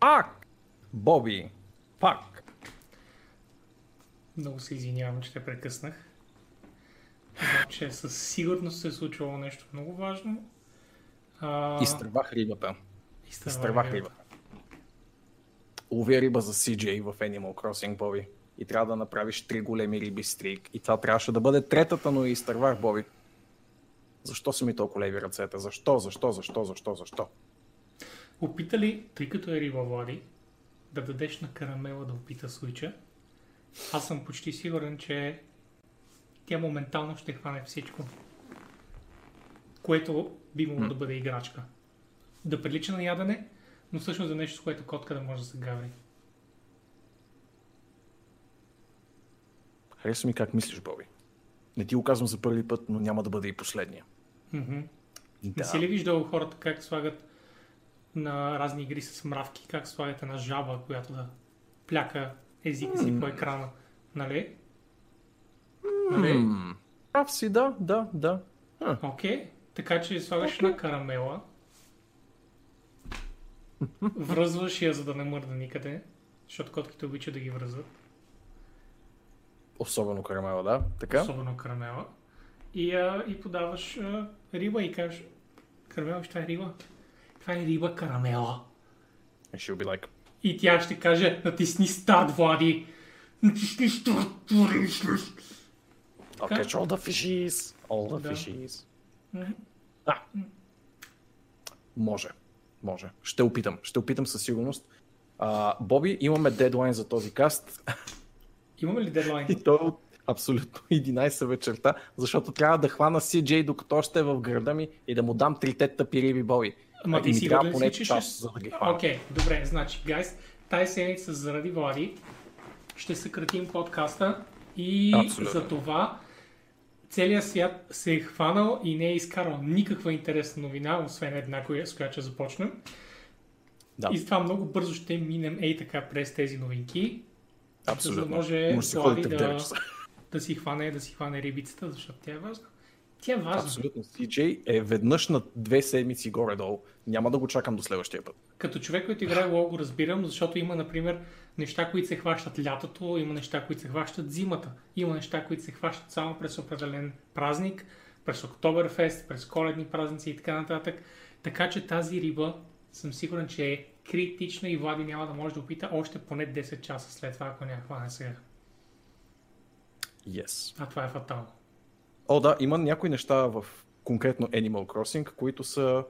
Пак! Боби! Пак! Много се извинявам, че те прекъснах. Че със сигурност се е случвало нещо много важно. А... Изтървах рибата. Изтървах Изтървах рибата. рибата. Лови риба за CJ в Animal Crossing, Боби. И трябва да направиш три големи риби стрик. И това трябваше да бъде третата, но и изтървах, Боби. Защо са ми толкова леви ръцете? Защо, защо, защо, защо, защо? Опита ли, тъй като е риба Влади, да дадеш на карамела да опита случая? Аз съм почти сигурен, че тя моментално ще хване всичко. Което би могло да бъде играчка. Да прилича на ядене, но всъщност за нещо, с което котка да може да се гаври. Хареса ми как мислиш, Боби. Не ти го казвам за първи път, но няма да бъде и последния. Не Да. си ли виждал хората как слагат на разни игри с мравки, как слагат една жаба, която да пляка езика си по екрана? Нали? Нали? Прав си, да, да, да. Окей, така че слагаш на карамела, връзваш я, за да не мърда никъде, защото котките обичат да ги връзват, Особено карамела, да. Така? особено карамела, и, а, и подаваш а, риба и кажеш, карамела, това е риба. Това е риба карамела. And she'll be like, И тя ще каже, натисни старт, Влади. Натисни старт, Влади. I'll catch all the fishies. All the Да. fishies. А. Може. Може. Ще опитам. Ще опитам със сигурност. А, Боби, имаме дедлайн за този каст. Имаме ли дедлайн? И то е абсолютно 11 вечерта, защото трябва да хвана CJ докато още е в града ми и да му дам трите тъпи риби Боби. Ама И ти си трябва поне че час, ще... за да ги хвана. Окей, добре, значи, гайс, тази седмица заради Влади ще съкратим подкаста и Абсолютно. за това целият свят се е хванал и не е изкарал никаква интересна новина, освен една, с която ще започнем. Да, И затова много бързо ще минем ей така през тези новинки, абсолютно. за да може Може да да- 9 часа. да си хване, да си хване рибицата, защото тя е важна. Тя е важна. Абсолютно. CJ е веднъж на две седмици горе-долу. Няма да го чакам до следващия път. Като човек, който играе лоу, го разбирам, защото има, например, неща, които се хващат лятото, има неща, които се хващат зимата, има неща, които се хващат само през определен празник, през Октоберфест, през коледни празници и така нататък. Така че тази риба съм сигурен, че е критична и Влади няма да може да опита още поне 10 часа след това, ако няма хване сега. Yes. А това е фатално. О, да, има някои неща в конкретно Animal Crossing, които са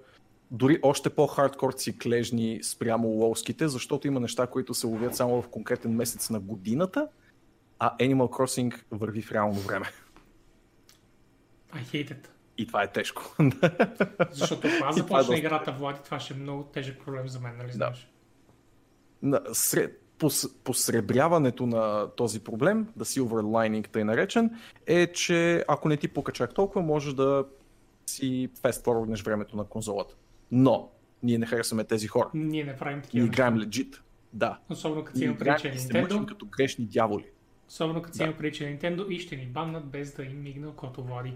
дори още по-хардкор циклежни спрямо лоуските, защото има неща, които се ловят само в конкретен месец на годината, а Animal Crossing върви в реално време. I hate it. И това е тежко. Защото ако аз това е доста играта Влади, това ще е много тежък проблем за мен, нали знаеш? На сред, пос, посребряването на този проблем, да silver lining тъй наречен, е, че ако не ти пука чак толкова, можеш да си fast forwardнеш времето на конзолата. Но, ние не харесваме тези хора. Ние не правим Ние такива неща. играем legit. Да. Особено като си Ние има мъчим Nintendo. като грешни дяволи. Особено като си Да. има е Nintendo и ще ни баннат без да им мигне окото Влади.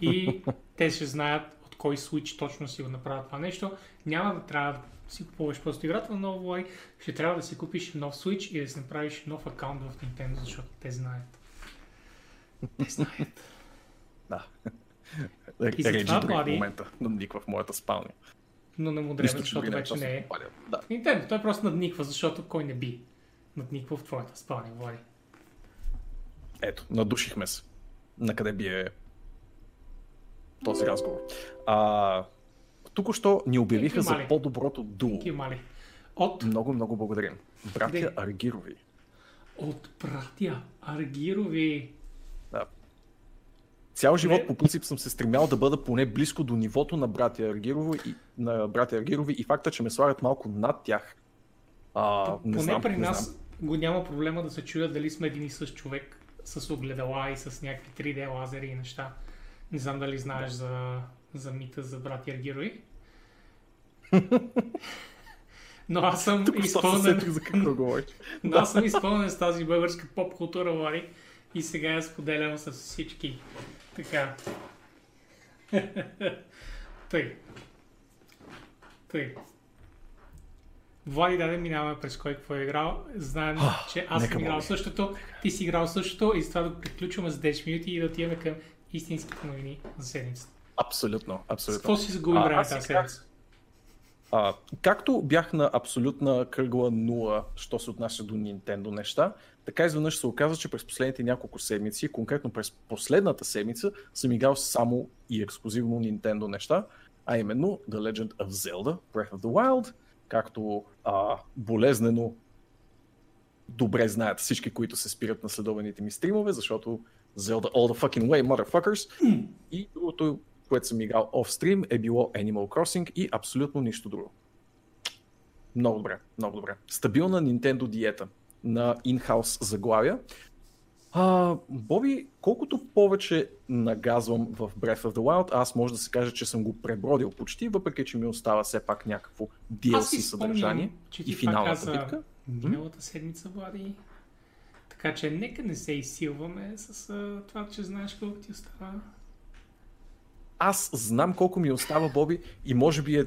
И те ще знаят от кой Switch точно си го направят това нещо. Няма да трябва да си купуваш просто играта на ново Влади. Ще трябва да си купиш нов Switch и да си направиш нов акаунт в Nintendo, защото те знаят. Те знаят. Да. И затова, Влади- момента надниква в моята спалня. Но не му дреме, защото вече не е. Да. Nintendo, той просто надниква, защото кой не би надниква в твоята спалня, Влади. Ето, надушихме се. На къде би е този разговор. А, тук-що ни обявиха за по-доброто дуо. От, Много, много благодарим. Братя Къде? Аргирови. от братя Аргирови. Да. Цял живот Не. по принцип съм се стремял да бъда поне близко до нивото на братя Аргирови и, на братя Аргирови и факта, че ме слагат малко над тях. А, не Поне знам, при нас знам. го няма проблема да се чуя дали сме един и същ човек с огледала и с някакви 3D лазери и неща. Не знам дали знаеш за, за мита за братя Аргирови. Но аз съм Тук изпълнен, за какво говориш. но аз съм изпълнен с тази българска поп култура, Вари, и сега я споделям с всички. Така. Тъй. Тъй. Влади даде минаваме през кой какво е играл. Знаем, че аз съм играл същото, ти си играл същото и с това да приключваме за 10 минути и да отиваме към истинските новини за седмицата. Абсолютно, С абсолютно. какво си загуби А, време аз? А, както бях на абсолютна кръгла нула, що се отнася до Nintendo неща, така изведнъж се оказа, че през последните няколко седмици, конкретно през последната седмица, съм играл само и ексклюзивно Nintendo неща, а именно The Legend of Zelda Breath of the Wild, както а, болезнено добре знаят всички, които се спират на следобените ми стримове, защото Zelda all the fucking way, motherfuckers. И другото, което съм играл офстрим е било Animal Crossing и абсолютно нищо друго. Много добре, много добре. Стабилна Nintendo диета на in-house заглавия. А, Боби, колкото повече нагазвам в Breath of the Wild, аз може да се каже, че съм го пребродил почти, въпреки че ми остава все пак някакво DLC съдържание спомням, и финалната битка. миналата седмица, Влади. Така че нека не се изсилваме с а, това, че знаеш колко ти остава. Аз знам колко ми остава, Боби, и може би е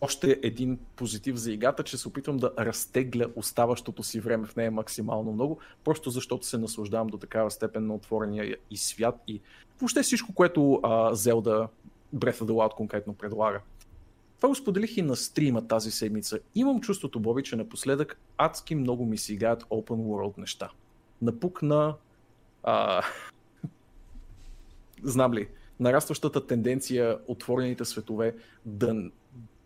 още един позитив за играта, че се опитвам да разтегля оставащото си време в нея максимално много, просто защото се наслаждавам до такава степен на отворения и свят и въобще всичко, което а, Zelda Breath of the Wild конкретно предлага. Това го споделих и на стрима тази седмица. Имам чувството, Боби, че напоследък адски много ми си играят open world неща. Напук на... А... Знам ли, нарастващата тенденция отворените светове да,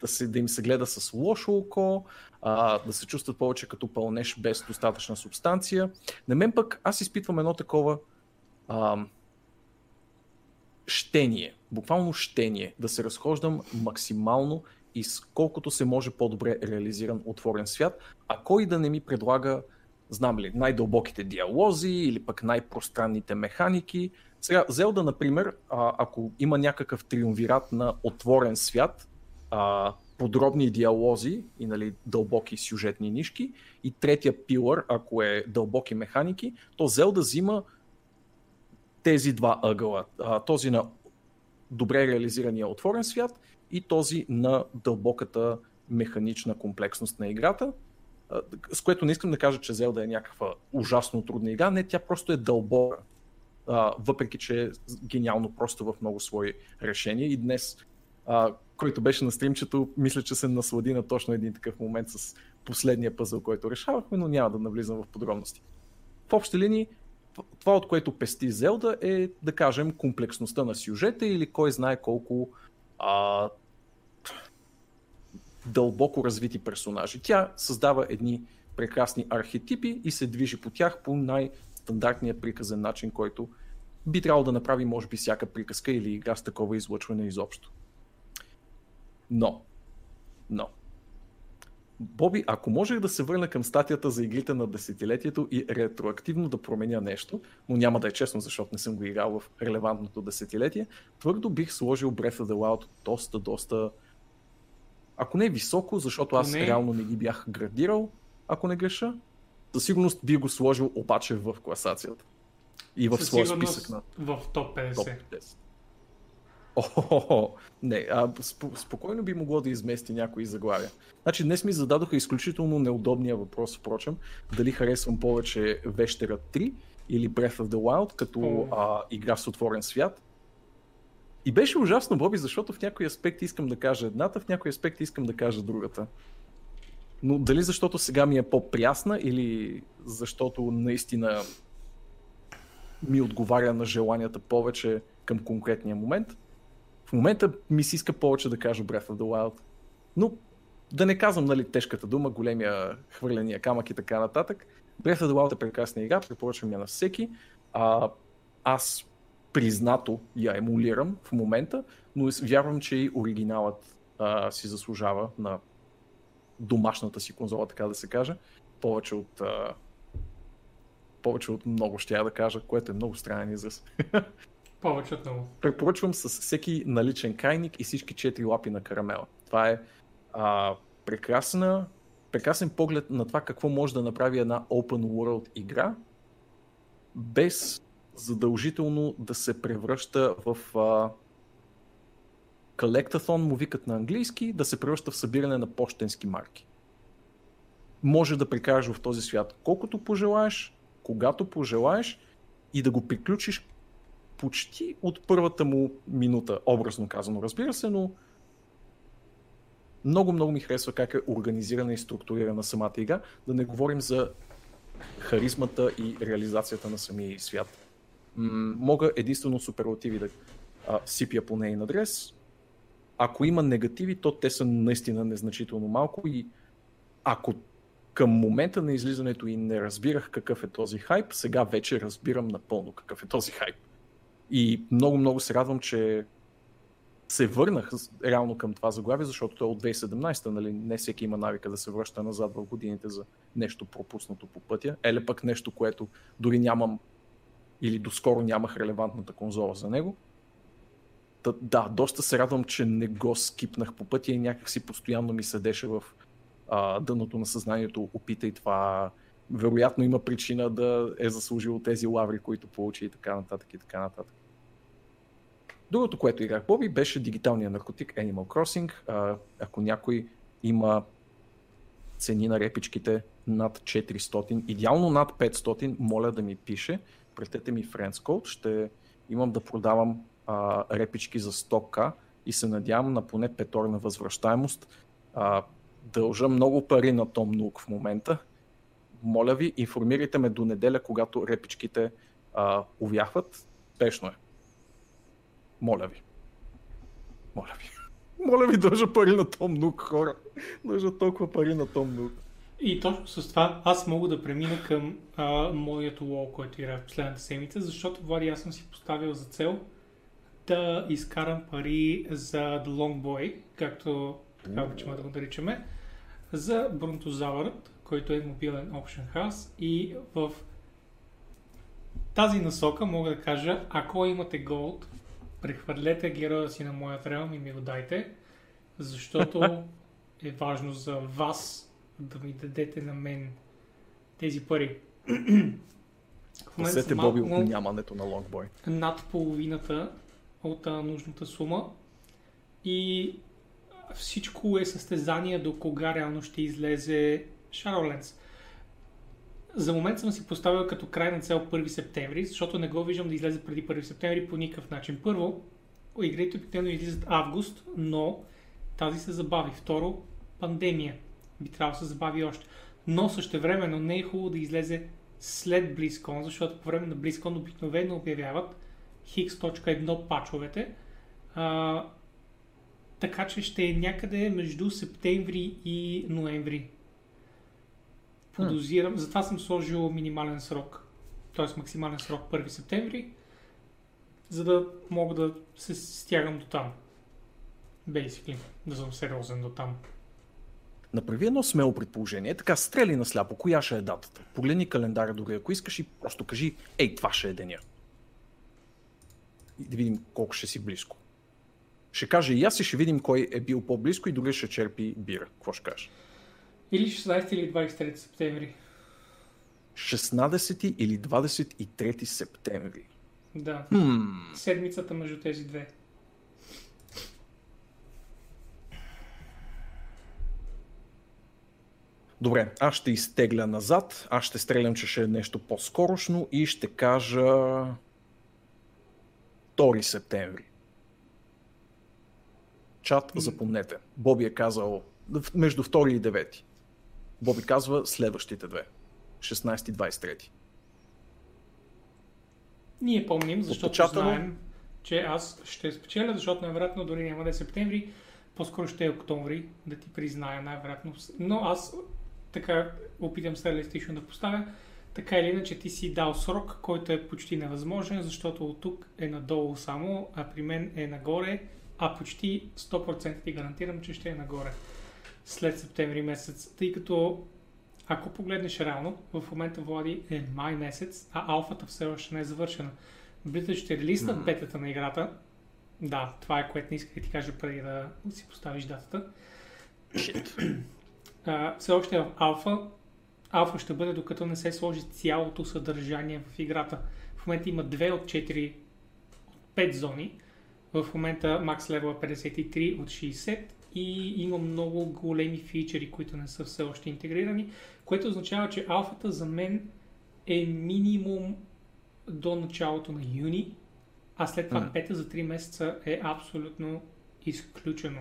да, се, да им се гледа с лошо око, а, да се чувстват повече като пълнеш без достатъчна субстанция. На мен пък аз изпитвам едно такова а, щение, буквално щение, да се разхождам максимално и колкото се може по-добре реализиран отворен свят, а кой да не ми предлага, знам ли, най-дълбоките диалози или пък най-пространните механики. Сега, Зелда, например, ако има някакъв триумвират на отворен свят, подробни диалози и нали, дълбоки сюжетни нишки, и третия пилър, ако е дълбоки механики, то Зелда взима тези два ъгъла. Този на добре реализирания отворен свят и този на дълбоката механична комплексност на играта, с което не искам да кажа, че Zelda е някаква ужасно трудна игра, не, тя просто е дълбока, въпреки че е гениално просто в много свои решения и днес, а, който беше на стримчето, мисля, че се наслади на точно един такъв момент с последния пъзъл, който решавахме, но няма да навлизам в подробности. В общи линии, това, от което пести Зелда е, да кажем, комплексността на сюжета или кой знае колко а, дълбоко развити персонажи. Тя създава едни прекрасни архетипи и се движи по тях по най-стандартния приказен начин, който би трябвало да направи, може би, всяка приказка или игра с такова излъчване изобщо. Но, но, Боби, ако можех да се върна към статията за игрите на десетилетието и ретроактивно да променя нещо, но няма да е честно, защото не съм го играл в релевантното десетилетие, твърдо бих сложил Breath of the Wild доста, доста... Ако не е високо, защото аз Поне- реално не ги бях градирал, ако не греша, със сигурност би го сложил обаче в класацията. И в своя списък на В топ 50. топ 10. О, не, а, сп- спокойно би могло да измести някои заглавия. Значи днес ми зададоха изключително неудобния въпрос, впрочем, дали харесвам повече Вещера 3 или Breath of the Wild като О. а, игра с отворен свят. И беше ужасно, Боби, защото в някои аспекти искам да кажа едната, в някои аспекти искам да кажа другата. Но дали защото сега ми е по-прясна или защото наистина ми отговаря на желанията повече към конкретния момент. В момента ми се иска повече да кажа Breath of the Wild. Но да не казвам нали, тежката дума, големия хвърления камък и така нататък. Breath of the Wild е прекрасна игра, препоръчвам я на всеки. А, аз признато я емулирам в момента, но вярвам, че и оригиналът а, си заслужава на домашната си конзола, така да се каже, повече от а, повече от много ще я да кажа, което е много странен израз. Повече от много. Препоръчвам с всеки наличен крайник и всички четири лапи на карамела. Това е а, прекрасна, прекрасен поглед на това какво може да направи една open world игра, без задължително да се превръща в а, колектаthon, му викат на английски, да се превръща в събиране на почтенски марки. може да прекараш в този свят колкото пожелаеш, когато пожелаеш и да го приключиш почти от първата му минута, образно казано, разбира се, но много, много ми харесва как е организирана и структурирана самата игра, да не говорим за харизмата и реализацията на самия свят. Мога единствено суперлативи да а, сипя по нейн адрес. Ако има негативи, то те са наистина незначително малко и ако към момента на излизането и не разбирах какъв е този хайп, сега вече разбирам напълно какъв е този хайп. И много, много се радвам, че се върнах реално към това заглавие, защото то е от 2017, нали? не всеки има навика да се връща назад в годините за нещо пропуснато по пътя, еле пък нещо, което дори нямам или доскоро нямах релевантната конзола за него. Да, доста се радвам, че не го скипнах по пътя и някакси постоянно ми седеше в а, дъното на съзнанието, опитай това, вероятно има причина да е заслужил тези лаври, които получи и така нататък и така нататък. Другото, което играх Боби, беше дигиталния наркотик Animal Crossing. А, ако някой има цени на репичките над 400, идеално над 500, моля да ми пише. Претете ми Friends Code, ще имам да продавам а, репички за 100к и се надявам на поне петорна възвръщаемост. А, дължа много пари на Том Нук в момента. Моля ви, информирайте ме до неделя, когато репичките а, увяхват. Спешно е. Моля ви. Моля ви. Моля ви, дължа пари на Том Нук, хора. Дължа толкова пари на Том Нук. И точно с това аз мога да премина към а, моят лол, който играе в последната седмица, защото, Влади, аз съм си поставил за цел да изкарам пари за The Long Boy, както така обичаме да го наричаме, за бронтозавърът, който е мобилен Option House и в тази насока мога да кажа, ако имате Gold, прехвърлете героя си на моят реалм и ми го дайте, защото е важно за вас да ми дадете на мен тези пари. Спасете Боби от нямането на лонгбой. Над половината от а, нужната сума и всичко е състезание до кога реално ще излезе Shadowlands. За момент съм си поставил като крайна цел 1 септември, защото не го виждам да излезе преди 1 септември по никакъв начин. Първо, игрите обикновено излизат август, но тази се забави. Второ, пандемия. Би трябвало да се забави още. Но същевременно не е хубаво да излезе след BlizzCon, защото по време на BlizzCon обикновено обявяват X.1 пачовете, а, така че ще е някъде между септември и ноември. Подозирам, hmm. затова съм сложил минимален срок, т.е. максимален срок 1 септември, за да мога да се стягам до там. Basically, да съм сериозен до там. Направи едно смело предположение. Така, стрели на сляпо, коя ще е датата. Погледни календара дори, ако искаш и просто кажи, ей, това ще е деня. И да видим колко ще си близко. Ще каже и аз и ще видим кой е бил по-близко и дори ще черпи бира. Какво ще кажеш? Или 16 или 23 септември. 16 или 23 септември. Да. Hmm. Седмицата между тези две. Добре, аз ще изтегля назад, аз ще стрелям, че ще е нещо по-скорошно и ще кажа 2 септември. Чат, запомнете. Боби е казал между 2 и 9. Боби казва следващите две. 16 и 23. Ние помним, защото Отпечатано... знаем, че аз ще спечеля, защото най-вероятно дори няма да е септември, по-скоро ще е октомври, да ти призная най-вероятно. Но аз така опитам се реалистично да поставя. Така или иначе ти си дал срок, който е почти невъзможен, защото от тук е надолу само, а при мен е нагоре, а почти 100% ти гарантирам, че ще е нагоре след септември месец, тъй като ако погледнеш реално, в момента Влади е май месец, а алфата все още не е завършена. Бритът ще релиснат mm-hmm. бетата на играта. Да, това е което не исках да ти кажа преди да си поставиш датата. а, все още е в алфа. Алфа ще бъде докато не се сложи цялото съдържание в играта. В момента има 2 от 4 от 5 зони. В момента макс левел е 53 от 60 и има много големи фичери, които не са все още интегрирани, което означава, че алфата за мен е минимум до началото на юни, а след това бета за 3 месеца е абсолютно изключено.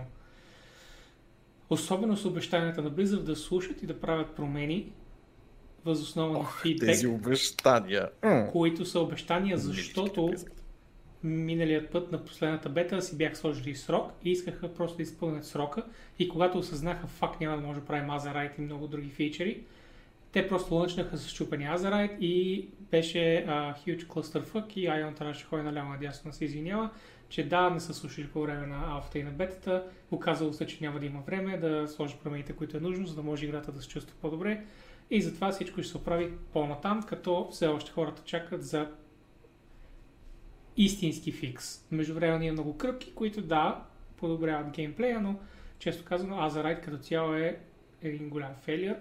Особено с обещанията на Blizzard да слушат и да правят промени въз основа на фидбек, тези обещания. Които са обещания, защото миналият път на последната бета си бях сложили срок и искаха просто да изпълнят срока. И когато осъзнаха факт няма да може да правим Азерайт и много други фичери, те просто лънчнаха с щупени Азерайт и беше а, huge clusterfuck и Айон трябваше ходи наляво надясно да се извинява, че да, не са слушали по време на алфата и на бетата, оказало се, че няма да има време да сложи промените, които е нужно, за да може играта да се чувства по-добре и затова всичко ще се оправи по-натам, като все още хората чакат за истински фикс. Междувременно има много кръпки, които да, подобряват геймплея, но често казано Azerite като цяло е един голям фейлиър.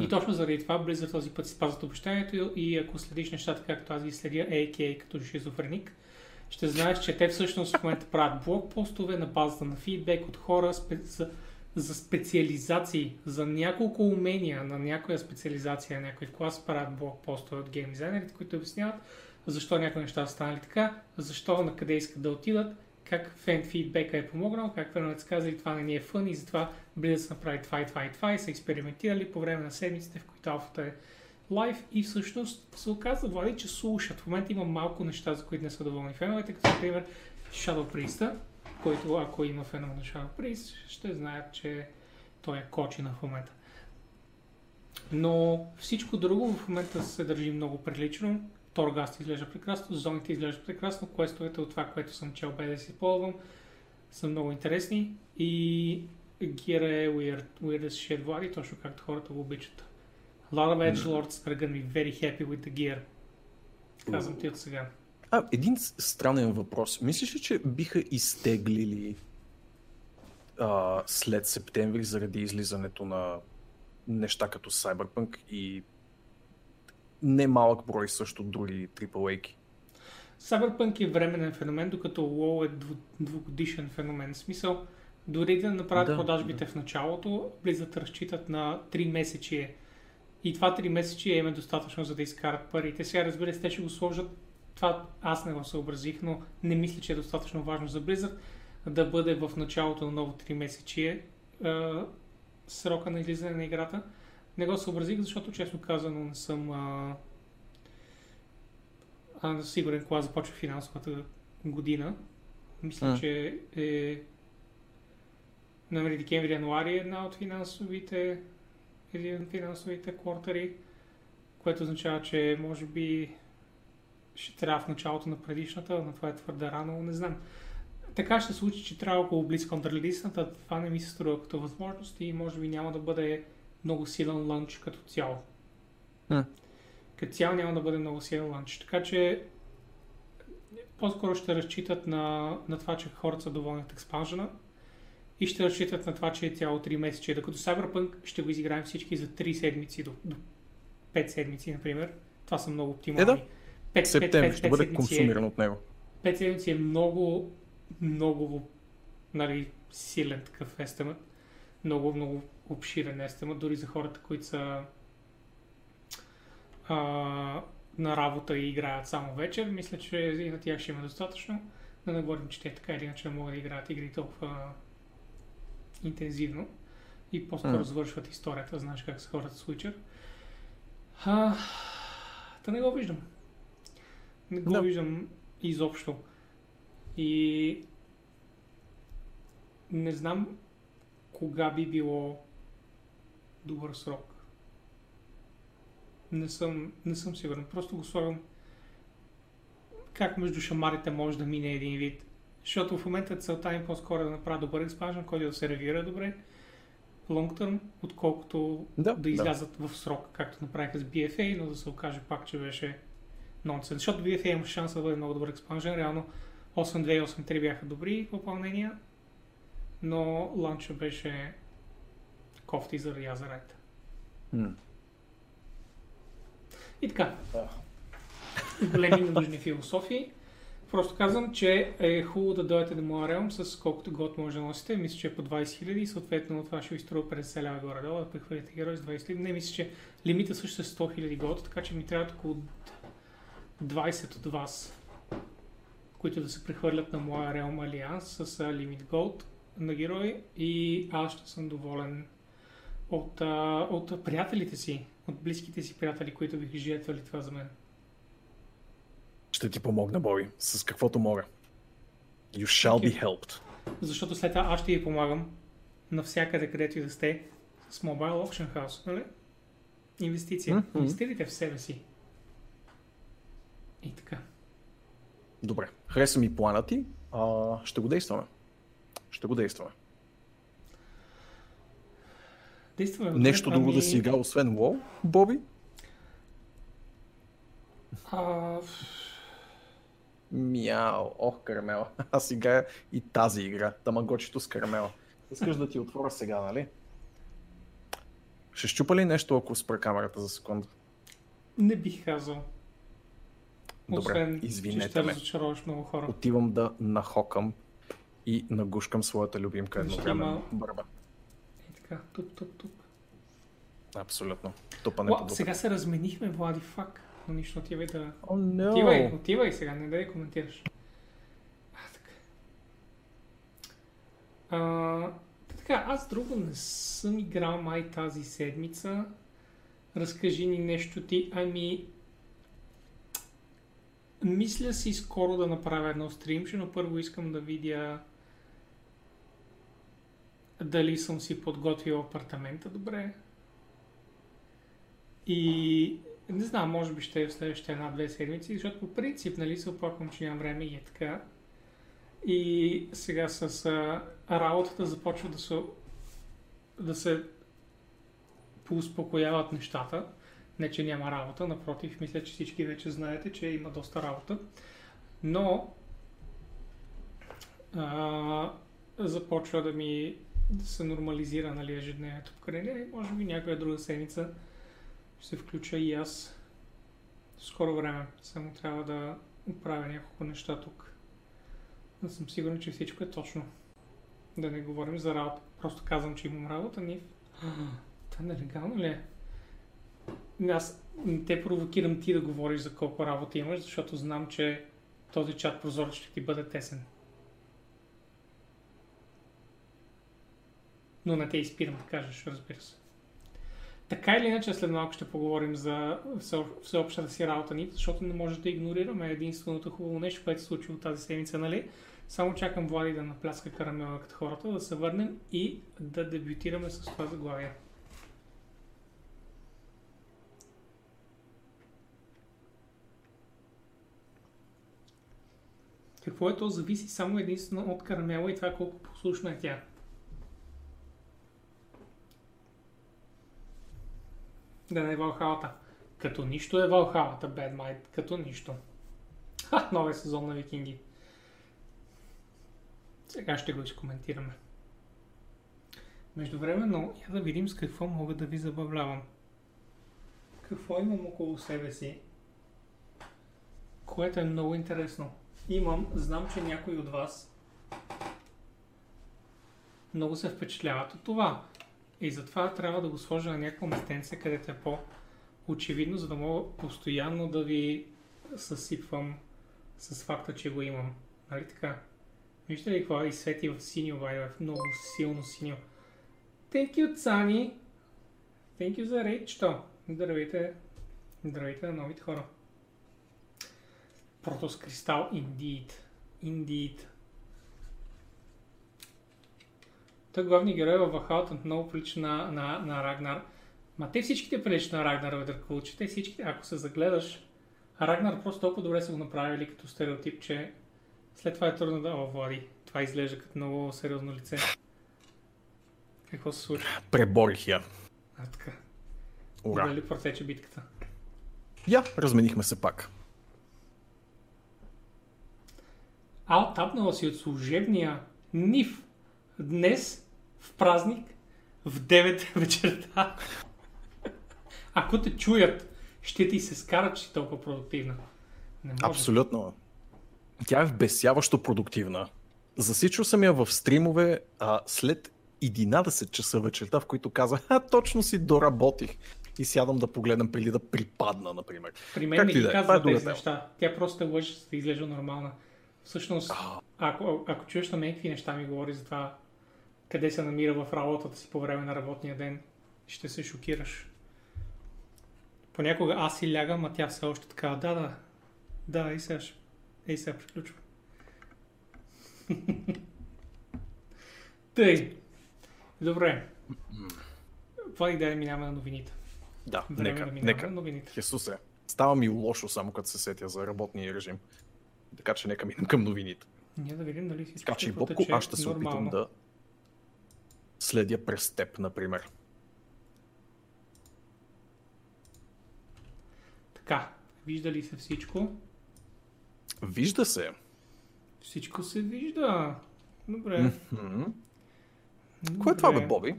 И точно заради това Blizzard този път спазват обещанието и ако следиш нещата както аз ги следя, AKA като шизофреник, ще знаеш, че те всъщност в момента правят блокпостове на базата на фидбек от хора спе... за, за специализации, за няколко умения на някоя специализация, на някой клас правят блокпостове от гейм дизайнерите, които обясняват защо някои неща са станали така, защо на къде искат да отидат, как фен фидбека е помогнал, как феновете са казали това не ни е фън и затова да са направили това и това и това и са експериментирали по време на седмиците, в които алфата е лайв и всъщност се оказа, Влади, че слушат. В момента има малко неща, за които не са доволни феновете, като например Shadow Priest, който ако има фенове на Shadow Priest, ще знаят, че той е кочина в момента. Но всичко друго в момента се държи много прилично. Торгаст изглежда прекрасно, зоните изглеждат прекрасно, квестовете от това, което съм чел без да си ползвам, са много интересни и гира е weird, weird as shit, Влади, точно както хората го обичат. A lot of edgelords are gonna be very happy with the gear. Казвам ти от сега. А, един странен въпрос. Мислиш ли, че биха изтеглили а, след септември заради излизането на неща като Cyberpunk и немалък брой също други AAA-ки? Cyberpunk е временен феномен, докато WoW е двугодишен феномен. В смисъл, дори да направят Да, продажбите в началото, Blizzard разчитат на 3 месечие. И това 3 месечие им е достатъчно, за да изкарат парите. Сега, разбира се, те ще го сложат. Това аз не го съобразих, но не мисля, че е достатъчно важно за Blizzard да бъде в началото на ново 3 месечие срока на излизане на играта. Не го съобразих, защото честно казано не съм а, а, сигурен кога започва финансовата година. Мисля, М. че е нали, декември, януари е една от финансовите един от финансовите квартари, което означава, че може би ще трябва в началото на предишната, но това е твърде рано, не знам. Така ще се случи, че трябва около близко до релизната, това не ми се струва като възможност и може би няма да бъде много силен лънч като цяло. М. Като цяло няма да бъде много силен лънч. Така че по-скоро ще разчитат на, на това, че хората са доволни от експанжена и ще разчитат на това, че е цяло 3 месече. Докато Cyberpunk ще го изиграем всички за 3 седмици до, до 5 седмици, например. Това са много оптимални. Е, да. 5, Септември ще бъде консумиран от него. 5 седмици е много, много нали, силен такъв естемът. Много, много обширен естемът, дори за хората, които са а, на работа и играят само вечер. Мисля, че и на тях ще има достатъчно. Да не говорим, че те така или иначе не могат да играят игри толкова интензивно и по-скоро М. завършват историята, знаеш как са хората с Witcher. А, да не го виждам. Не го Да. виждам изобщо. И не знам кога би било добър срок. Не съм, не съм сигурен. Просто го слагам как между шамарите може да мине един вид. Защото в момента целта им по-скоро е да направя добър експанжен, който да се реагира добре, long term, отколкото Да, да излязат в срок, както направиха с BFA, но да се окаже пак, че беше нонсенс. Защото BFA има шанс да бъде много добър експанжен. Реално 8.2 и 8.3 бяха добри попълнения, но ланча беше кофти заради Азерайт. М. И така, големи ненужни философии. Просто казвам, че е хубаво да дойдете на моя реалм с колкото год може да носите. Мисля, че е по 20 000 и съответно това ще ви струва 50 лева горе-долу, да прехвърлите герой с 20 000. Не, мисля, че лимита също е 100 000 год, така че ми трябва около 20 от вас, които да се прехвърлят на моя реалм алианс с лимит голд на герой и аз ще съм доволен от, от приятелите си, от близките си приятели, които биха жертвали това за мен. Ще ти помогна, Боби, с каквото мога. You shall okay. be helped. Защото след това аз ще ви помагам навсякъде, където и да сте с Mobile Auction House, нали? Инвестиция. Mm-hmm. Инвестирайте в себе си. И така. Добре. Хареса ми плана ти. А, ще го действаме. Ще го действаме. Действаме. Нещо друго да си играл, освен WoW, Боби? А... Мяу, ох, карамела. Аз играя и тази игра, тамагочето с карамела. Искаш да ти отворя сега, нали? Ще щупа ли нещо, ако спра камерата за секунда? Не бих казал. Добре, Освен, извинете че ме. разочароваш много хора. Отивам да нахокам и нагушкам своята любимка едновременно. има- Бърба. И така, туп, туп, туп. Абсолютно. Тупане Уа, по сега се разменихме, Влади, фак. Но нищо, отивай да... О, no. Отивай, отивай сега, не дай да коментираш. А, така. А, така, аз друго не съм играл май тази седмица. Разкажи ни нещо ти. Ами, мисля си скоро да направя едно стримче, но първо искам да видя дали съм си подготвил апартамента добре. И не знам, може би ще е в следващите една-две седмици, защото по принцип, нали, се оплаквам, че нямам време и е така. И сега с а, работата започва да се, да се поуспокояват нещата. Не, че няма работа, напротив, мисля, че всички вече знаете, че има доста работа. Но а, започва да ми да се нормализира нали, ежедневието покрай нея може би някоя друга седмица ще се включа и аз скоро време. Само трябва да оправя няколко неща тук. Да съм сигурен, че всичко е точно. Да не говорим за работа. Просто казвам, че имам работа, ни. Това нелегално ли е? Аз не те провокирам ти да говориш за колко работа имаш, защото знам, че този чат прозорец ще ти бъде тесен. Но не те изпирам да кажеш, разбира се. Така или иначе, след малко ще поговорим за всеобщата си работа ни, защото не може да игнорираме единственото хубаво нещо, което се случи от тази седмица, нали? Само чакам Влади да напляска карамела като хората, да се върнем и да дебютираме с това заглавие. Какво е то? Зависи само единствено от карамела и това колко послушна е тя. Да не е Валхалата. Като нищо е Валхалата, Bad Might. Като нищо. Ха, новия сезон на Викинги. Сега ще го изкоментираме. Междувременно, я да видим с какво мога да ви забавлявам. Какво имам около себе си, което е много интересно. Имам, знам, че някои от вас много се впечатляват от това. И затова трябва да го сложа на някакво местенце, където е по-очевидно, за да мога постоянно да ви съсипвам с факта, че го имам. Нали така? Вижте ли какво и свети в синьо, бай, в много силно синьо. Thank you, Цани! Thank you за рейчто! Здравейте! Здравейте на новите хора! Протос кристал, indeed. Indeed. Той главният герой във Вахаут много прилича на, на, на Рагнар. Ма те всичките прилича на Рагнар Ведъркул, че те всичките, ако се загледаш, Рагнар просто толкова добре са го направили като стереотип, че след това е трудно да... О, Влади, това изглежда като много сериозно лице. Какво се случва? Преборих я. А, така. Ура. Дали протече битката? Я, разменихме се пак. А, оттапнала си от служебния нив днес в празник в 9 вечерта. Ако те чуят, ще ти се скарат, че си толкова продуктивна. Не може. Абсолютно. Тя е вбесяващо продуктивна. Засичал съм я в стримове а, след 11 часа вечерта, в които казах, а точно си доработих и сядам да погледам преди да припадна, например. При мен не ги да, казва тези неща. Тя просто лъжи, да изглежда нормална. Всъщност, ако, ако чуеш на мен какви неща ми говори за това, къде се намира в работата си по време на работния ден, ще се шокираш. Понякога аз си лягам, а тя все още така, да, да, да, и сега, и сега приключва. Тъй. Добре. Това и да минаваме на новините. Да, Време нека, да нека. новините. Хесусе, става ми лошо само като се сетя за работния режим. Така че нека минем към новините. Ние да видим дали си Така че, Бобко, аз ще се опитам да следя през теб, например. Така, вижда ли се всичко? Вижда се. Всичко се вижда. Добре. Mm-hmm. Кое е това, бе, Боби?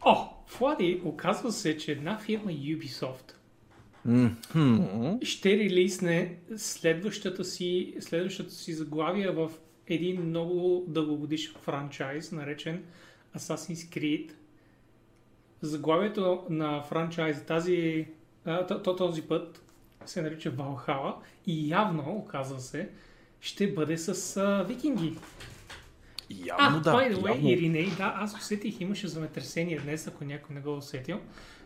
О, Влади, оказва се, че една фирма Ubisoft mm-hmm. ще релизне следващата си, следващата си заглавия в един много дългогодишен франчайз, наречен Assassin's Creed. Заглавието на франчайз тази, а, този път се нарича Valhalla и явно, оказва се, ще бъде с а, викинги. Явно а, да. by the way, явно... Ириней, да, аз усетих, имаше земетресение днес, ако някой не го е усетил.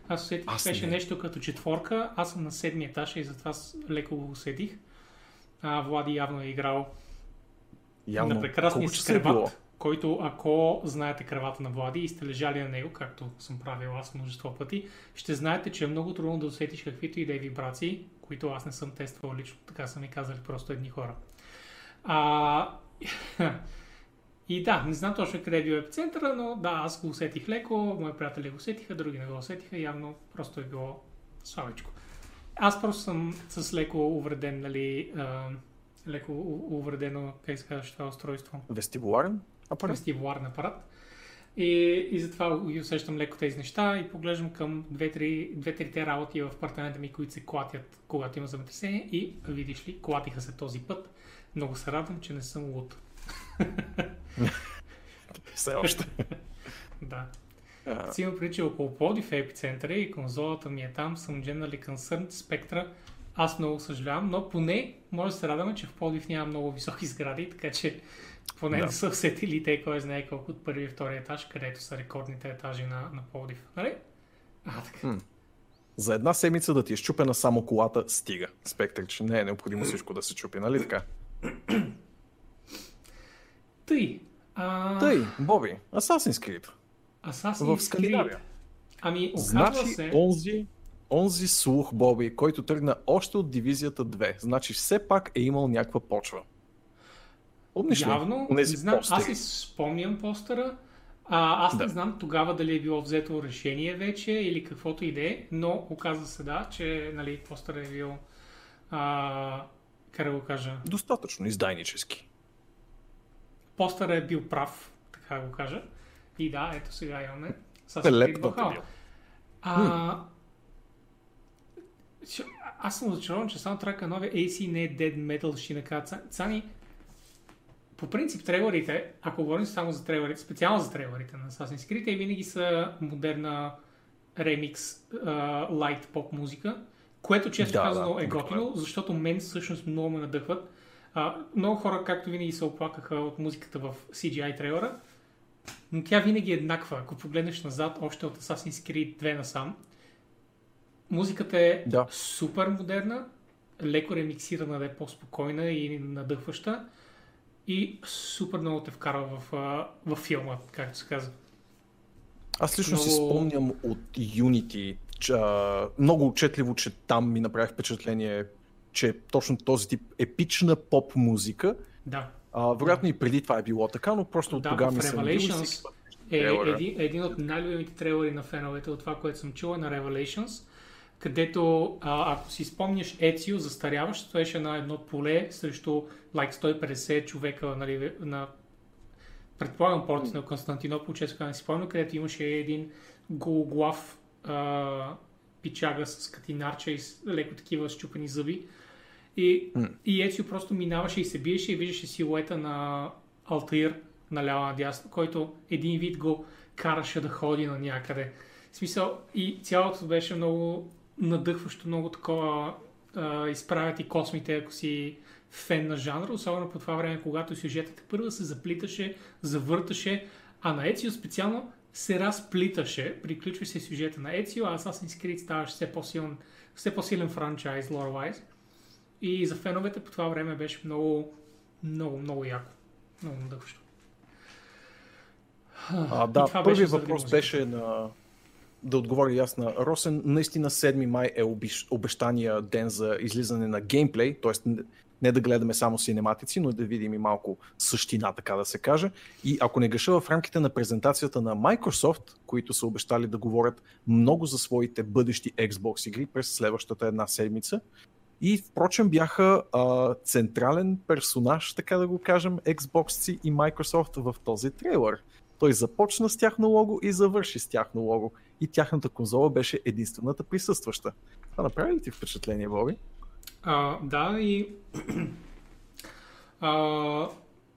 Аз усетих, аз беше не. нещо като четворка. Аз съм на седмия етаж и затова леко го усетих. А, Влади явно е играл явно. на прекрасния си креват, който ако знаете кревата на Влади и сте лежали на него, както съм правил аз множество пъти, ще знаете, че е много трудно да усетиш каквито и да е вибрации, които аз не съм тествал лично, така са ми казали просто едни хора. А, и да, не знам точно къде е бил епицентъра, но да, аз го усетих леко, мои приятели го усетиха, други не го усетиха, явно просто е било слабичко. Аз просто съм с леко увреден, нали, а, леко увредено, как се казваш това устройство? Вестибуларен апарат? Вестибуларен апарат. И, и затова ги усещам леко тези неща и поглеждам към две-трите работи в апартамента ми, които се клатят, когато има земетресение и видиш ли, клатиха се този път. Много се радвам, че не съм луд. Все още. да. Си има преди, че около Плодив е епицентъра и конзолата ми е там, съм generally concerned, спектра. Аз много съжалявам, но поне може да се радваме, че в Плодив няма много високи сгради, така че поне да. не са усетили те, кой знае колко от първи и втори етаж, където са рекордните етажи на, на Плодив. Нали? А, така. М. За една седмица да ти е щупена само колата, стига. Спектър, че не е необходимо всичко да се чупи, нали така? Тъй. А... Тъй, Боби, Assassin's Creed. Assassin's в Скандинавия. Ами, значи, се... онзи, онзи слух, Боби, който тръгна още от дивизията 2, значи все пак е имал някаква почва. Помниш Явно, ли? не знам, постери? аз си спомням постера. А, аз да. не знам тогава дали е било взето решение вече или каквото и да е, но оказва се да, че нали, постер е бил а, как да го кажа? Достатъчно издайнически постър е бил прав, така го кажа. И да, ето сега имаме. Assassin's Creed А, аз съм разочарован, че само трака новия AC не е Dead Metal, ще накара. Цани, по принцип трейлерите, ако говорим само за трейлерите, специално за трейлерите на Assassin's Creed, те винаги са модерна ремикс, лайт поп музика, което често да, казано да, е готино, защото мен всъщност много ме надъхват а, много хора, както винаги, се оплакаха от музиката в CGI трейлера, но тя винаги е еднаква. Ако погледнеш назад, още от Assassin's Creed 2 насам, музиката е да. супер модерна, леко ремиксирана да е по-спокойна и надъхваща и супер много те вкарва в, в филма, както се казва. Аз лично много... си спомням от Unity, че, много отчетливо, че там ми направи впечатление че точно този тип епична поп музика. Да. А, вероятно и преди това е било така, но просто да, тогава ми се е, е един, един от най-любимите трейлери на феновете от това, което съм чула на Revelations, където, а, ако си спомняш Ецио, застаряващ, стоеше на едно поле срещу like 150 човека нали, на предполагам порт на Константинопол, често не си спомня, където имаше един гологлав пичага с катинарча и с леко такива щупени зъби. И, mm. и Ецио просто минаваше и се биеше и виждаше силуета на Алтаир наляво надясно, който един вид го караше да ходи на някъде. В смисъл, и цялото беше много надъхващо, много такова а, изправят и космите, ако си фен на жанра, особено по това време, когато сюжетът първо се заплиташе, завърташе, а на Ецио специално се разплиташе, приключва се сюжета на Ецио, а Assassin's Creed ставаше все по-силен, все по-силен франчайз, lore-wise. И за феновете по това време беше много, много, много яко. Много надъхващо. А, да, първият въпрос беше на да отговоря и аз на Росен. Наистина 7 май е обещания ден за излизане на геймплей, т.е. не да гледаме само синематици, но да видим и малко същина, така да се каже. И ако не греша в рамките на презентацията на Microsoft, които са обещали да говорят много за своите бъдещи Xbox игри през следващата една седмица, и впрочем бяха а, централен персонаж, така да го кажем, Xbox и Microsoft в този трейлър. Той започна с тяхно лого и завърши с тяхно лого. И тяхната конзола беше единствената присъстваща. Това направи ли ти впечатление, Боби? А, да, и а,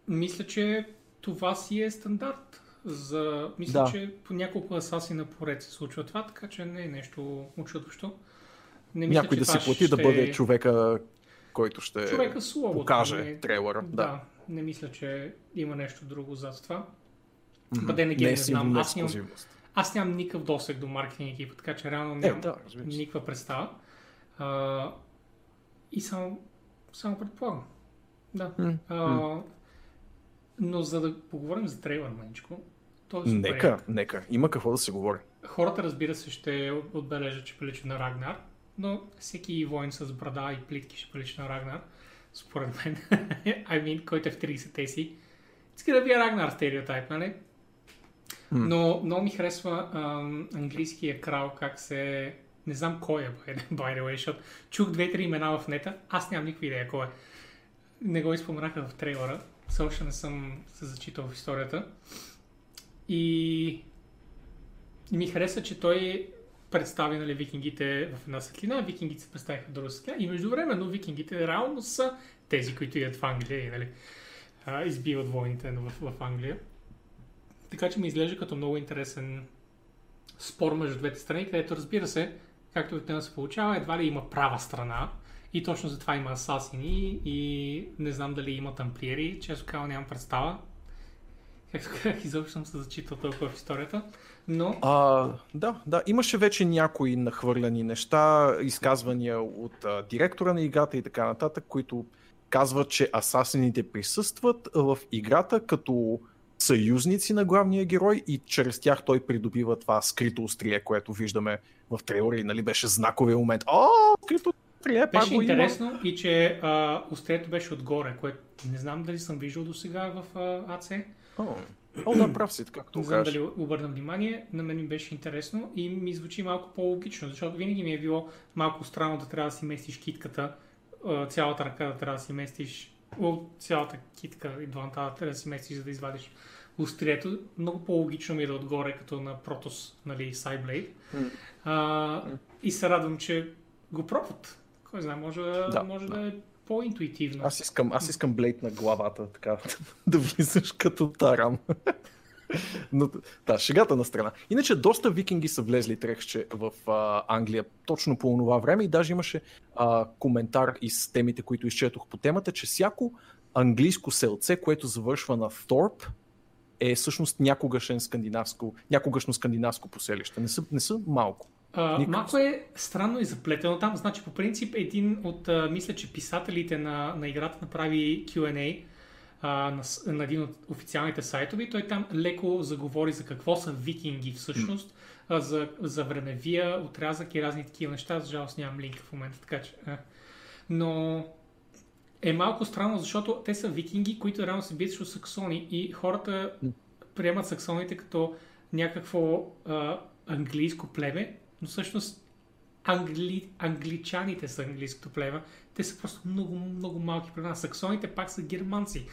мисля, че това си е стандарт. За... Мисля, да. че по няколко асасина поред се случва това, така че не е нещо очудващо. Не мисля, Някой да си плати ще... да бъде човека, който ще човека словото, покаже не... трейлера. Да. да, не мисля, че има нещо друго зад това. Mm-hmm. Бъде не, не знам. Аз нямам, аз нямам никакъв досег до маркетинг екипа, така че реално е, нямам е, да, никаква представа. А, и само, само предполагам. Да. Mm-hmm. А, но за да поговорим за трейлър, маничко, то е Нека, нека. Има какво да се говори. Хората, разбира се, ще отбележат, че прилича на Рагнар, но всеки воин с брада и плитки ще прилича на Рагнар. Според мен. I mean, който е в 30-те си. Иска да бия Рагнар стереотайп, нали? Но много ми харесва ам, английския крал, как се... Не знам кой е, by the way, защото чух две-три имена в нета, аз нямам никаква идея кой е. Не го изпоменаха в трейлера, все още не съм се зачитал в историята. И... и ми хареса, че той представи нали, викингите в една светлина, викингите се представиха в друга светлина и междувременно викингите реално са тези, които идват в Англия и нали, избиват войните в, в Англия. Така че ми изглежда като много интересен спор между двете страни, където разбира се, както обикновено се получава, едва ли има права страна. И точно затова има асасини и не знам дали има тамплиери. Често казвам нямам представа. Както казах, изобщо съм се зачитал толкова в историята. Но... А, да, да, имаше вече някои нахвърляни неща, изказвания от а, директора на играта и така нататък, които казват, че асасините присъстват в играта като съюзници на главния герой и чрез тях той придобива това скрито острие, което виждаме в трейлера и нали, беше знаковия момент. О, скрито острие, Беше интересно има. и че а, острието беше отгоре, което не знам дали съм виждал до сега в а, АЦ. О, О, да, прав си, както знам дали обърнам внимание, на мен ми беше интересно и ми звучи малко по-логично, защото винаги ми е било малко странно да трябва да си местиш китката, цялата ръка да трябва да си местиш цялата китка и двамата трябва да си местиш, за да извадиш острието. Много по-логично ми е да отгоре, като на Протос, нали, Сайблейд. Mm. А, и се радвам, че го пробват. Кой знае, може, да, може да. да е по-интуитивно. Аз искам, аз искам блейд на главата, така, да влизаш като тарам. Но, да, шегата на страна. Иначе доста викинги са влезли трехче в а, Англия точно по това време и даже имаше а, коментар из темите, които изчетох по темата, че всяко английско селце, което завършва на Thorpe, е всъщност някогашен скандинавско, някогашно скандинавско поселище. Не са, не са малко. Uh, малко е странно и заплетено там. Значи, по принцип, един от, uh, мисля, че писателите на, на играта направи Q&A на, на един от официалните сайтове. Той там леко заговори за какво са викинги всъщност, mm. uh, за, за времевия отрязък и разни такива неща. За жалост нямам линк в момента, така че... Uh. Но е малко странно, защото те са викинги, които реално се бият срещу саксони и хората приемат саксоните като някакво а, английско племе, но всъщност англи, англичаните са английското племе. Те са просто много, много малки племена. Саксоните пак са германци.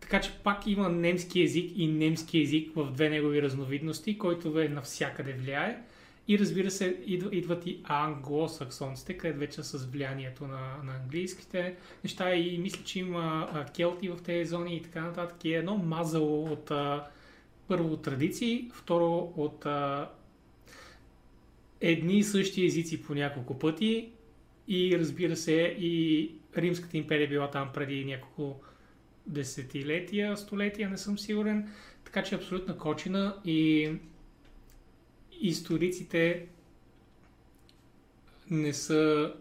Така че пак има немски език и немски език в две негови разновидности, който е навсякъде влияе. И разбира се, идват и англосаксонците, където вече с влиянието на, на английските неща и мисля, че има а, келти в тези зони и така нататък. И едно мазало от а, първо традиции, второ от а, едни и същи езици по няколко пъти и разбира се и Римската империя била там преди няколко десетилетия, столетия, не съм сигурен. Така че е абсолютна кочина и историците не са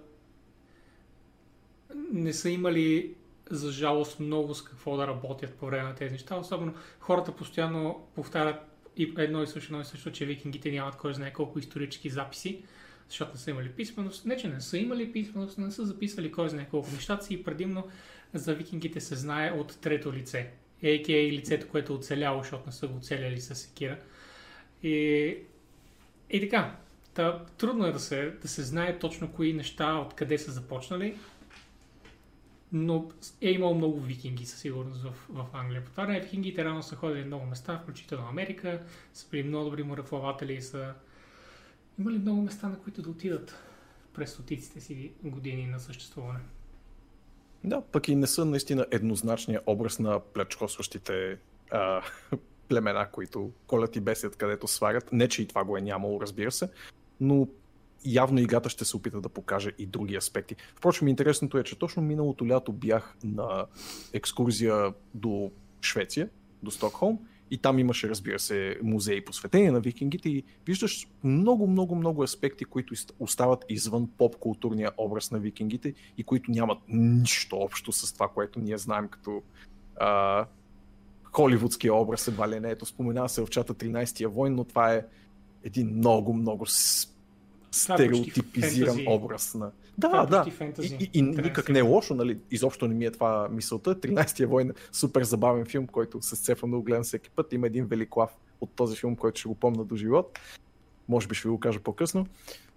не са имали за жалост много с какво да работят по време на тези неща. Особено хората постоянно повтарят и едно и също, едно и също, че викингите нямат кой знае колко исторически записи, защото не са имали писменост. Не, че не са имали писменост, не са записвали кой знае колко. Нещата си предимно за викингите се знае от трето лице. А.К.А. лицето, което е оцеляло, защото не са го оцеляли с секира. И, и така, Та, трудно е да се, да се знае точно кои неща, откъде са започнали, но е имало много викинги със сигурност в, в Англия. По това време викингите рано са ходили много места, включително Америка, са били много добри мореплаватели и са имали много места, на които да отидат през стотиците си години на съществуване. Да, пък и не са наистина еднозначния образ на плечкосващите а, племена, които колят и бесят където сварят. Не, че и това го е нямало, разбира се, но явно играта ще се опита да покаже и други аспекти. Впрочем, интересното е, че точно миналото лято бях на екскурзия до Швеция, до Стокхолм и там имаше, разбира се, музеи посветени на викингите и виждаш много, много, много аспекти, които остават извън поп-културния образ на викингите и които нямат нищо общо с това, което ние знаем като а, холивудския образ, едва ли не. Ето, споменава се в чата 13-я войн, но това е един много, много стереотипизиран е образ на... Да, да. Фентази. И, и, и никак не е лошо, нали? Изобщо не ми е това мисълта. 13-я войн е супер забавен филм, който се сцепва много гледам всеки път. Има един великлав от този филм, който ще го помня до живот. Може би ще ви го кажа по-късно.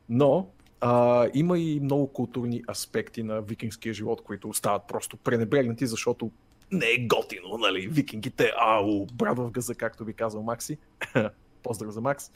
Но а, има и много културни аспекти на викингския живот, които остават просто пренебрегнати, защото не е готино, нали? Викингите, ау, брат в газа, както би казал Макси. Поздрав за Макс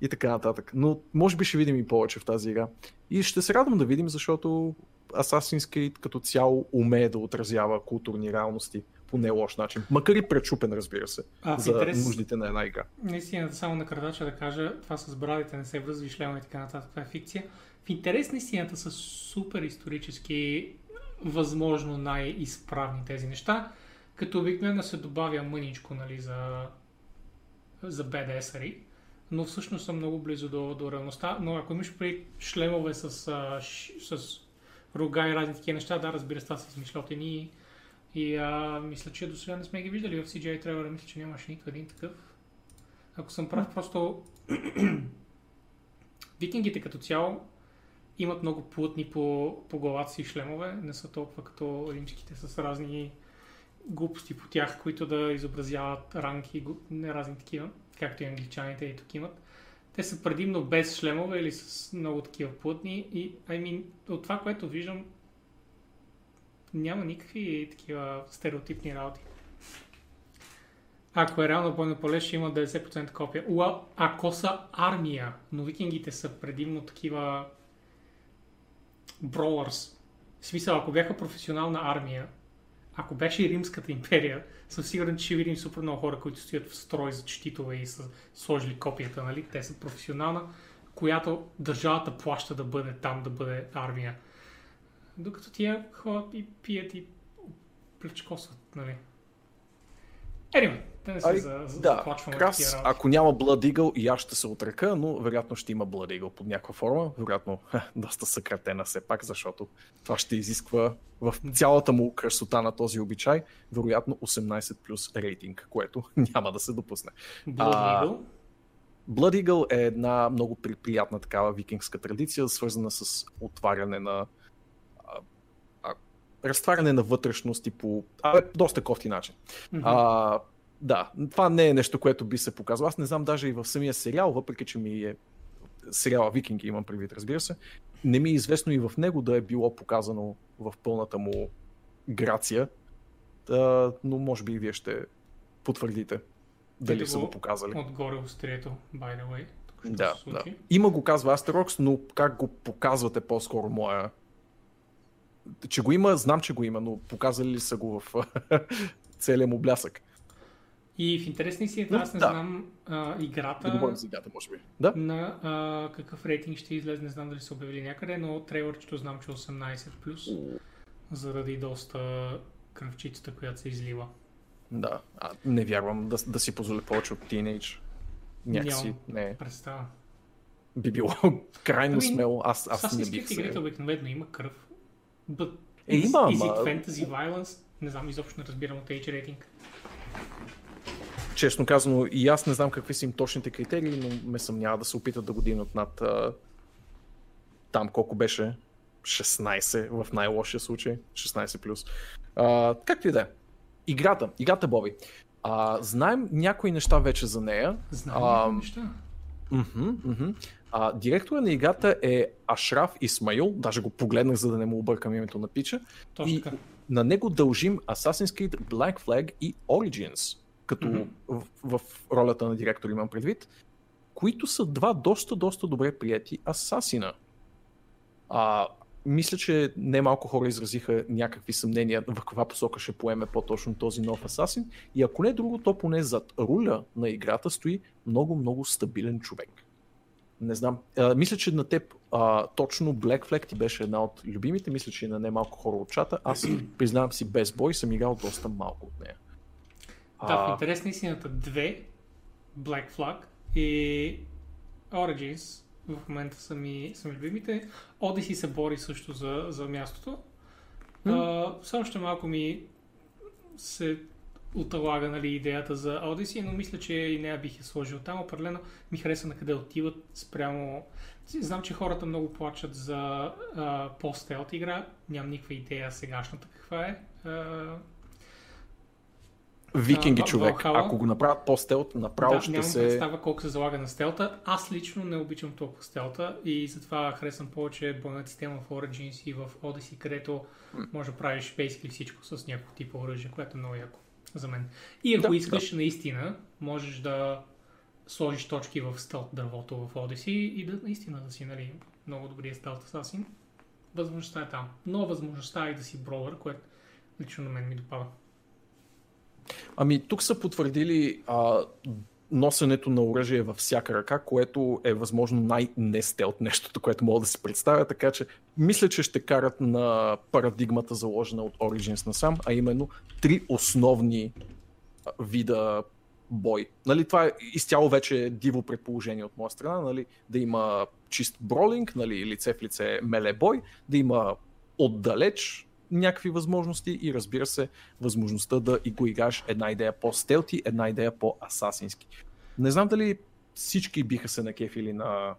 и така нататък. Но може би ще видим и повече в тази игра. И ще се радвам да видим, защото Assassin's Creed като цяло умее да отразява културни реалности по не лош начин. Макар и пречупен, разбира се, а, за интерес... нуждите на една игра. Наистина, само на крадача да кажа, това с брадите не се връзва, шлема и така нататък, това е фикция. В интерес на истината са супер исторически възможно най-изправни тези неща, като обикновено се добавя мъничко нали, за, за BDS-ари но всъщност са много близо до, до реалността. Но ако имаш при шлемове с, а, ш, с рога и разни такива неща, да, разбира се, това са измишлотени и, и а, мисля, че до сега не сме ги виждали в CGI трейлера, мисля, че нямаше нито един такъв. Ако съм прав, просто викингите като цяло имат много плътни по, по главата си шлемове, не са толкова като римските с разни глупости по тях, които да изобразяват ранки, не разни такива както и англичаните и тук имат. Те са предимно без шлемове или с много такива плътни и I mean, от това, което виждам, няма никакви такива стереотипни работи. Ако е реално бойно поле, ще има 90% копия. Уа, ако са армия, но викингите са предимно такива броулърс. В смисъл, ако бяха професионална армия, ако беше Римската империя, съм сигурен, че видим супер много хора, които стоят в строй за щитове и са сложили копията, нали? Те са професионална, която държавата плаща да бъде там, да бъде армия. Докато тия ходят и пият и плечкосват, нали? Anyway, да не се за, за, да, Крас, ако няма Blood Eagle и аз ще се отрека, но вероятно ще има Blood Eagle под някаква форма. Вероятно ха, доста съкратена все пак, защото това ще изисква в цялата му красота на този обичай, вероятно 18 плюс рейтинг, което няма да се допусне. Blood Eagle? Blood Eagle е една много приятна такава викингска традиция, свързана с отваряне на разтваряне на вътрешности по а, доста кофти начин. Mm-hmm. А, да, това не е нещо, което би се показало. Аз не знам даже и в самия сериал, въпреки че ми е сериала Викинги имам предвид, разбира се, не ми е известно и в него да е било показано в пълната му грация, да, но може би и вие ще потвърдите дали са го показали. Отгоре острието, by the way. Да, да. Има го казва Астерокс, но как го показвате по-скоро моя... Че го има, знам, че го има, но показали ли са го в целия му блясък? И в интересни си, Но, аз не да. знам а, играта Да говорим за играта, може би. Да? на а, какъв рейтинг ще излезе, не знам дали са обявили някъде, но трейлърчето знам, че е 18+, заради доста кръвчицата, която се излива. Да. А, не вярвам да, да си позволя повече от тинейдж. Някакси Нямам. не. Представа. Би било крайно Ами, смело. Аз, Аз не бих Creed игрите се... обикновено има кръв. But Е, is, има, is ама- it fantasy violence? Не знам, изобщо не разбирам от age рейтинг. Честно казано, и аз не знам какви са им точните критерии, но ме съмнява да се опитат да го дигнат над а, там колко беше 16 в най-лошия случай, 16 плюс. Както и да е. Играта, играта Боби. А, знаем някои неща вече за нея. Знам А, неща? Мгм, мгм. А, директора на играта е Ашраф Исмаил, даже го погледнах, за да не му объркам името на пича. Точно И така. на него дължим Assassin's Creed Black Flag и Origins, като Мгм. в, в ролята на директор имам предвид, които са два доста, доста добре прияти асасина. А, мисля, че немалко хора изразиха някакви съмнения в каква посока ще поеме по-точно този нов асасин. И ако не друго, то поне зад руля на играта стои много, много стабилен човек. Не знам. А, мисля, че на теб а, точно Black Flag ти беше една от любимите. Мисля, че и на немалко хора от чата. Аз признавам си без бой, съм играл доста малко от нея. Да, в А, интерес на истината две Black Flag и Origins в момента са ми, са ми любимите. Odyssey се бори също за, за мястото. А, все още малко ми се оталага нали, идеята за Odyssey, но мисля, че и нея бих я сложил там. Определено ми хареса на къде отиват спрямо... Знам, че хората много плачат за по-стелт игра. Нямам никаква идея сегашната каква е. А, Викинги А, човек. Valhalla? Ако го направят по-стелт, направо да, ще нямам се... представа колко се залага на стелта. Аз лично не обичам толкова стелта и затова харесвам повече бойната система в Origins и в Odyssey, където може да правиш basically всичко с някакво типа оръжие, което е много яко за мен. И ако Да, искаш наистина, можеш да сложиш точки в стелт дървото в Odyssey и да наистина да си нали, много добрия стелт асасин. Възможността е там. Но възможността е да си бровър, което лично на мен ми допада. Ами тук са потвърдили а, носенето на оръжие във всяка ръка, което е възможно най-нестелт нещото, което мога да си представя, така че мисля, че ще карат на парадигмата заложена от Origins насам, а именно три основни вида бой. Нали, това е изцяло вече диво предположение от моя страна, нали, да има чист бролинг, нали, лице в лице меле бой, да има отдалеч някакви възможности и разбира се възможността да и го играеш една идея по-стелти, една идея по-асасински. Не знам дали всички биха се накефили на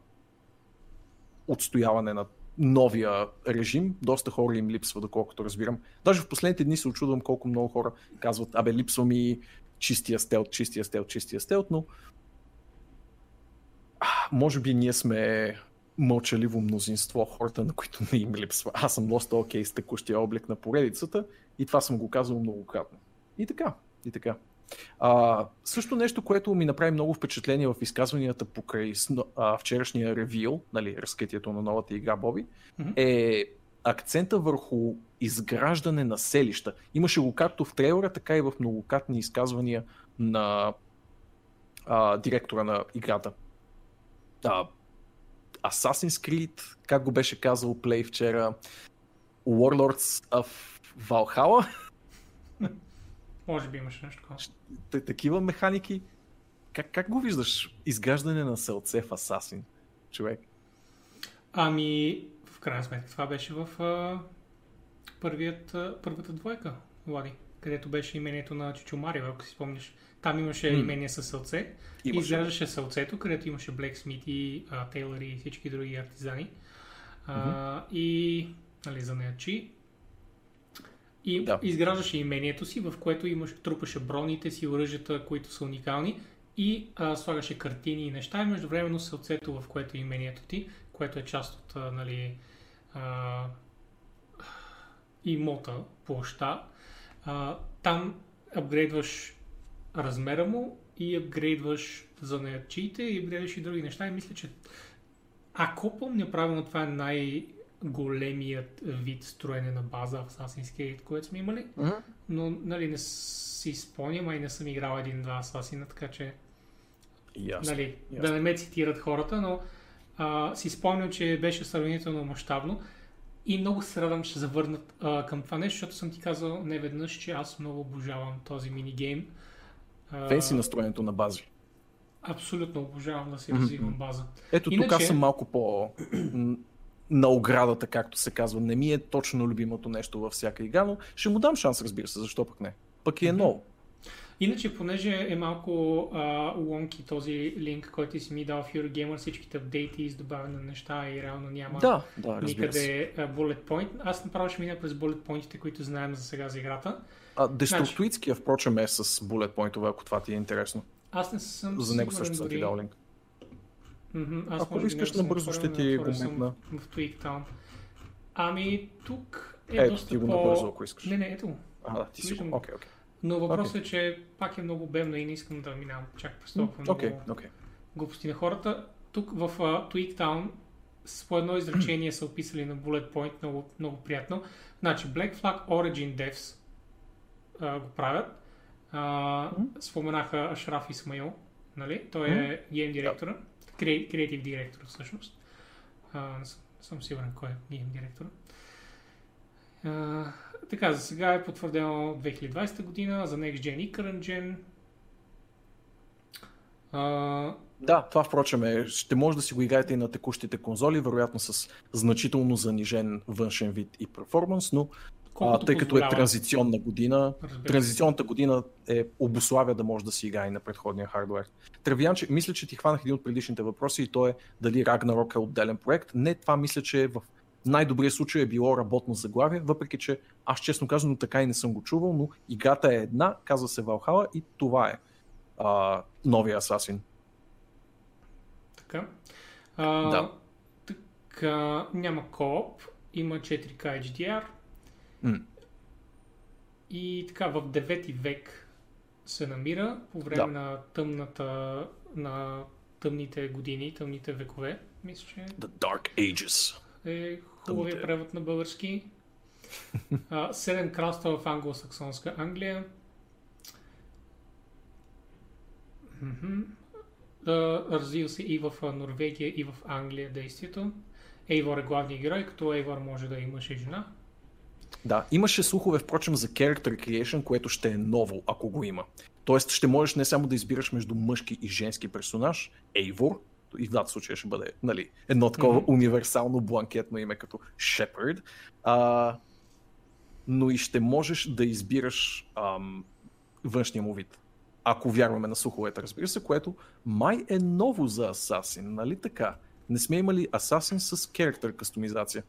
отстояване на новия режим. Доста хора им липсва, доколкото разбирам. Даже в последните дни се очудвам колко много хора казват, абе липсва ми чистия стелт, чистия стелт, чистия стелт, но а, може би ние сме мълчаливо мнозинство, хората, на които не им липсва. Аз съм доста окей с текущия облик на поредицата и това съм го казвал многократно. И така, и така. А, също нещо, което ми направи много впечатление в изказванията покрай а, вчерашния ревил, нали, разкритието на новата игра Боби, е акцента върху изграждане на селища. Имаше го както в трейлера, така и в многократни изказвания на а, директора на играта. А, Assassin's Creed, как го беше казал Play вчера, Warlords of Valhalla, Може би имаше нещо такова. Такива механики. Как, как го виждаш? Изграждане на селце в Assassin, човек. Ами, в крайна сметка, това беше в а, първият, а, първата двойка, Влади, където беше имението на Чичо Марио, ако си спомняш. Там имаше М. имение със сълце. И Имаше. изграждаше сълцето, където имаше Blacksmith, а, тейлъри и всички други артизани. А, И, нали, занаячи. И Да. изграждаше имението си, в което имаш, трупаше броните си, оръжията, които са уникални и а, слагаше картини и неща и междувременно сълцето, в което е имението ти, което е част от а, нали, а, имота, площа, а, там апгрейдваш размера му и апгрейдваш за неячиите и гледаш и други неща и мисля, че ако помня правилно, това е най-големият вид строене на база в Assassin's Creed, което сме имали, Mm-hmm. но нали, не си спомням, а и не съм играл един-два Assassin, така че Ясно. нали, ясно. да не ме цитират хората, но а, си спомням, че беше сравнително мащабно и много се радвам, че се завърнат а, към това нещо, защото съм ти казал не веднъж, че аз много обожавам този минигейм. А, Фенси настроението на бази. Абсолютно обожавам да си развивам база. Ето тук Иначе- аз съм малко по на оградата, както се казва. Не ми е точно любимото нещо във всяка игра, но ще му дам шанс, разбира се, защо пък не. Пък и е ново. Иначе, понеже е малко а, лонки този линк, който си ми дал в Eurogamer, всичките апдейти, издобавяне на неща и реално няма Да, да, никъде а, bullet point. Аз направо ще мина през bullet pointите, които знаем за сега за играта. А, Значи- Деструктуитския, впрочем, е с bullet point ако това ти е интересно. Аз не съм За него също съм ти дал линк. Мгм, Аз Ако искаш набързо ще ти го метна. В Tweaktown. Ами, тук е Ето доста ти го по... набързо, ако искаш. Не, не, ето. А, да, ти си го. Окей, окей. Но въпросът е, че пак е много бемно и не искам да минавам чак през толкова много Окей, окей. глупости на хората. Тук в uh, Tweaktown с по едно изречение са описали на bullet point, много, много приятно. Значи, Black Flag Origin Devs а, го правят. А, споменаха Ашраф Исмаил, нали? Той е гейм директора, креатив директор всъщност. Не съм, сигурен кой е гейм директора. А, така, за сега е потвърдено 2020 година, за Next Gen и Current Gen. А, Да, това впрочем е, ще може да си го играете и на текущите конзоли, вероятно с значително занижен външен вид и перформанс, но а, тъй като е транзиционна година, разбира транзиционната година е обославя да може да си играе на предходния хардвер. Тревианче, мисля, че ти хванах един от предишните въпроси и то е дали Ragnarok е отделен проект. Не, това мисля, че в най-добрия случай е било работно заглавие, въпреки че аз честно казано така и не съм го чувал, но играта е една, казва се Valhalla и това е а, новия Асасин. Така. А, Да. Така, няма кооп, има 4K HDR М. и така в 9 век се намира по време Да. на тъмната, на тъмните години, тъмните векове. Мисля, че The Dark Ages. Е хубавия Тъмните. превод на български. А, Седем кралства в англосаксонска Англия. Развива се и в Норвегия, и в Англия действието. Ейвор е главният герой, като Ейвор може да мъж и жена. Да, имаше слухове, впрочем, за Character Creation, което ще е ново, ако го има. Тоест ще можеш не само да избираш между мъжки и женски персонаж, Eivor, и в двата случая ще бъде нали, едно такова mm-hmm. универсално бланкетно име като Shepard, а, но и ще можеш да избираш ам, външния му вид. Ако вярваме на слуховете, разбира се, което май е ново за Assassin, нали така? Не сме имали Assassin с Character кастомизация.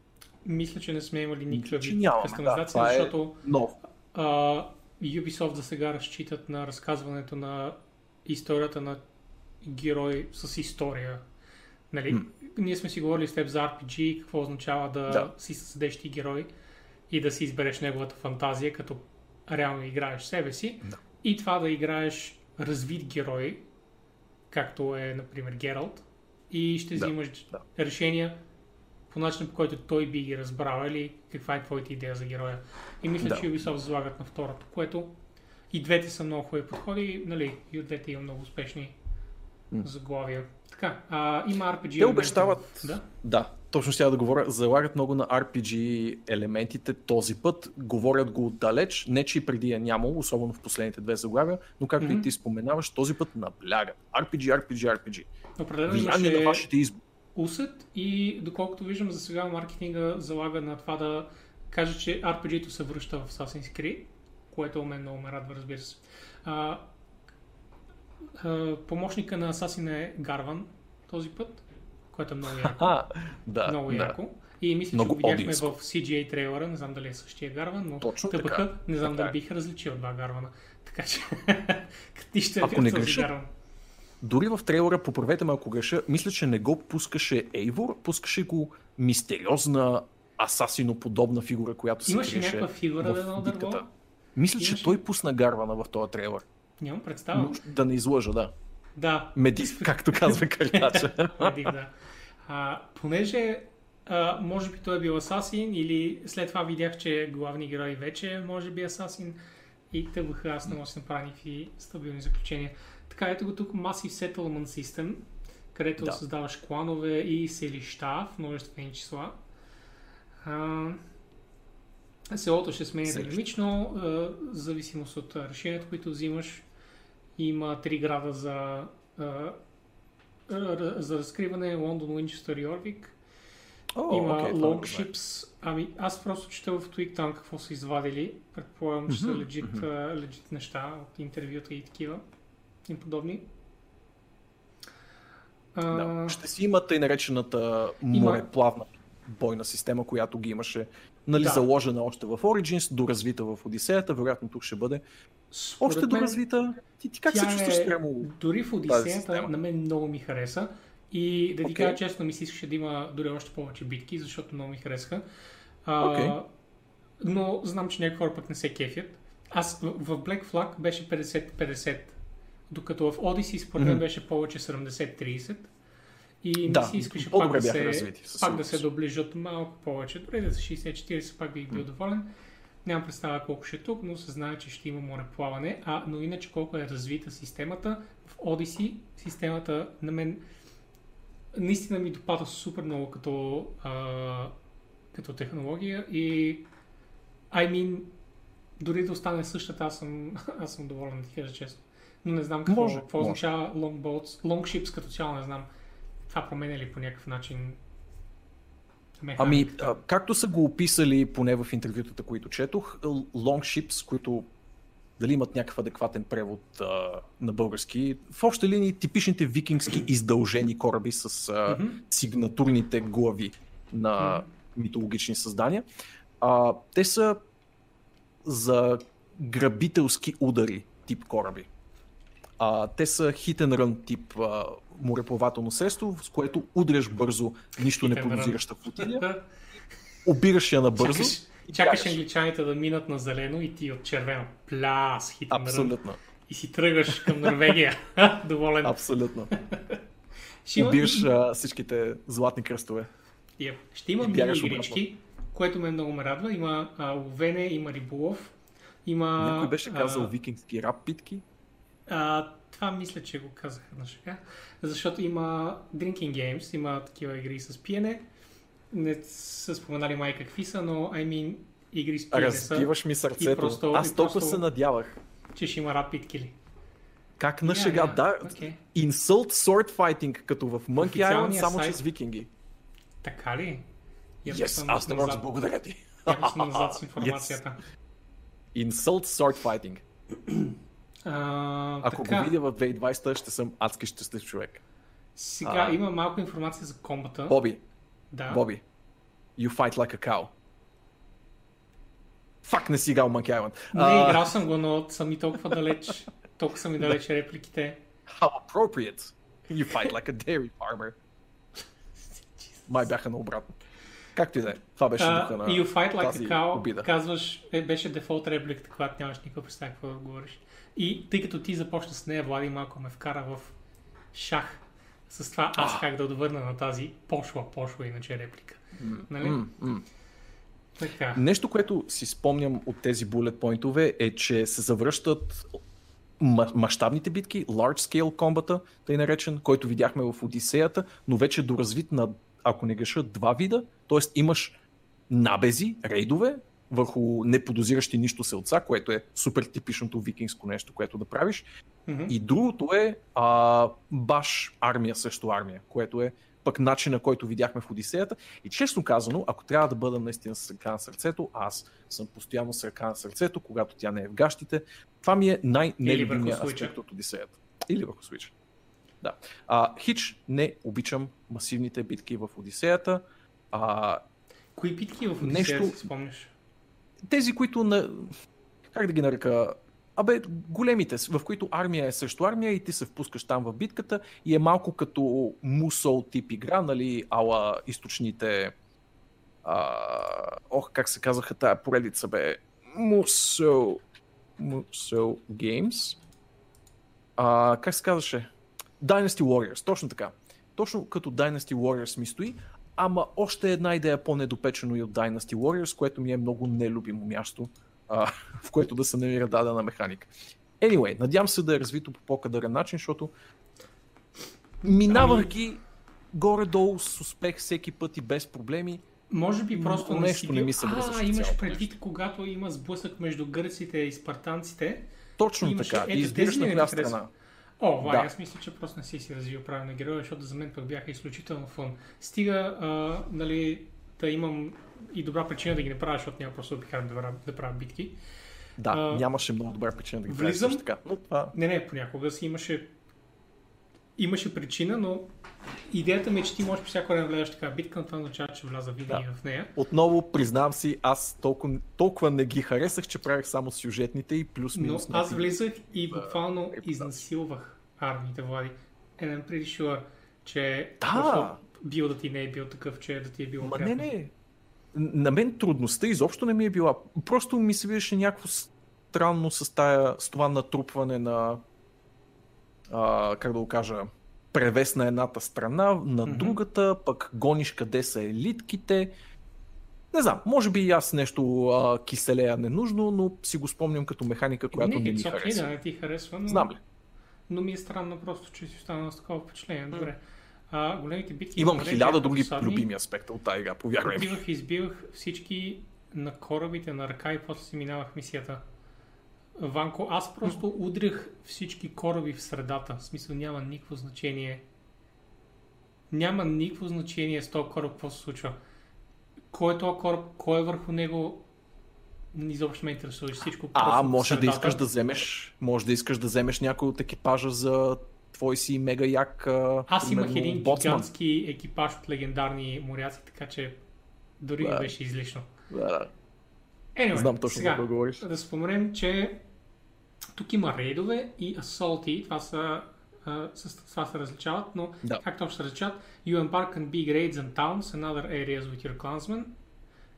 Мисля, че не сме имали никакъв Че вид кастомизация, да, това е- защото Ново. а, Ubisoft за сега разчитат на разказването на историята на герой с история. Нали? М. Ние сме си говорили с теб за RPG, какво означава да, Да. си създадеш ти герой и да си избереш неговата фантазия, като реално играеш себе си. Да. И това да играеш развит герой, както е, например, Гералт, и ще Да, взимаш да. решения по начин, по който той би ги разбрал или каква е твоята идея за героя. И мисля, Да. че Ubisoft залагат на второто, което и двете са много хубави подходи, нали, и от двете има много успешни. Заглавия. Така, а, има RPG. Те елементи обещават- Да? Да, точно ще да говоря. Залагат много на RPG елементите този път. Говорят го отдалеч. Не, че и преди е нямало, особено в последните две заглавия, но както Мгм. и ти споменаваш, този път наблягат. RPG, RPG, RPG. Определено Влияние на вашите избори. усет и доколкото виждам за сега маркетинга залага на това да каже, че RPG-то се връща в Assassin's Creed, което у мен много ме радва, разбира се. А, помощника на Assassin е Гарван този път, което е много яко. Да, много да. яко. И мисля, Много че го видяхме одинско. в CGA трейлера, не знам дали е същия Гарван, но Точно тъпъха, така. не знам Така дали е. бих различил два Гарвана. Така че, ти ще Ако не греша, Гарван. Дори в трейлера, поправете ме ако греша, мисля, че не го пускаше Ейвор, пускаше го мистериозна асасиноподобна фигура, която се Имаше някаква фигура в да дърво? Мисля, че Имаше. той пусна Гарвана в този трейлер. Нямам представа. Но, да не излъжа, да. Да. Медив, както казва Карлача. Медив, да. А, понеже а, може би той е бил асасин или след това видях, че главни герой вече е, може би асасин и тъбаха, аз не мога да се направя никакви стабилни заключения. Така, ето го тук Massive Settlement System, където да. създаваш кланове и селища в множествени числа. А, селото ще сменя динамично, в зависимост от решението, които взимаш. Има три града за, за разкриване Лондон, Уинчестър и Орвик. Oh, Има okay, Longships. Ами аз просто чета в Twig какво са извадили. Предполагам, че mm-hmm, са легит, mm-hmm. неща от интервюта и такива и подобни. Да. Ще си имат и наречената мореплавна бойна система, която ги имаше нали, да. заложена още в Origins, доразвита в Одисеята, вероятно тук ще бъде Според още мен, доразвита. Ти, ти как се чувстваш е, спрямо Дори в Одисеята на мен много ми хареса и да ти okay. кажа честно, ми се искаше да има дори още повече битки, защото много ми харесаха. А, okay. Но знам, че някои хора пък не се кефят. Аз в Black Flag беше 50-50 докато в Odyssey според мен mm-hmm. беше повече 70-30. И да, не си искаше пак, да се, развити, пак да се доближат малко повече. Дори да са 60-40, пак бих бил доволен. Нямам представа колко ще е тук, но се знае, че ще има мореплаване. А, но иначе колко е развита системата. В Odyssey системата на мен наистина ми допада супер много като, а, като технология и I mean, дори да остане същата, аз съм, аз съм доволен, да ти кажа честно. Но не знам какво, може, какво може. означава long boats. Long ships като цяло не знам. Това променя ли по някакъв начин Ами, а, както са го описали поне в интервютата, които четох, long ships, които дали имат някакъв адекватен превод а, на български. В общи линии типичните викингски издължени кораби с а, mm-hmm. сигнатурните глави на mm-hmm. митологични създания. А, те са за грабителски удари тип кораби. А, те са hit and run тип а, мореплавателно средство, с което удряш бързо, нищо не подозираща флотилия, обираш я набързо. Чакаш, и чакаш англичаните да минат на зелено и ти от червено. Пляс, хит Абсолютно. И си тръгваш към Норвегия. Доволен. Абсолютно. Убираш има... всичките златни кръстове. Yep. Ще има мини игрички, което ме много ме радва. Има а, ловене, има риболов. Има, Някой беше казал а... викингски рап питки. А, това мисля, че го казах на шега. Защото има drinking games, има такива игри с пиене. Не са споменали май какви са, но I mean, игри с пиене Разбиваш ми сърцето. Просто, Аз толкова просто, се надявах. Че ще има рапитки ли. Как на шега? Yeah, да. Okay. Insult Sword Fighting, като в Monkey Island, само сайт... че с викинги. Така ли? Я yes, аз не мога да благодаря ти. Я съм назад с информацията. Yes. Insult Sword Fighting. А, Ако така... го видя в 2020, ще съм адски щастлив човек. Сега а... има малко информация за комбата. Боби. Да. Боби. You fight like a cow. Фак не си играл Monkey Island. Не, uh... играл съм го, но съм и толкова далеч. толкова са ми далеч репликите. How appropriate. You fight like a dairy farmer. Май бяха наобратно. Както и да е. Това беше uh, духа на You fight like a cow, обида. казваш, е, беше дефолт репликата, когато нямаш никаква представа какво да говориш. И тъй като ти започна с нея, Влади малко ме вкара в шах с това аз как да отвърна на тази пошла, пошла иначе реплика. Mm, нали? Mm, mm. Така. Нещо, което си спомням от тези булет поинтове е, че се завръщат мащабните битки, large scale комбата, тъй наречен, който видяхме в Одисеята, но вече доразвит на, ако не греша, два вида, т.е. имаш набези, рейдове, върху неподозиращи нищо селца, което е супер типичното викингско нещо, което да правиш. Mm-hmm. И другото е а, баш армия срещу армия, което е пък начина, който видяхме в Одисеята. И честно казано, ако трябва да бъда наистина с ръка на сърцето, аз съм постоянно с ръка на сърцето, когато тя не е в гащите. Това ми е най-нелюбимия аспект от Одисеята. Или върху Switch. Да. А, хич не обичам масивните битки в Одисеята. А, Кои битки в Одисеята нещо... си спомняш? Тези, които на... как да ги нарека, Абе, големите, в които армия е срещу армия и ти се впускаш там в битката и е малко като мусол тип игра, нали, ала източните... А, ох, как се казаха тая поредица, бе? Мусол... Мусол Games. А, как се казваше? Dynasty Warriors, точно така. Точно като Dynasty Warriors ми стои, ама още една идея по-недопечено и от Dynasty Warriors, което ми е много нелюбимо място, а, в което да се намира дадена механика. Anyway, надявам се да е развито по по-кадърен начин, защото минавах Ами- ги горе-долу с успех всеки път и без проблеми. Може би просто Но не нещо си не бил- ми се връзва А, имаш предвид, когато има сблъсък между гърците и спартанците. Точно така. и избираш на не ми коя страна. О, Вай, Да. аз мисля, че просто не си си развил правилно героя, защото за мен пък бяха изключително фун. Стига, а, нали, да имам и добра причина да ги не правя, защото няма просто да обикарам да, правя- да правя битки. Да, А, нямаше много добра причина да ги влизам- също така. Но това Не, не, понякога си имаше имаше причина, но идеята ми е, че ти можеш по всяко време да влезеш така битка, но това означава, че вляза винаги в нея. Отново признавам си, аз толкова, толкова не ги харесах, че правих само сюжетните и Но плюс-минус. аз някакви- влизах и буквално репутация. изнасилвах армиите, Влади. And I'm pretty sure, че Да. бил да ти не е бил такъв, че да ти е било Ма не, приятно. не. На мен трудността изобщо не ми е била. Просто ми се виждаше някакво странно с, тая, с това натрупване на, а, как да го кажа, превес на едната страна, на другата, пък гониш къде са елитките. Не знам, може би и аз нещо а, киселея ненужно, но си го спомням като механика, която не, не, ми okay, харесва. да не ти харесва, но, Знам ли? но ми е странно просто, че си останал с такова впечатление. Добре. А, големите битки... Имам хиляда други досадни. любими аспекта от тази игра, повярвай ми. Отивах и избивах всички на корабите на ръка и после си минавах мисията. Ванко, аз просто удрях всички кораби в средата. В смисъл няма никакво значение. Няма никакво значение с този кораб какво се случва. Кой е този кораб, кой е върху него, изобщо ме интересува всичко. А, може да искаш да вземеш, може да искаш да вземеш някой от екипажа за твой си мега як Аз имах един боцман. гигантски екипаж от легендарни моряци, така че дори не беше излишно. Да, да. Anyway, Знам точно сега, за какво говориш. Да споменем, че тук има рейдове и асолти. Това са, с това се различават, но Да. как точно се различават? You embark on big raids and towns and other areas with your clansmen.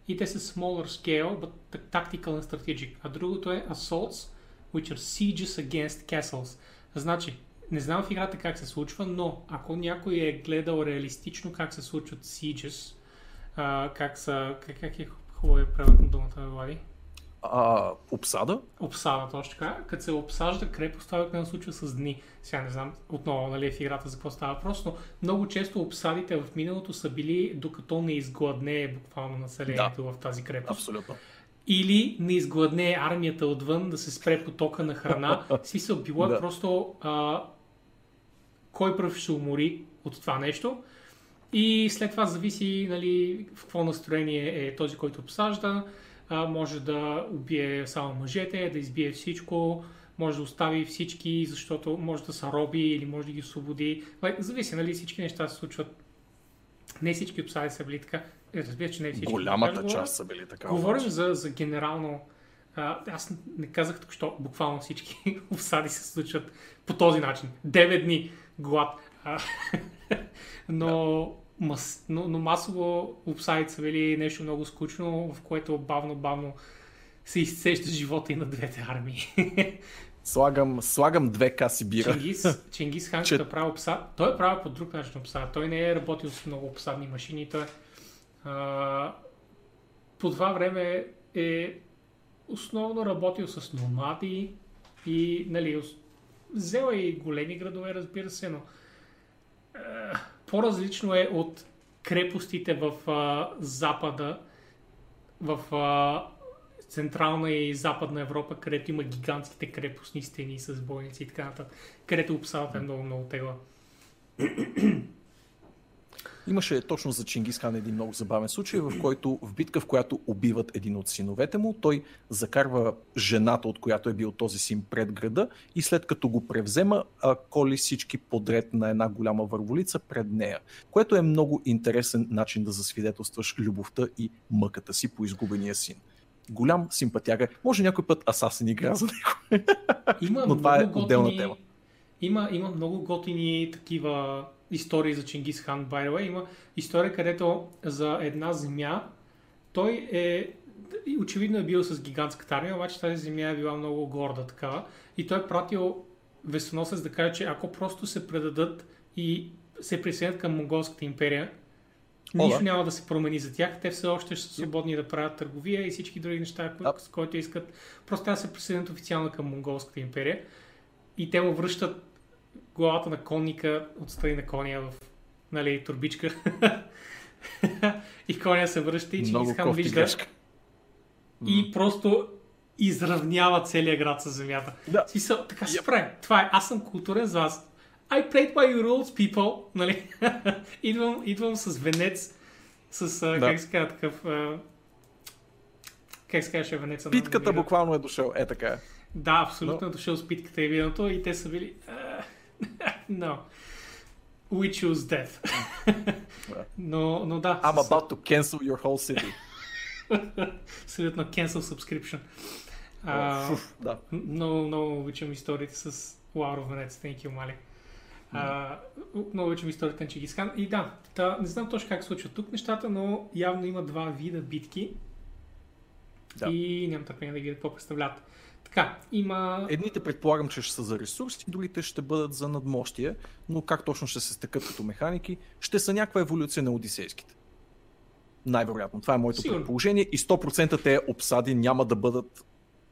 И те са smaller scale, but tactical and strategic. А другото е assaults, which are sieges against castles. Значи, не знам в играта как се случва, но ако някой е гледал реалистично как се случват sieges, как, са, как, как е хубаво е превод на думата, Влади? А, обсада? обсада, точно така. Като се обсажда крепост, това обикновено случва с дни. Сега не знам отново нали, в играта за какво става въпрос, но много често обсадите в миналото са били докато не изгладнее буквално населението в тази крепост. Абсолютно. Или не изгладнее армията отвън да се спре потока на храна. Смисъл, било е Да. просто а, кой пръв ще умори от това нещо. И след това зависи нали, в какво настроение е този, който обсажда. А, може да убие само мъжете, да избие всичко, може да остави всички, защото може да са роби или може да ги освободи. Зависи, нали, всички неща се случват. Не всички обсади са били така. Е, разбира, че не всички. Голямата Как част са били така. Говорим обаче. за, за генерално. А, аз не казах тук, що буквално всички обсади се случват по този начин. 9 дни глад. А, но, мас, но, но масово обсадите са били нещо много скучно, в което бавно-бавно се изцежда живота и на двете армии. Слагам, слагам две каси бира. Чингис, Чингис Хан, Че- като правил обсад, той е правил по друг начин обсад. Той не е работил с много обсадни машини. Той, а, по това време е основно работил с номади и нали, взел и големи градове, разбира се, но по-различно е от крепостите в а, запада, в а, Централна и Западна Европа, където има гигантските крепостни стени с бойници и така нататък, където обсадата е много, много тегла. Имаше точно за Чингис Хан един много забавен случай, в който в битка, в която убиват един от синовете му, той закарва жената, от която е бил този син пред града и след като го превзема, коли всички подред на една голяма върволица пред нея, което е много интересен начин да засвидетелстваш любовта и мъката си по изгубения син. Голям симпатяга. Може някой път Асасин игра за него. Има Но това е отделна готини- тема. Има, има много готини такива истории за Чингис Хан, by the way. Има история, където за една земя той е очевидно е бил с гигантската армия, обаче тази земя е била много горда такава и той е пратил вестоносец да каже, че ако просто се предадат и се присъединят към Монголската империя, О, нищо да. няма да се промени за тях. Те все още ще са свободни да правят търговия и всички други неща, кои, с които искат. Просто трябва да се присъединят официално към Монголската империя. И те му връщат главата на конника отстрани на коня в нали, турбичка. и коня се връща и Чингисхан вижда грешка. и просто изравнява целия град с земята. Да. Смисъл, така се Yep. прави. Това е, аз съм културен за вас. I played by your rules, people. Нали? идвам, идвам с венец, с, Да. как се казва такъв... Как се казваше венеца? Питката на- буквално е дошъл. Е така е. Да, абсолютно е дошъл с питката и виното и те са били... "А, no. We choose death. Да. но, но да. I'm about to cancel your whole city. Абсолютно cancel subscription. А, да. Много, много обичам историите с Лауро Венец, thank you, Мали. А, много обичам историите на Чингисхан. И да, та, не знам точно как се случват тук нещата, но явно има два вида битки. Да. И нямам търпение да видя какво представляват. Така, има... Едните предполагам, че ще са за ресурси, другите ще бъдат за надмощие, но как точно ще се стекат като механики, ще са някаква еволюция на одисейските. Най-вероятно. Това е моето Сигурно. предположение и 100% те обсади няма да бъдат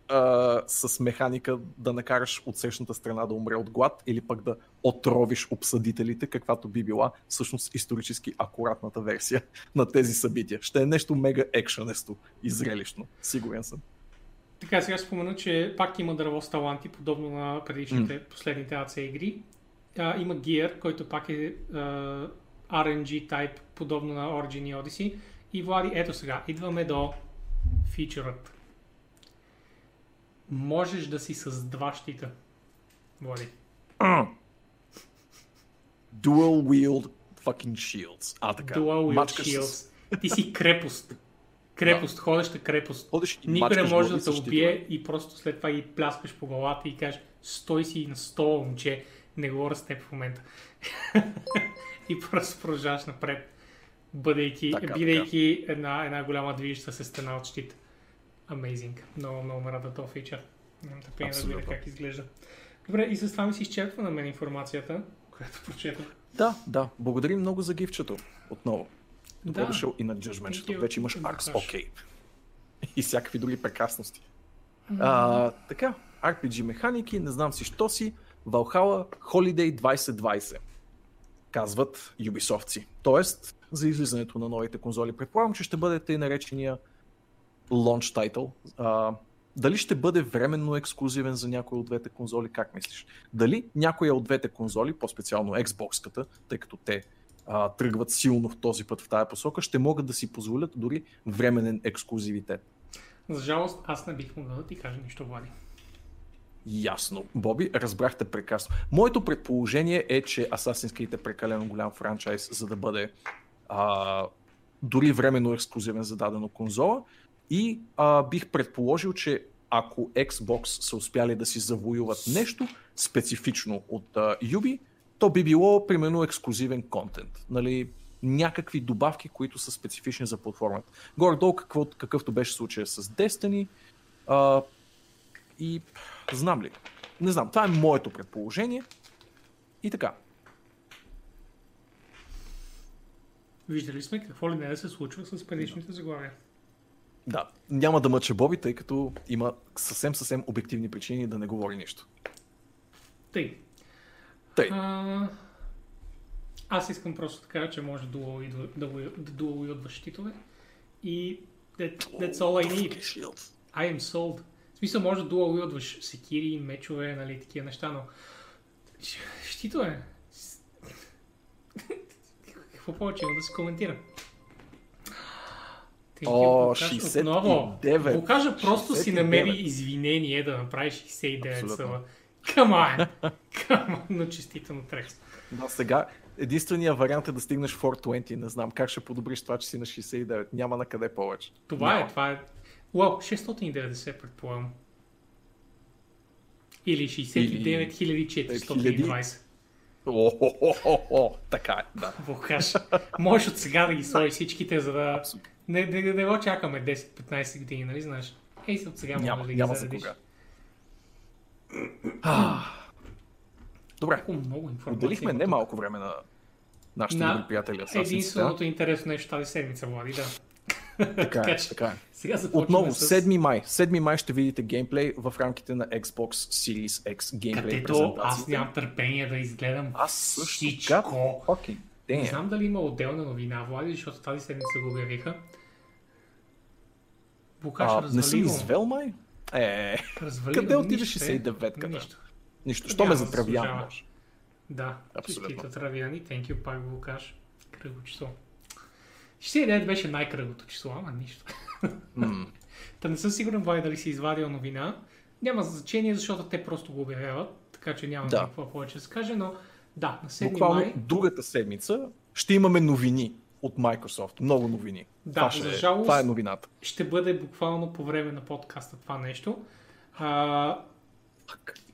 а, с механика да накараш от срещната страна да умре от глад или пък да отровиш обсъдителите, каквато би била всъщност исторически акуратната версия на тези събития. Ще е нещо мега екшенесто и зрелищно. Сигурен съм. Така, сега спомена, че пак има дърво с таланти, подобно на предишните, последните AC игри. А, има Gear, който пак е а, RNG type, подобно на Origin и Odyssey. И Влади, ето сега, идваме до фичърът. Можеш да си с два щита. Влади. Dual wield fucking shields. А, така. Dual Wield Мачкаш Shields. с- Ти си крепост. Крепост, ходеща крепост. Ходиш и Никой не може да те с щитове. убие и просто след това ги пляскаш по главата и кажеш стой си на стола, момче, не говоря с теб в момента. и просто продължаваш напред, бъдейки, Така, бидейки една, една голяма движеща се стена от щит. Amazing. Много, много ме рада този фичър. Нямам търпение да видя как изглежда. Добре, и с това ми се изчерпва на мен информацията, която прочетох. Да, да. Благодарим много за гифчето. Отново. Добре Да. дошъл и на Judgment. you. Вече имаш Arcs, окей. И всякакви други прекрасности. А, така, RPG механики, не знам си що си, Valhalla Holiday 2020. Казват Ubisoftци. Тоест, за излизането на новите конзоли. Предполагам, че ще бъде тъй наречения launch title. А, дали ще бъде временно ексклюзивен за някой от двете конзоли, как мислиш? Дали някоя от двете конзоли, по-специално Xbox-ката, тъй като те а, тръгват силно в този път в тая посока, ще могат да си позволят дори временен ексклюзивитет. За жалост, аз не бих могъл да ти кажа нищо, Влади. Ясно. Боби, разбрахте прекрасно. Моето предположение е, че Assassin's Creed е прекалено голям франчайз, за да бъде а, дори временно ексклюзивен за дадена конзола. И а, бих предположил, че ако Xbox са успяли да си завоюват нещо специфично от а, Ubi, то би било примерно ексклюзивен контент. Нали, някакви добавки, които са специфични за платформата. Горе-долу какво, какъвто беше случая с Destiny, а, и знам ли? Не знам. Това е моето предположение. И така. Виждали сме какво ли не да се случва с предишните заглавия. Да. Няма да мъча Боби, тъй като има съвсем съвсем обективни причини да не говори нищо. Тъй. Тъй. А, аз искам просто да кажа, че може да дуал идва- да щитове. И that, that's all I need. I am sold. В смисъл може да дуал и отваш секири, мечове, нали, такива неща, но щитове. Какво повече има да се коментира? Thank you, О, Вулкаш. 69. Отново. Вулкажа просто си 69. намери извинение да направи 69 Абсолютно. съва. Come on! On! Но честително трекс. Да, сега единственият вариант е да стигнеш 420. Не знам как ще подобриш това, че си на 69. Няма на къде повече. Това Няма. е, това е. Уау, 690 предполагам. Или 69 420. О, така е, да. Вулкаш. Можеш от сега да ги сложиш всичките, за да... Не, не, не, го чакаме 10-15 години, нали знаеш? Ей, от сега може да ги няма за заредиш. кога. Добре. Много информация. Отделихме не малко време на нашите На добри приятели. Единственото интересно нещо тази седмица, Влади, да. Така е, така е. Сега Отново, с... 7 май. 7 май ще видите геймплей в рамките на Xbox Series X геймплей Където аз нямам търпение да изгледам Аз също. всичко. Fucking Не знам дали има отделна новина, Влади, защото тази седмица го обявиха. Букаш А, развали не го. извел май? Е, Развали къде отиде нищо, е. 69-ката? Нищо. Нищо. Що ме Няма да Абсолютно. травяни, thank you, пак го кажа. Кръго число. Ще идея беше най-кръгото число, ама нищо. М, Та не съм сигурен, Влади, дали си извадил новина. Няма значение, защото те просто го обявяват, така че няма Да. какво повече да се каже, но да, на 7 Буквално май. другата седмица ще имаме новини от Microsoft. Много новини. Да, това, ще за е- жалост- това е новината. ще бъде буквално по време на подкаста това нещо. А,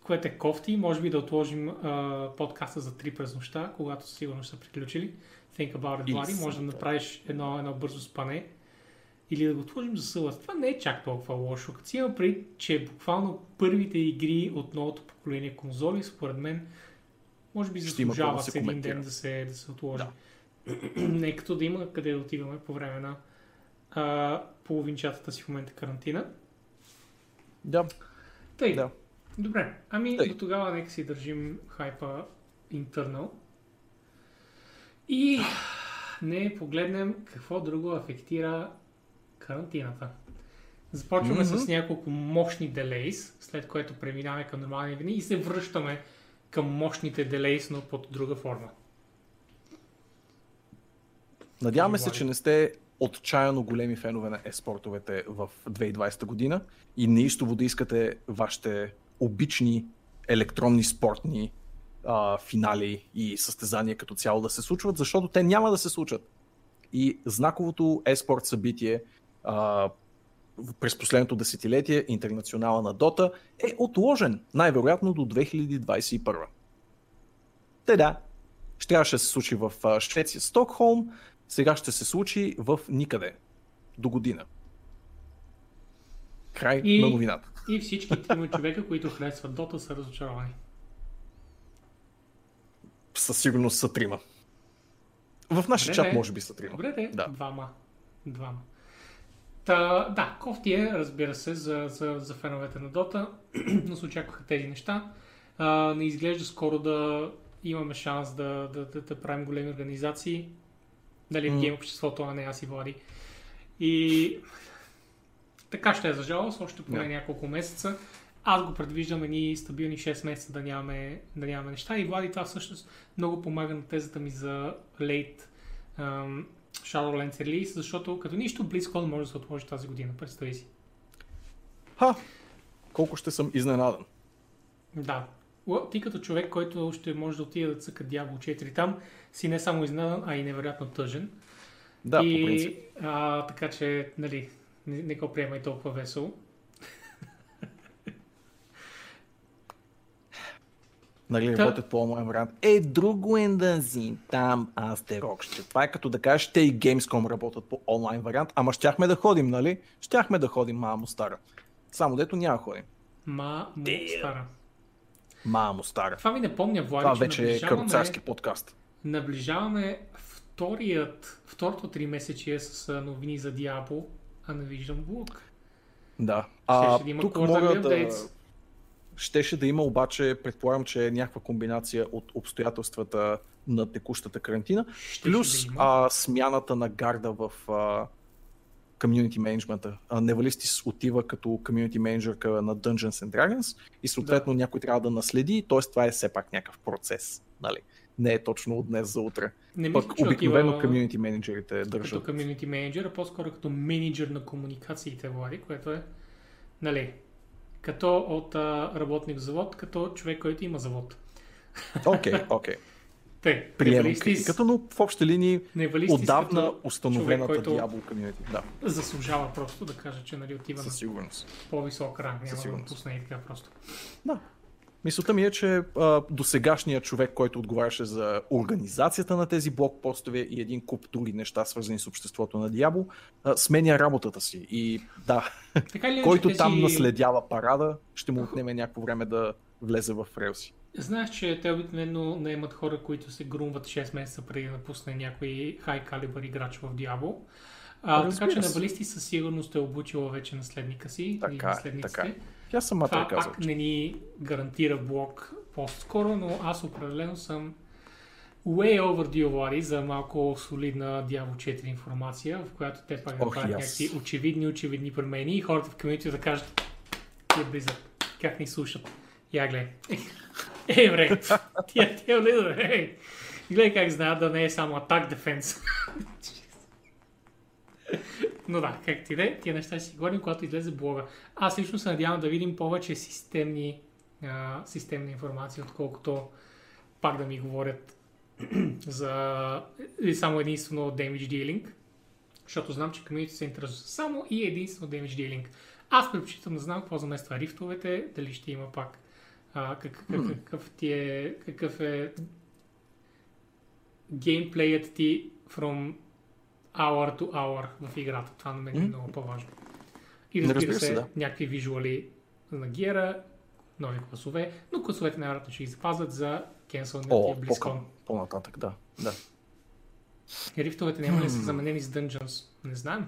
което е кофти. Може би да отложим а, подкаста за 3 през нощта, когато сигурно са приключили. Think about it, Влади. Може да направиш едно, едно бързо спане. Или да го отложим за събота. Това не е чак толкова лошо. Като си има преди, че буквално първите игри от новото поколение конзоли, според мен, може би да заслужават се с един ден да се, да се отложи. Да. не като да има къде да отиваме по време на а, половинчатата си в момента карантина. Да, Тъй, да. Добре. Ами Тъй. до тогава нека си държим хайпа internal. И не погледнем какво друго афектира карантината. Започваме Мгм. с няколко мощни делейс, след което преминаваме към нормални вини и се връщаме към мощните делейс, но под друга форма. Надяваме се, че не сте отчаяно големи фенове на еспортовете в 2020 година и неистово да искате вашите обични електронни спортни а, финали и състезания като цяло да се случват, защото те няма да се случат. И знаковото еспорт събитие а, през последното десетилетие, интернационала на Дота, е отложен най-вероятно до 2021. Те да, ще трябваше да се случи в Швеция, Стокхолм, сега ще се случи в никъде. До година. Край И- на новината. И всички трима човека, които харесват Дота, са разочаровани. Със сигурност са трима. В нашия чат може би са трима. Добре, де. Да. Двама. Двама. Та, да, кофти е, разбира се, за, за, за феновете на Дота, но се очакваха тези неща. А, не изглежда скоро да имаме шанс да, да, да, да правим големи организации. Дали в М. гейм обществото, а не аз и Влади. И така ще е за жалост, още поне Да. няколко месеца. Аз го предвиждам едни стабилни 6 месеца да нямаме, да нямаме неща. И Влади това всъщност много помага на тезата ми за late ам, Shadowlands релиз, защото като нищо BlizzCon може да се отложи тази година, представи си. Ха! Колко ще съм изненадан. Да. Ти като човек, който ще може да отиде да цъка Diablo 4 там, си не само изненадан, а и невероятно тъжен. Да, и, по принцип. А, така че, нали, не, не го приемай толкова весело. Нали, Та- работят по онлайн вариант. Е, друго е да си там астерокще. Това е като да кажеш, те и Gamescom работят по онлайн вариант, ама щяхме да ходим, нали? Щяхме да ходим, мамо стара. Само дето няма ходим. Ма, му Damn. стара. Мамо стара. Това ми не помня, Влади, Това че вече е каруцарски подкаст. наближаваме вторият, второто три месечие с новини за Diablo, а не виждам блок. Да. А, да има тук мога да... Щеше да има обаче, предполагам, че е някаква комбинация от обстоятелствата на текущата карантина, Щеше плюс да има. а, смяната на гарда в комьюнити менеджмента. Невалистис отива като комьюнити менеджерка на Dungeons and Dragons и съответно някой трябва да наследи, т.е. това е все пак някакъв процес. Нали? Не е точно от днес за утре. Не мисля, Пък че обикновено отива комьюнити менеджерите като държат. комьюнити менеджер, а по-скоро като менеджер на комуникациите, Влади, което е, нали, като от а, работник в завод, като човек, който има завод. Окей, окей. Те, Приемам критиката, но в общи линии отдавна като установената човек, Diablo комьюнити. Да, заслужава просто да кажа, че нали, отива на със сигурност. по-висок ранг. Няма да сигурност. пусне и така просто. Да. Мисълта ми е, че а, досегашният човек, който отговаряше за организацията на тези блокпостове и един куп други неща, свързани с обществото на а, сменя работата си. И да, Така или иначе, който там наследява парада, ще му отнеме някакво време да влезе в релси. Знаеш, че те обикновено наемат хора, които се грумват 6 месеца преди да напусне някой хай калибър играч в. А, така че на балисти със сигурност е обучила вече наследника си така, и наследниците. Така. Тя самата Това е казала. пак не ни гарантира блок по-скоро, но аз определено съм way overdue, Влади, за малко солидна Diablo 4 информация, в която те пак Ох, направят и аз. някакви очевидни, очевидни промени и хората в комьюнити да кажат тия Blizzard, как ни слушат. Я гледай. Е, бре, тия, тия Blizzard, е. Гледай как знаят да не е само атак дефенс. Но да, как ти де, тия неща ще си говорим, когато излезе блога. Аз лично се надявам да видим повече системни, а, системна информация, отколкото пак да ми говорят за само единствено damage dealing, защото знам, че комьюнити се интересува само и единствено damage dealing. Аз предпочитам да знам какво замества рифтовете, дали ще има пак а, как, как, какъв, ти е, какъв е геймплеят ти from hour to hour в играта. Това на мен е много по-важно. И разбира, разбира се, се, да. някакви визуали на гера, нови класове, но класовете най-вероятно ще ги запазят за кенсълнатия О, BlizzCon. по по-нататък, да. да. Рифтовете няма ли са заменени с Dungeons? Не знаем.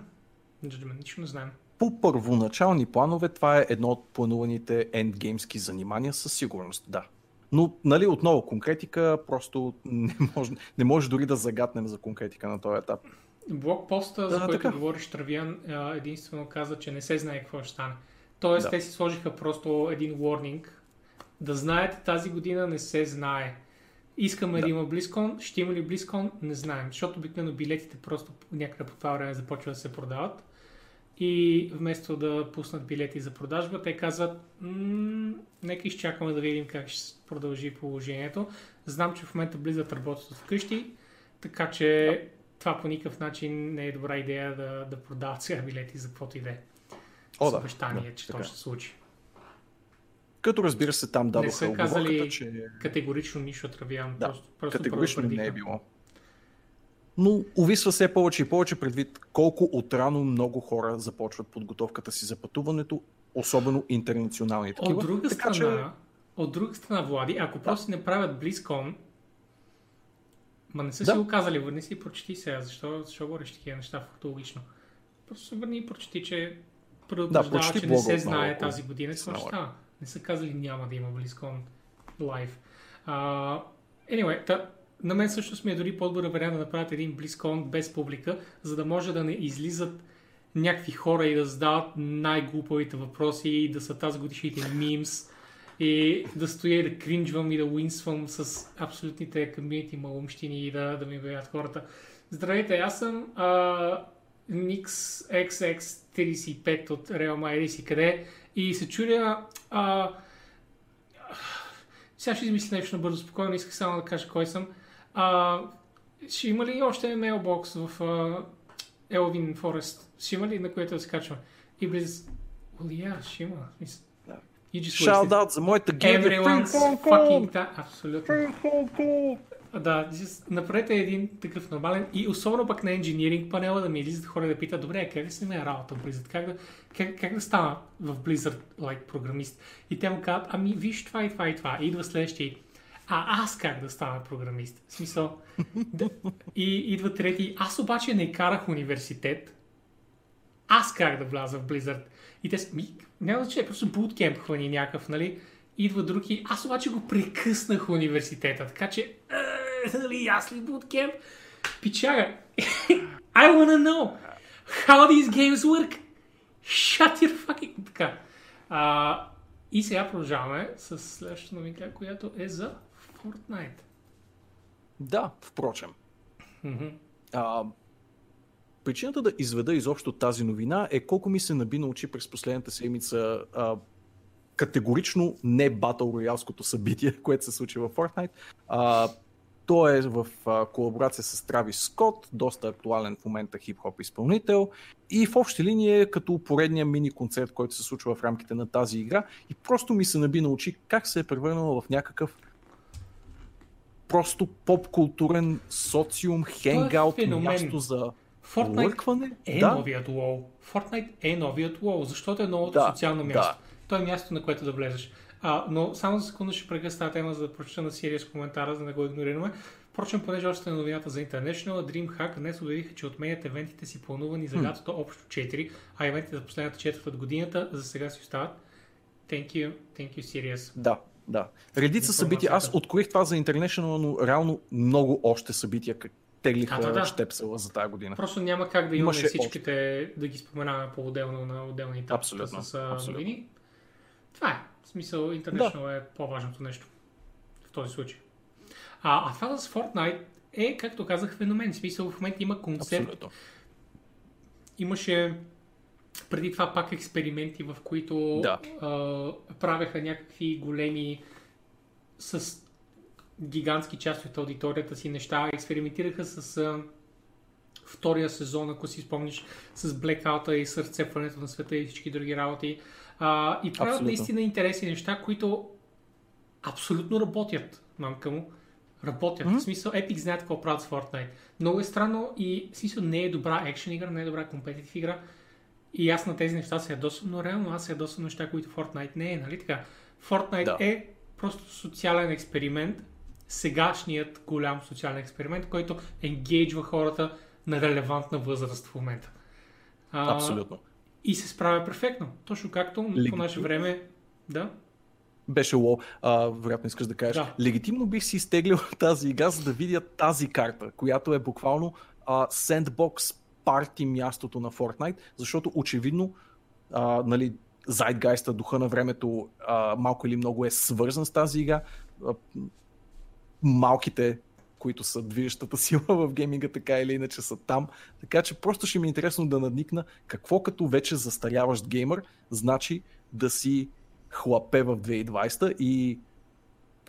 Judgment, нищо не знаем. По първоначални планове това е едно от плануваните ендгеймски занимания със сигурност, да. Но, нали, отново конкретика, просто не може, не може дори да загатнем за конкретика на този етап. Блокпоста, за Да, който така. говориш Травян, а, единствено каза, че не се знае какво ще стане. Тоест, Да. те си сложиха просто един warning. Да знаете, тази година не се знае. Искаме да, Да. има BlizzCon, ще има ли BlizzCon, не знаем. Защото обикновено билетите просто някъде по това време започват да се продават. И вместо да пуснат билети за продажба, те казват, м- нека изчакаме да видим как ще продължи положението. Знам, че в момента Blizzard работят от вкъщи, така че това по никакъв начин не е добра идея да, да продават сега билети за каквото и да е. С да, обещание, да, че така то ще се случи. Като разбира се там Не дадоха са казали че категорично нищо отравявам. Да, просто, просто категорично не е било. Но увисва все повече и повече предвид колко отрано много хора започват подготовката си за пътуването, особено интернационални такива. От друга така страна, от друга страна, Влади, ако просто не правят BlizzCon, ма не са Да. си го казали, върни си и прочети сега, защо, защо говориш такива неща фактологично. Просто се върни и прочети, че предупреждава, прочети че не се знае ако тази година какво ще става. Не са казали няма да има BlizzCon live. Uh, anyway, та, на мен също ми е дори по-добър вариант да направят един BlizzCon без публика, за да може да не излизат някакви хора и да задават най-глупавите въпроси и да са тази годишните мимс и да стоя и да кринджвам и да уинсвам с абсолютните комьюнити малумщини и да, да ми обявят хората. Здравейте, аз съм а, Nix XX35 от Real Madrid и къде и се чудя а, сега ще измисля нещо набързо, спокойно, исках само да кажа кой съм. А, ще има ли още мейлбокс в а, Elvin Forest? Ще има ли на което да се качваме? И. Well, yeah, ще има смисъл. Да. You just Shout out за моята гилдия. everyone's fucking time. Абсолютно. Да, направете един такъв нормален и особено пък на инжиниринг панела да ми излизат хора да питат, добре, как да се ме работа в Blizzard? Как да, как, как да стана в Blizzard like, програмист? И те му казват, ами виж това и това и това. И идва следващия. А аз как да стана програмист? В смисъл, да, и идва трети. Аз обаче не карах университет. Аз как да вляза в Blizzard? И те са, ми, няма значение, просто буткемп хвани някакъв, нали? Идва други. Аз обаче го прекъснах университета, така че, е, нали, аз ли буткемп? Пичага, I wanna know how these games work. Shut your fucking... Така. А, и сега продължаваме с следващата новинка, която е за Fortnite. Да, впрочем. Мгм. А, причината да изведа изобщо тази новина е колко ми се наби на очи през последната седмица а, категорично не батъл роялското събитие, което се случи в Fortnite. А, то е в а, колаборация с Травис Скот, доста актуален в момента хип-хоп изпълнител и в общи линии е като поредния мини концерт, който се случва в рамките на тази игра и просто ми се наби на очи как се е превърнало в някакъв просто поп-културен социум, хенгаут, феномен. място за Fortnite лъркване. е да, новият WoW. Fortnite е новият WoW, защото е новото Да, социално да. място. То е място, на което да влезеш. А, но само за секунда ще прекъсна тази тема, за да прочета на серия с коментара, за да не го игнорираме. Впрочем, понеже още е новината за International, DreamHack днес обявиха, че отменят евентите си планувани за лятото общо 4, а евентите за последната четвърт от годината за сега си остават. Thank you, thank you, serious. Да, да. Редица събития. Аз откроих това за International, но реално много още събития теглиха А, да, да. щепсела за тази година. Просто няма как да имаме Имаше всичките, да ги споменаваме по-отделно на отделни етапи Абсолютно, с абсолютно. новини. Това е. В смисъл, International е по-важното нещо в този случай. А, а това с Fortnite е, както казах, феномен. В смисъл, в момента има концепт, Абсолютно. имаше преди това пак експерименти, в които Да. а, правеха някакви големи с гигантски части от аудиторията си неща. Експериментираха с а, втория сезон, ако си спомниш, с Blackout и с разцепването на света и всички други работи. А, и правят наистина интересни неща, които абсолютно работят, мамка му. Работят. Мгм. В смисъл, Epic знаят какво правят с Fortnite. Много е странно и в смисъл не е добра екшен игра, не е добра компетитив игра. И аз на тези неща се ядосвам, но реално аз се ядосвам неща, които Fortnite не е, нали така? Fortnite Да. е просто социален експеримент, сегашният голям социален експеримент, който енгейджва хората на релевантна възраст в момента. А, Абсолютно. И се справя перфектно. Точно както по Легитимно. наше време. Да. Беше лоу. А, вероятно искаш да кажеш. Да. Легитимно бих си изтеглил тази игра, за да видя тази карта, която е буквално а, sandbox парти мястото на Fortnite, защото очевидно а, нали, Zeitgeist, духа на времето, а, малко или много е свързан с тази игра. Малките, които са движещата сила в гейминга, така или иначе са там. Така че просто ще ми е интересно да надникна какво като вече застаряващ геймър значи да си хлапе в 2020 и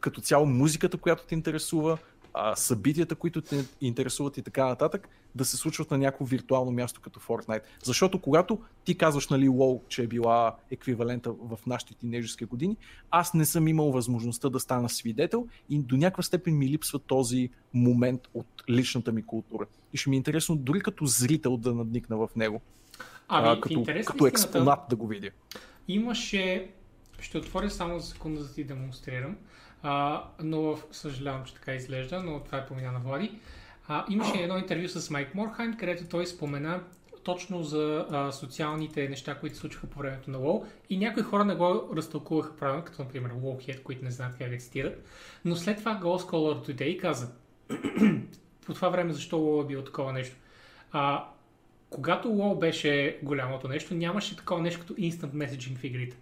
като цяло музиката, която те интересува, а, събитията, които те интересуват и така нататък, да се случват на някакво виртуално място като Fortnite. Защото когато ти казваш, нали, WoW, че е била еквивалента в нашите тинейджерски години, аз не съм имал възможността да стана свидетел и до някаква степен ми липсва този момент от личната ми култура. И ще ми е интересно дори като зрител да надникна в него. Ами, а, като, като истината, експонат да го видя. Имаше, ще отворя само за секунда, за да ти демонстрирам, а, но съжалявам, че така изглежда, но това е помина на Влади. А, имаше едно интервю с Майк Морхайм, където той спомена точно за а, социалните неща, които се случваха по времето на WoW и някои хора не го разтълкуваха правилно, като например WoWhead, които не знаят как да цитират. Но след това Ghost Scholar Today каза по това време защо WoW е било такова нещо. А, когато WoW беше голямото нещо, нямаше такова нещо като Instant Messaging в игрите.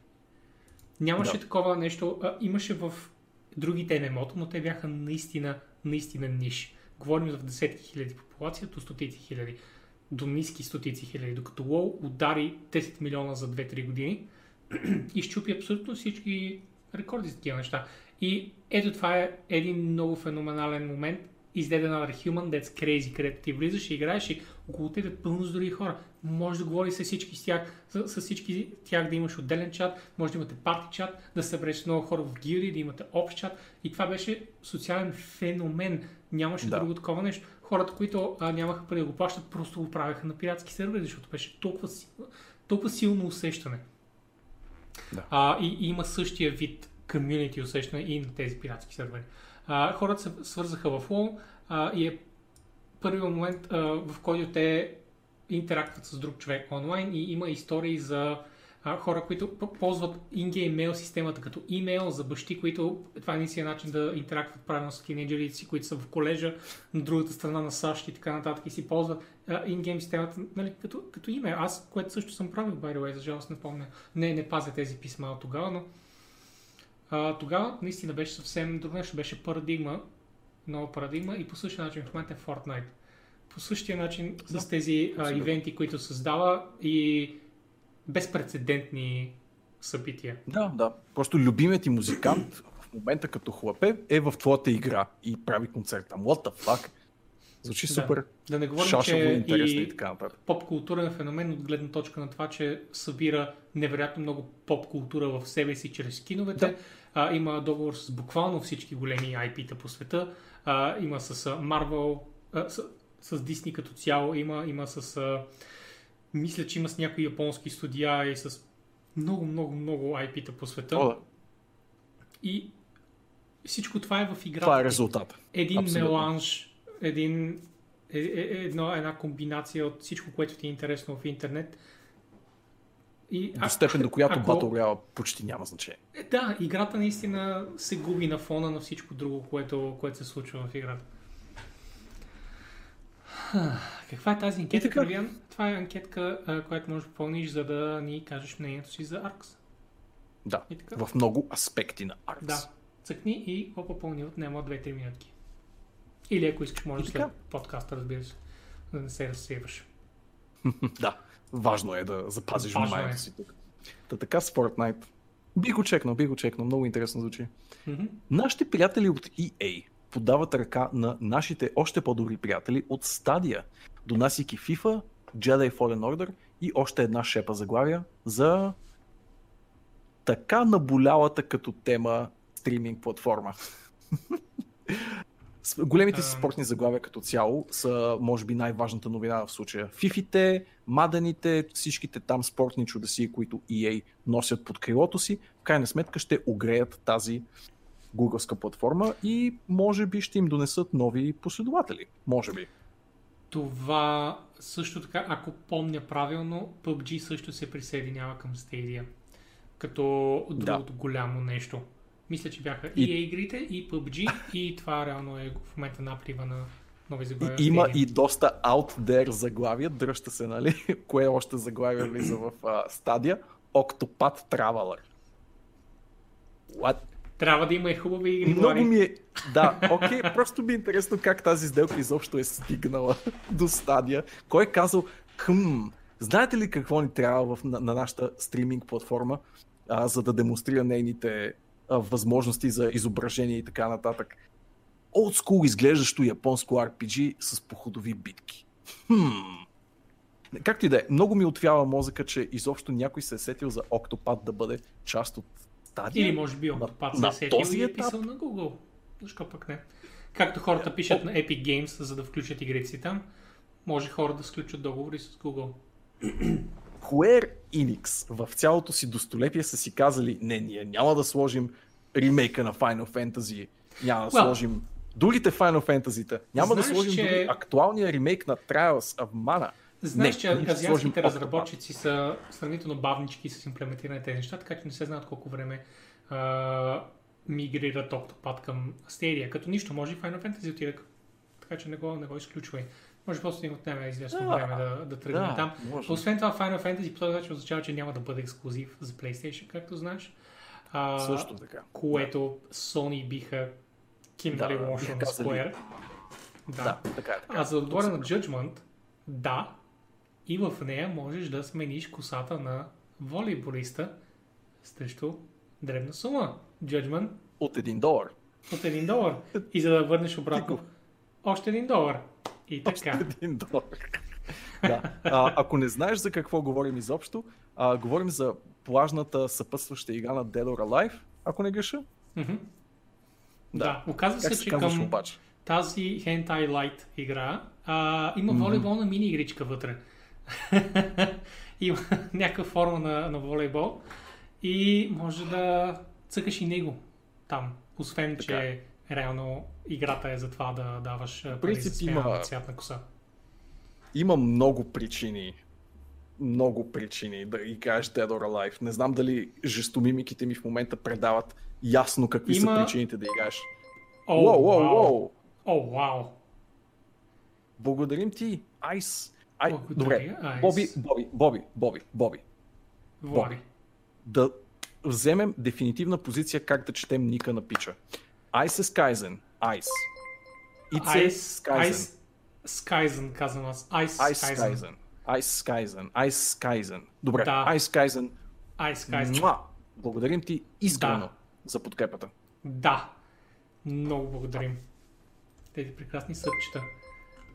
Нямаше Да. такова нещо. А, имаше в другите MMO, но те бяха наистина, наистина ниш. Говорим за десетки хиляди популация, до стотици хиляди, до ниски стотици хиляди, докато WoW удари 10 милиона за 2-3 години и щупи абсолютно всички рекорди за такива неща. И ето това е един много феноменален момент. Dead Another Human That's Crazy, където ти влизаш и играеш и около теб е пълно с други хора. Може да говориш с всички с тях, с, с всички тях да имаш отделен чат, може да имате парти чат, да събереш много хора в гилди, да имате общ чат. И това беше социален феномен. Нямаше Да. друго такова нещо. Хората, които а, нямаха пари да го плащат, просто го правеха на пиратски сервери, защото беше толкова, толкова силно усещане. Да. А, и, и има същия вид комьюнити усещане и на тези пиратски сервери. А, хората се свързаха в WoW а, и е първият момент, а, в който те интерактват с друг човек онлайн и има истории за а, хора, които ползват in-game системата като имейл за бащи, които това е единствения начин да интерактват правилно с тинейджерите си, които са в колежа на другата страна на САЩ и така нататък и си ползват а, системата нали, като, като имейл. Аз, което също съм правил, by the way, за жалост не помня. Не, не пазя тези писма от тогава, но а, тогава наистина беше съвсем друго нещо, беше парадигма, нова парадигма и по същия начин в момента е Fortnite. По същия начин Да, с тези а, ивенти, които създава и безпредседентни събития. Да, да. Просто любимият ти музикант в момента като хлапе е в твоята игра и прави концерт там. What the fuck? Звучи Да. супер Да не говорим, че интересно и... и така нататък. поп-културен феномен от гледна точка на това, че събира невероятно много поп-култура в себе си чрез скиновете. Да. А, има договор с буквално всички големи IP-та по света. А, има с Marvel, а, с, с Disney като цяло, има, има с... А, мисля, че има с някои японски студия и с много, много, много IP-та по света. О, да. И всичко това е в играта. Това е резултата. Един Абсолютно. меланж, един, е, е, едно, една комбинация от всичко, което ти е интересно в интернет. И, До степен, до която ако- Battle Royale почти няма значение. Е, Да, играта наистина се губи на фона на всичко друго, което, което се случва в играта. Каква е тази анкетка, така. Това е анкетка, която можеш да попълниш, за да ни кажеш мнението си за Arx. Да, в много аспекти на Arx. Да. Цъкни и го попълни отнема 2-3 минутки. Или ако искаш, може И след подкаста, разбира се, да не се разсейваш. да, важно е да запазиш Важно вниманието е. си тук. Та така с Fortnite. Би го чекнал, би го чекнал, много интересно звучи. Мгм. Нашите приятели от EA подават ръка на нашите още по-добри приятели от Stadia, донасяйки FIFA, Jedi Fallen Order и още една шепа заглавия за така наболялата като тема стриминг платформа. Големите си спортни заглавия като цяло са, може би, най-важната новина в случая. Фифите, мадените, всичките там спортни чудеси, които EA носят под крилото си, в крайна сметка ще огреят тази гугълска платформа и може би ще им донесат нови последователи. Може би. Това също така, ако помня правилно, PUBG също се присъединява към Stadia. Като другото голямо нещо. Мисля, че бяха и И- EA игрите, и PUBG, и това реално е в момента наплива на нови И, заглавия. в има и доста out there заглавия, дръжте се, нали? Кое още заглавие влиза в а, стадия? Octopath Traveler. What? Трябва да има и хубави игри. Много ми е... Да, окей, просто ми е интересно как тази сделка изобщо е стигнала до стадия. Кой е казал, хм, знаете ли какво ни трябва в, на, на нашата стриминг платформа, а, за да демонстрира нейните възможности за изображение и така нататък? School изглеждащо японско RPG с походови битки. Хм. Както и да е, много ми отвява мозъка, че изобщо някой се е сетил за Octopath да бъде част от стадия. Или може би Octopath се е сетил и е писал на Google. Защо пък не? Както хората пишат на Epic Games, за да включат игрите си там, може хора да сключат договори с Google. Square Enix в цялото си достолепие са си казали, не, ние няма да сложим ремейка на Final Fantasy, няма да Well, сложим другите Final Fantasy-та, няма да сложим че- дори актуалния ремейк на Trials of Mana. Знаеш, Не, че азиатските разработчици са сравнително бавнички с имплементиране тези неща, така че не се знаят колко време а, мигрират Octopath към Stadia. Като нищо, може и Final Fantasy отиде така че не го, не го изключвай. Може просто да им отнеме известно Да, време да, да тръгне да, там. може. Освен това, Final Fantasy по този начин означава, че няма да бъде ексклюзив за PlayStation, както знаеш. А, Също така. Което Sony биха кимнали Да, лошо на. Square. Да, така е. Така. А за да отговоря на Judgment, да, и в нея можеш да смениш косата на волейболиста срещу дребна сума. Judgment От един долар. от 1 долар. И за да върнеш обратно, още 1 долар. И Още така. един долар. да. а, ако не знаеш за какво говорим изобщо, а, говорим за плажната съпътстваща игра на Dead or Alive, ако не греша. Мгм. Да. Да, оказва се, се че към обаче? тази Hentai Light игра а, има волейболна мини игричка вътре. има някаква форма на, на волейбол и може да цъкаш и него там. Освен, Така. че реално играта е за това да даваш а, пари за има- цвят на коса. Има много причини. Много причини да играеш Dead or Alive. Не знам дали жестомимиките ми в момента предават ясно какви Има- са причините да играеш. О, уоу, вау. уоу! О, вау! Благодарим ти, Айс. Ай, Благодаря, добре, Айс. Боби, Боби, Боби, Боби, Боби. Влади. Да вземем дефинитивна позиция как да четем ника на пича. Айс е Скайзен. Айс. It's Скайзен. Айс, Скайзен, казвам аз. Айс, Айс Скайзен. Скайзен. Айс Скайзен. Айс Скайзен. Добре, Да. Айс Скайзен. Айс, Скайзен. Муа! Благодарим ти искрено Да. за подкрепата. Да. Много благодарим. Тези прекрасни сърчета.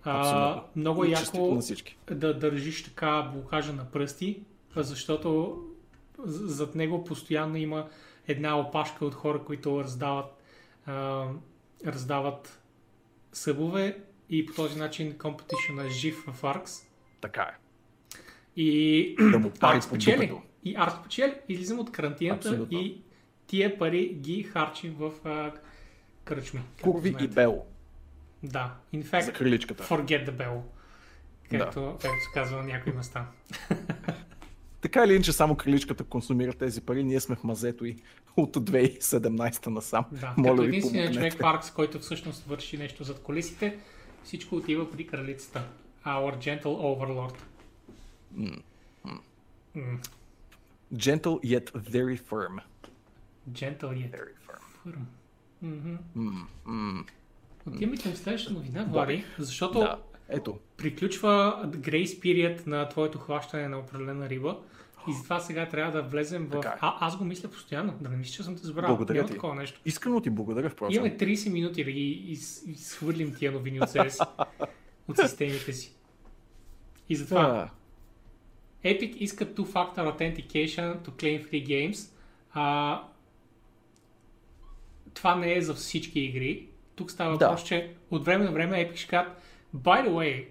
А, Абсолютно. много е яко на всички. да държиш така блокажа на пръсти, защото зад него постоянно има една опашка от хора, които раздават, а, раздават събове и по този начин competition е жив в Arx. Така е. И Да му Аркс печели. И Аркс печели. Излизам от карантината Абсолютно. и тия пари ги харчим в а, кръчми. Курви и бело Да, in fact, forget the bell. Както, както се казва на някои места. Така или иначе само криличката консумира тези пари, ние сме в мазето и от 2017 насам. Да, Моля като помогнете. човек в Аркс, който всъщност върши нещо зад колисите, всичко отива при кралицата. Our gentle overlord. М, Gentle yet very firm. Gentle yet Very firm. firm. М, м. Отиваме към следващата новина, Влади, защото Да, ето. приключва Grace Period на твоето хващане на определена риба. И затова сега трябва да влезем в... Така е. А, аз го мисля постоянно, да не мисля, че съм те забравил. Благодаря Няма ти. такова нещо. Искрено ти благодаря, впрочем. Имаме 30 минути да ги из, изхвърлим тия новини от себе си, от системите си. И затова А, Epic иска two-factor authentication to claim free games. А, това не е за всички игри. Тук става Да. въпрос, че от време на време Epic ще кажат By the way,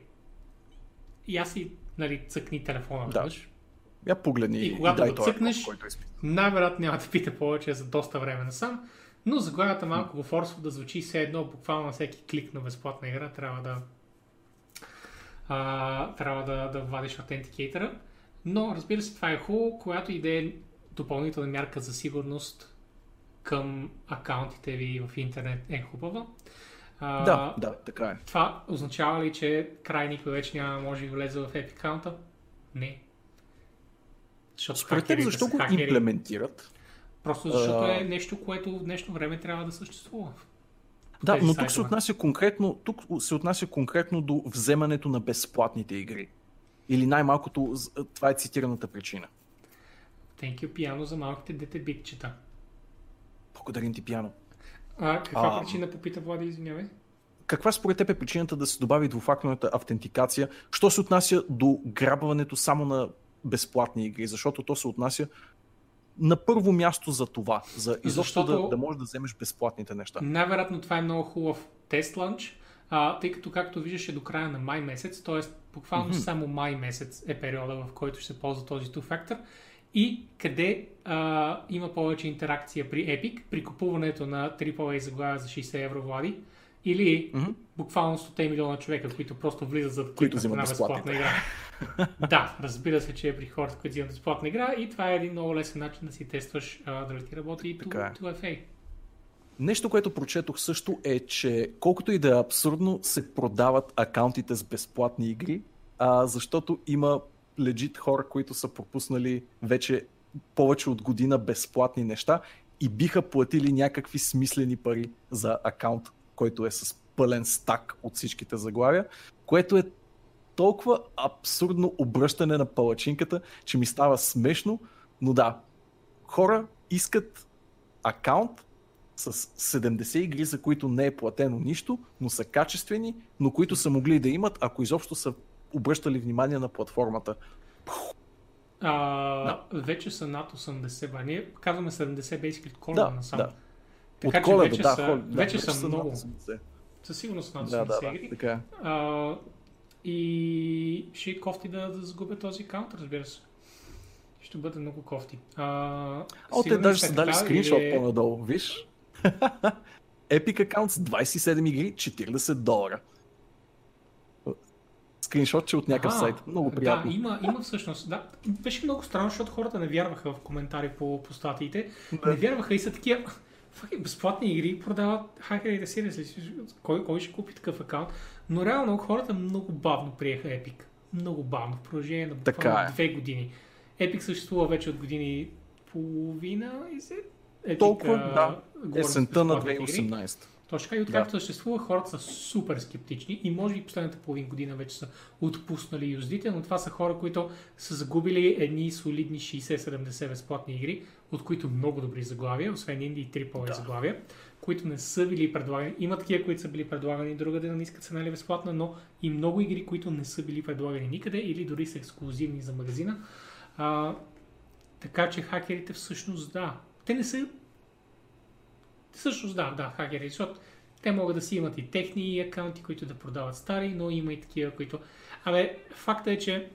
и аз си нали, цъкни телефона Да. веднъж. я погледни И когато дай го цъкнеш, е. Най-вероятно няма да пита повече за доста време насам, но заглавията малко го форсва да звучи все едно, буквално на всеки клик на безплатна игра трябва да а, трябва да, да вадиш аутентикейтъра. Но разбира се, това е хубаво, която и да е допълнителна мярка за сигурност към акаунтите ви в интернет е хубава. А, Да, да, така е. Това означава ли, че край никой вече няма да може да влезе в Epic акаунта? Не. Защото Според теб защо го хакери. имплементират? Просто защото А. е нещо, което в днешно време трябва да съществува. Да, но тук се отнася конкретно, тук се отнася конкретно до вземането на безплатните игри. Или най-малкото, това е цитираната причина. Thank you, пиано за малките дете битчета. Благодарим ти, Пиано. А, каква А. причина попита Влади, извинявай? Каква според теб е причината да се добави двуфакторната автентикация? Що се отнася до грабването само на безплатни игри? Защото то се отнася на първо място за това. За изобщо Защото- да, да можеш да вземеш безплатните неща. Най-вероятно това е много хубав тест лънч, а, тъй като както виждаш е до края на май месец, т.е. буквално Мгм. само май месец е периода, в който ще се ползва този two-factor и къде а, има повече интеракция при Epic, при купуването на AAA заглавия за 60 евро влади, или Мгм. буквално 100 милиона човека, които просто влизат за Които взимат една безплатна игра. да, разбира се, че е при хората, които взимат безплатна игра и това е един много лесен начин да си тестваш а, дали ти работи и Така е. 2FA. Нещо, което прочетох също е, че колкото и да е абсурдно, се продават акаунтите с безплатни игри, а, защото има легит хора, които са пропуснали вече повече от година безплатни неща и биха платили някакви смислени пари за акаунт, който е с пълен стак от всичките заглавия, което е толкова абсурдно обръщане на палачинката, че ми става смешно, но да, хора искат акаунт с 70 игри, за които не е платено нищо, но са качествени, но които са могли да имат, ако изобщо са обръщали внимание на платформата. А, Вече са над 80, ба. Ние казваме 70 basically коледа Да, насам. да. Така От че коледа, вече, да, са, хол- да, вече са над много. 80. Със сигурност са над 80 Да, да, да, игри. така е. А, и ще е кофти да, да загубя този акаунт, разбира се. Ще бъде много кофти. А, О, те даже са дали скриншот или- по-надолу, виж. Epic акаунт с 27 игри, 40 долара. Скриншот, че от някакъв Аха, сайт. Много приятно. Да, има, има всъщност. Да. Беше много странно, защото хората не вярваха в коментари по, по статиите. Не вярваха и са такива. Безплатни игри продават хакерите си. Кой, кой ще купи такъв акаунт? Но реално хората много бавно приеха Epic. Много бавно, в продължение на буквално е. две години. Epic съществува вече от години и половина. И се... Epic, Толкова, а, да. Есента на безплатните игри. 2018. Точно така и откакто съществува, хората са супер скептични и може би последната половин година вече са отпуснали юздите, но това са хора, които са загубили едни солидни 60-70 безплатни игри, от които много добри заглавия, освен инди и AAA Да. заглавия, които не са били предлагани. Има такива, които са били предлагани другаде на ниска цена или безплатна, но и много игри, които не са били предлагани никъде или дори са ексклюзивни за магазина. А, така че хакерите всъщност да. Те не са Всъщност да, да, хакери, защото те могат да си имат и техни акаунти, които да продават стари, но има и такива, които... Абе, факта е, че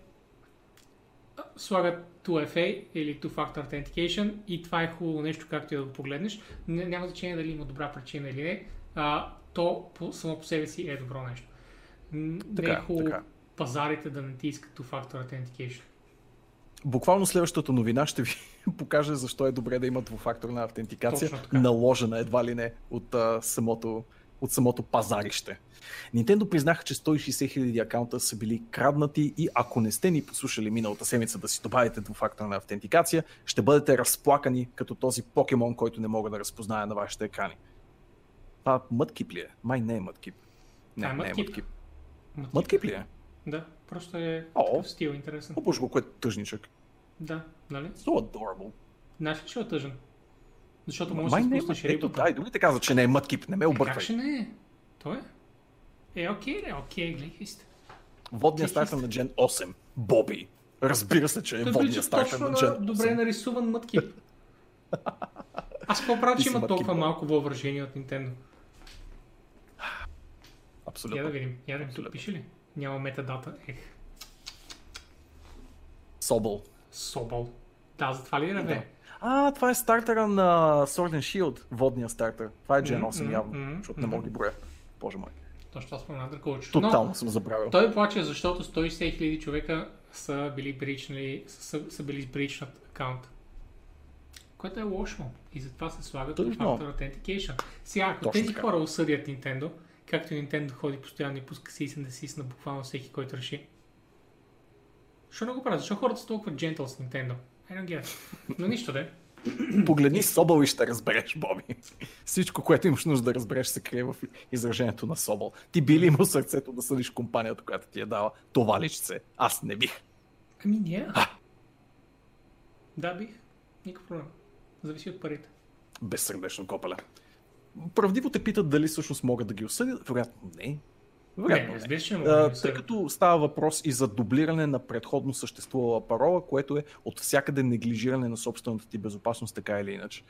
слагат 2FA или Two Factor Authentication и това е хубаво нещо, както и да го погледнеш. Няма значение дали има добра причина или не. А, то по, само по себе си е добро нещо. Не Така, е хубаво така. пазарите да не ти искат Two Factor Authentication. Буквално следващата новина ще ви покаже защо е добре да има двуфакторна автентикация, наложена едва ли не от, а, самото, от самото пазарище. Nintendo признаха, че 160 000 акаунта са били краднати и ако не сте ни послушали миналата седмица да си добавите двуфакторна автентикация, ще бъдете разплакани като този покемон, който не мога да разпозная на вашите екрани. Това мъткип ли е? Май не е мъткип. Не, е не е мъткип. Мъткип ли е? Да, просто е О. такъв стил интересен. Обож го, което тъжничък. Да, нали? So adorable. Знаеш ли, че е тъжен? Защото може да не си е спуснеш мъткип. Ето, рибата. дай, дори те казват, че не е мъткип. Не ме Е, обърквай. как ще не е? Той е? Е, окей, е, окей, гледай сте. Водният си- на Gen 8. Боби. Разбира се, че е Той водният точно на на Gen добре 8. нарисуван мъткип. Аз какво правя, че има толкова бе. малко въображение от Nintendo? Я да Абсолютно. видим, я да ми Абсолютно. пише ли? Няма метадата. Ех, Собъл. Собол. Да, затова ли реве? А, това е стартера на Sword and Shield. Водният стартер. Това е Gen Мгм, 8 мгм, явно. мгм, Защото не мога да броя. Боже мой. Точно това спомена Драколчо. Тотално съм забравил. Той плаче, защото 160 хиляди човека са били бричнали, са, са били с бричнат акаунт. Което е лошо. И затова се слага Тъжно. Factor Authentication. Сега, ако Точно тези така. хора осъдят Nintendo, както Nintendo ходи постоянно и пуска си на буквално всеки, който реши. Защо не го правят? Защо хората са толкова gentle с Nintendo? I don't get it. Но нищо де. Погледни Собъл и ще разбереш, Боби. Всичко, което имаш нужда да разбереш, се крие в изражението на Собъл. Ти би ли имал сърцето да съдиш компанията, която ти е дала това личце? Аз не бих. Ами не. Да, бих. Никакъв проблем. Зависи от парите. Безсърдечно копеле. Правдиво те питат дали всъщност могат да ги осъдят. Вероятно не. Вероятно Не, не. разбира се, че не мога да А, тъй като става въпрос и за дублиране на предходно съществувала парола, което е от всякъде неглижиране на собствената ти безопасност, така или иначе.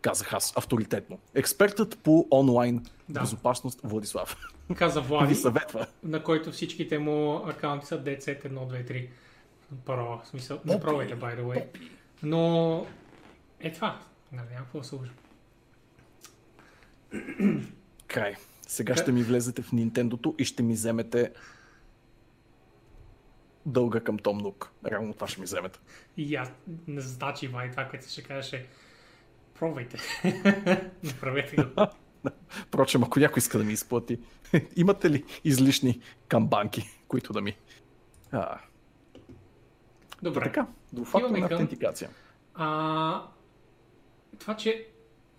Казах аз авторитетно. Експертът по онлайн Да. безопасност Владислав Каза ви Влади, съветва. на който всичките му акаунти са DZ 1, 2, 3. Парола, в смисъл. Не пробвайте, by the way. Но е това. Нали, няма какво да се. Край. Сега ще ми влезете в Nintendo и ще ми вземете дълга към Том Нук. Реално това ще ми вземете. И аз не задачи Влади това, което ще кажеше. Пробвайте. Не правете го. Впрочем, ако някой иска да ми изплати, имате ли излишни камбанки, които да ми... А, Добре. така, двуфакторна към- автентикация. А, това, че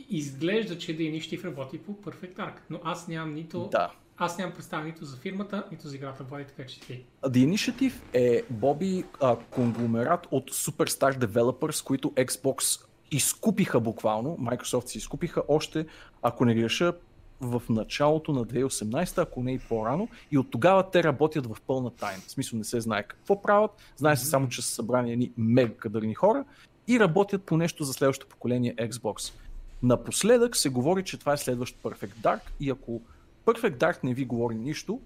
изглежда, че да Initiative работи по Perfect Dark, но аз нямам нито... Да. Аз нямам представа нито за фирмата, нито за играта Влади, така че ти. The Initiative е, Боби, а, конгломерат от Superstar Developers, които Xbox изкупиха буквално, Microsoft си изкупиха още, ако не греша, в началото на 2018, ако не и по-рано, и от тогава те работят в пълна тайна. В смисъл не се знае какво правят, знае се само, че са събрани едни мега кадърни хора и работят по нещо за следващото поколение Xbox. Напоследък се говори, че това е следващ Perfect Dark и ако Perfect Dark не ви говори нищо,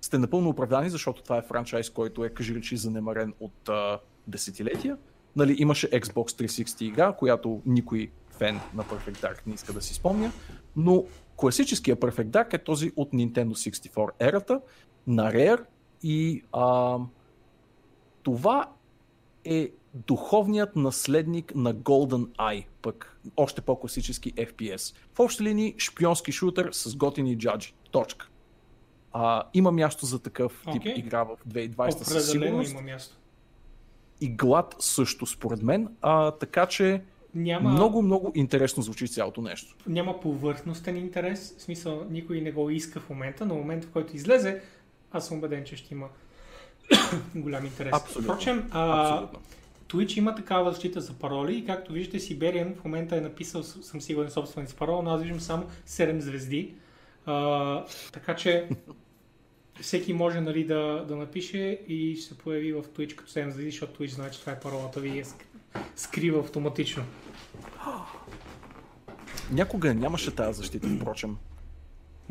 сте напълно оправдани, защото това е франчайз, който е, кажи речи, занемарен от а, десетилетия. Нали, имаше Xbox 360 игра, която никой фен на Perfect Dark не иска да си спомня, но класическия Perfect Dark е този от Nintendo 64 ерата на Rare и а, това е духовният наследник на Golden Eye, пък още по-класически FPS. В общи линии шпионски шутър с готини джаджи. Точка. А, има място за такъв тип Окей. игра в 2020 със сигурност. има място. И глад също, според мен. А, така че Няма, много, много интересно звучи цялото нещо. няма повърхностен интерес, в смисъл никой не го иска в момента, но в момента в който излезе, аз съм убеден, че ще има голям интерес. Абсолютно. Впрочем, а, Абсолютно. Twitch има такава защита за пароли и както виждате Сибериан в момента е написал, с- съм сигурен, собствен си парол, но аз виждам само 7 звезди. А, така че всеки може нали, да, да напише и ще се появи в Twitch като 7 звезди, защото Twitch знае, че това е паролата ви и я ск- скрива автоматично. Някога нямаше тази защита, впрочем.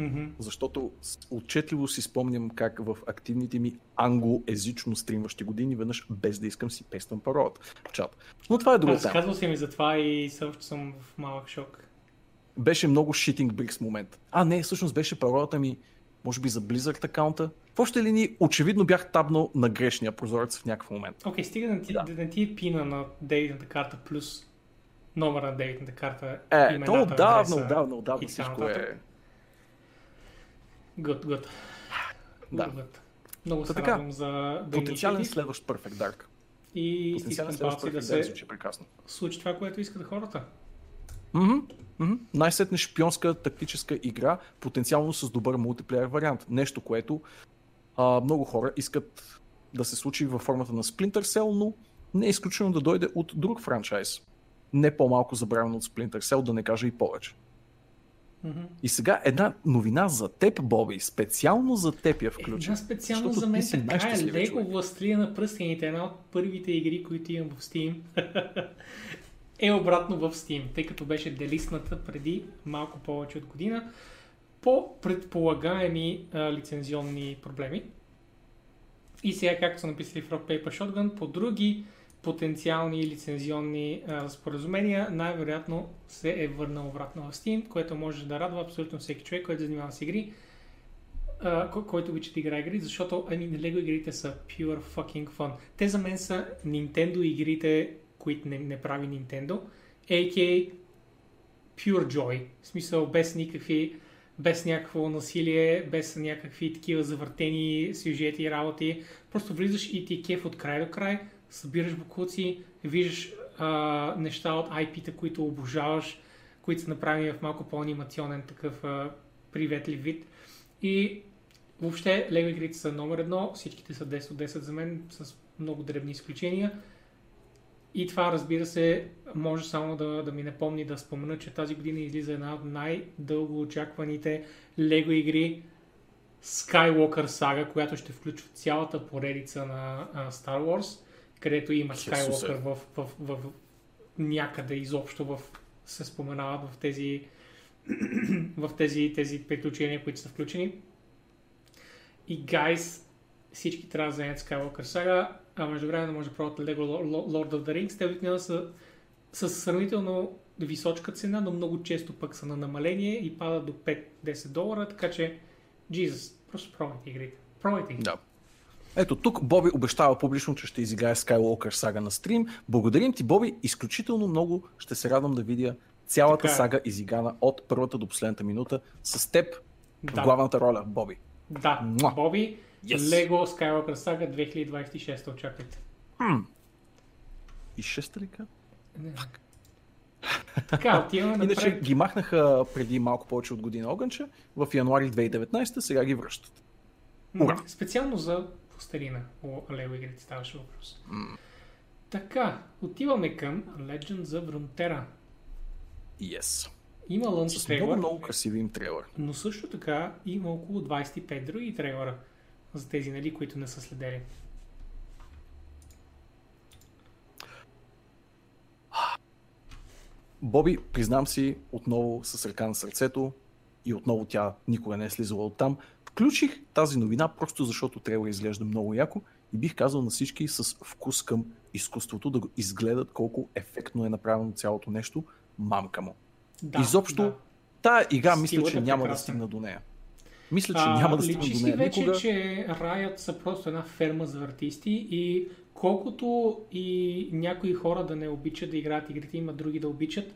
Мгм. Защото отчетливо си спомням как в активните ми англоезично стримващи години веднъж без да искам си пествам паролата в чат. Но това е друго тема. Разказвал си ми за това и също съм в малък шок. Беше много shitting bricks момент. А, не, всъщност беше паролата ми, може би за Blizzard акаунта. В още линии, очевидно бях табнал на грешния прозорец в някакъв момент. Окей, стига да, ти, Да. да. не ти е пина на дебитната карта плюс номер на дебитната карта. Е, имената, то отдавна, адреса отдавна, отдавна така всичко е... Good, good. Да. Good. Много се така, радвам за Потенциален следващ Perfect Dark. и Потенциален следващ да Dark се звучи прекрасно. случи това, което искат хората. Мгм, мгм. Най-сетне шпионска тактическа игра, потенциално с добър мултиплеер вариант. Нещо, което а, много хора искат да се случи във формата на Splinter Cell, но не е изключено да дойде от друг франчайз. Не по-малко забравен от Splinter Cell, да не кажа и повече. И сега една новина за теб, Боби. Специално за теб я включих. Една специално за мен така е човек. Властелина на пръстените, една от първите игри, които имам в Steam. е обратно в Steam, тъй като беше делисната преди малко повече от година по предполагаеми а, лицензионни проблеми. И сега, както са написали в Rock Paper Shotgun, по други потенциални лицензионни споразумения, най-вероятно се е върнал обратно в Steam, което може да радва абсолютно всеки човек, който занимава с игри, който обича да играе игри, защото ами, Lego игрите са pure fucking fun. Те за мен са Nintendo игрите, които не, не прави Nintendo, a.k.a. pure joy. В смисъл без никакви без някакво насилие, без някакви такива завъртени сюжети и работи. Просто влизаш и ти е кеф от край до край, събираш букуци, виждаш а, неща от IP-та, които обожаваш, които са направени в малко по-анимационен такъв а, приветлив вид. И въобще Lego игрите са номер едно, всичките са 10 от 10 за мен, с много дребни изключения. И това, разбира се, може само да, да ми напомни да спомена, че тази година излиза една от най-дълго очакваните Лего игри Skywalker сага, която ще включва цялата поредица на а, Star Wars, където има. Skywalker в, в, в, в някъде изобщо в, се споменават в тези в тези, тези приключения, които са включени. И guys, всички трябва да вземат Skywalker сага, а между време може да пробват Lego Lord of the Rings. Те обикновено са с сравнително височка цена, но много често пък са на намаление и падат до 5-10 долара, така че Jesus, просто пробвайте игрите. Пробвайте ги. Да. Ето тук Боби обещава публично, че ще изиграе Skywalker сага на стрим. Благодарим ти, Боби. Изключително много ще се радвам да видя цялата Така е. сага изиграна от първата до последната минута с теб в Да. главната роля, Боби. Да, Муа. Боби, Yes. Lego Skywalker сага 2026 очаквайте. И шеста ли ка? Не. Така, отиваме Иначе напред. ги махнаха преди малко повече от година огънче. В януари 2019 сега ги връщат. Ура! Специално за Пустелина по Lego игрите ставаше въпрос. Така, отиваме към Legend за Frontera. Yes. Има лънч С много, трейлър, много красиви им трейлър. но също така има около 25 други трейлера за тези, нали, които не са следели. Боби, признам си, отново с ръка на сърцето и отново тя никога не е слизала от там. Включих тази новина просто защото трейлър изглежда много яко и бих казал на всички с вкус към изкуството да го изгледат колко ефектно е направено цялото нещо. Мамка му. Да, Изобщо, да. тая игра мисля, Стилът че е няма да прекрасен. стигна до нея. Мисля, че А, няма да стигна до нея вече, никога. че Riot са просто една ферма за артисти и колкото и някои хора да не обичат да играят игрите, има други да обичат.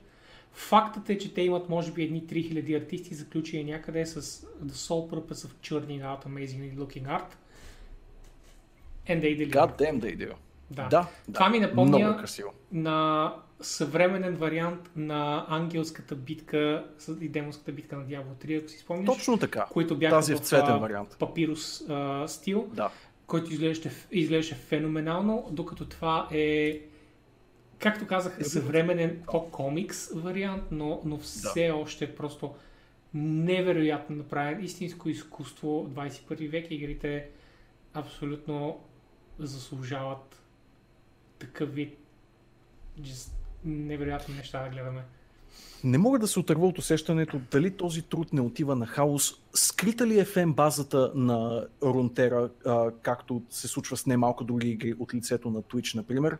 Фактът е, че те имат може би едни 3000 артисти, заключени някъде с the sole purpose of churning out amazing looking art. And they deliver. God damn they do. Да. Да, Това да. ми напомня е на съвременен вариант на ангелската битка и демонската битка на Diablo 3, ако си спомняш. Точно така. които бяха Тази е в цветен вариант. папирус а, стил, Да. който изглеждаше, изглеждаше феноменално, докато това е, както казах, съвременен по-комикс вариант, но, но все още просто невероятно направен, истинско изкуство 21 век. Игрите абсолютно заслужават такъв вид just невероятни неща да гледаме. не мога да се отърва от усещането дали този труд не отива на хаос. Скрита ли е фен базата на Рунтера, както се случва с немалко други игри от лицето на Twitch, например?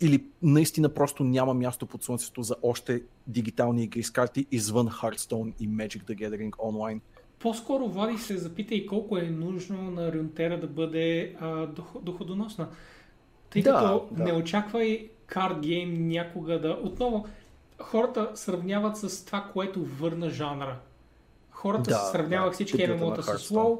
Или наистина просто няма място под слънцето за още дигитални игри с карти извън Hearthstone и Magic the Gathering онлайн? По-скоро Влади се запита и колко е нужно на Рунтера да бъде а, доходоносна. Тъй да, като да. не очаквай карт гейм някога да... Отново, хората сравняват с това, което върна жанра. Хората да, сравнявах да, всички ММО-та с WoW,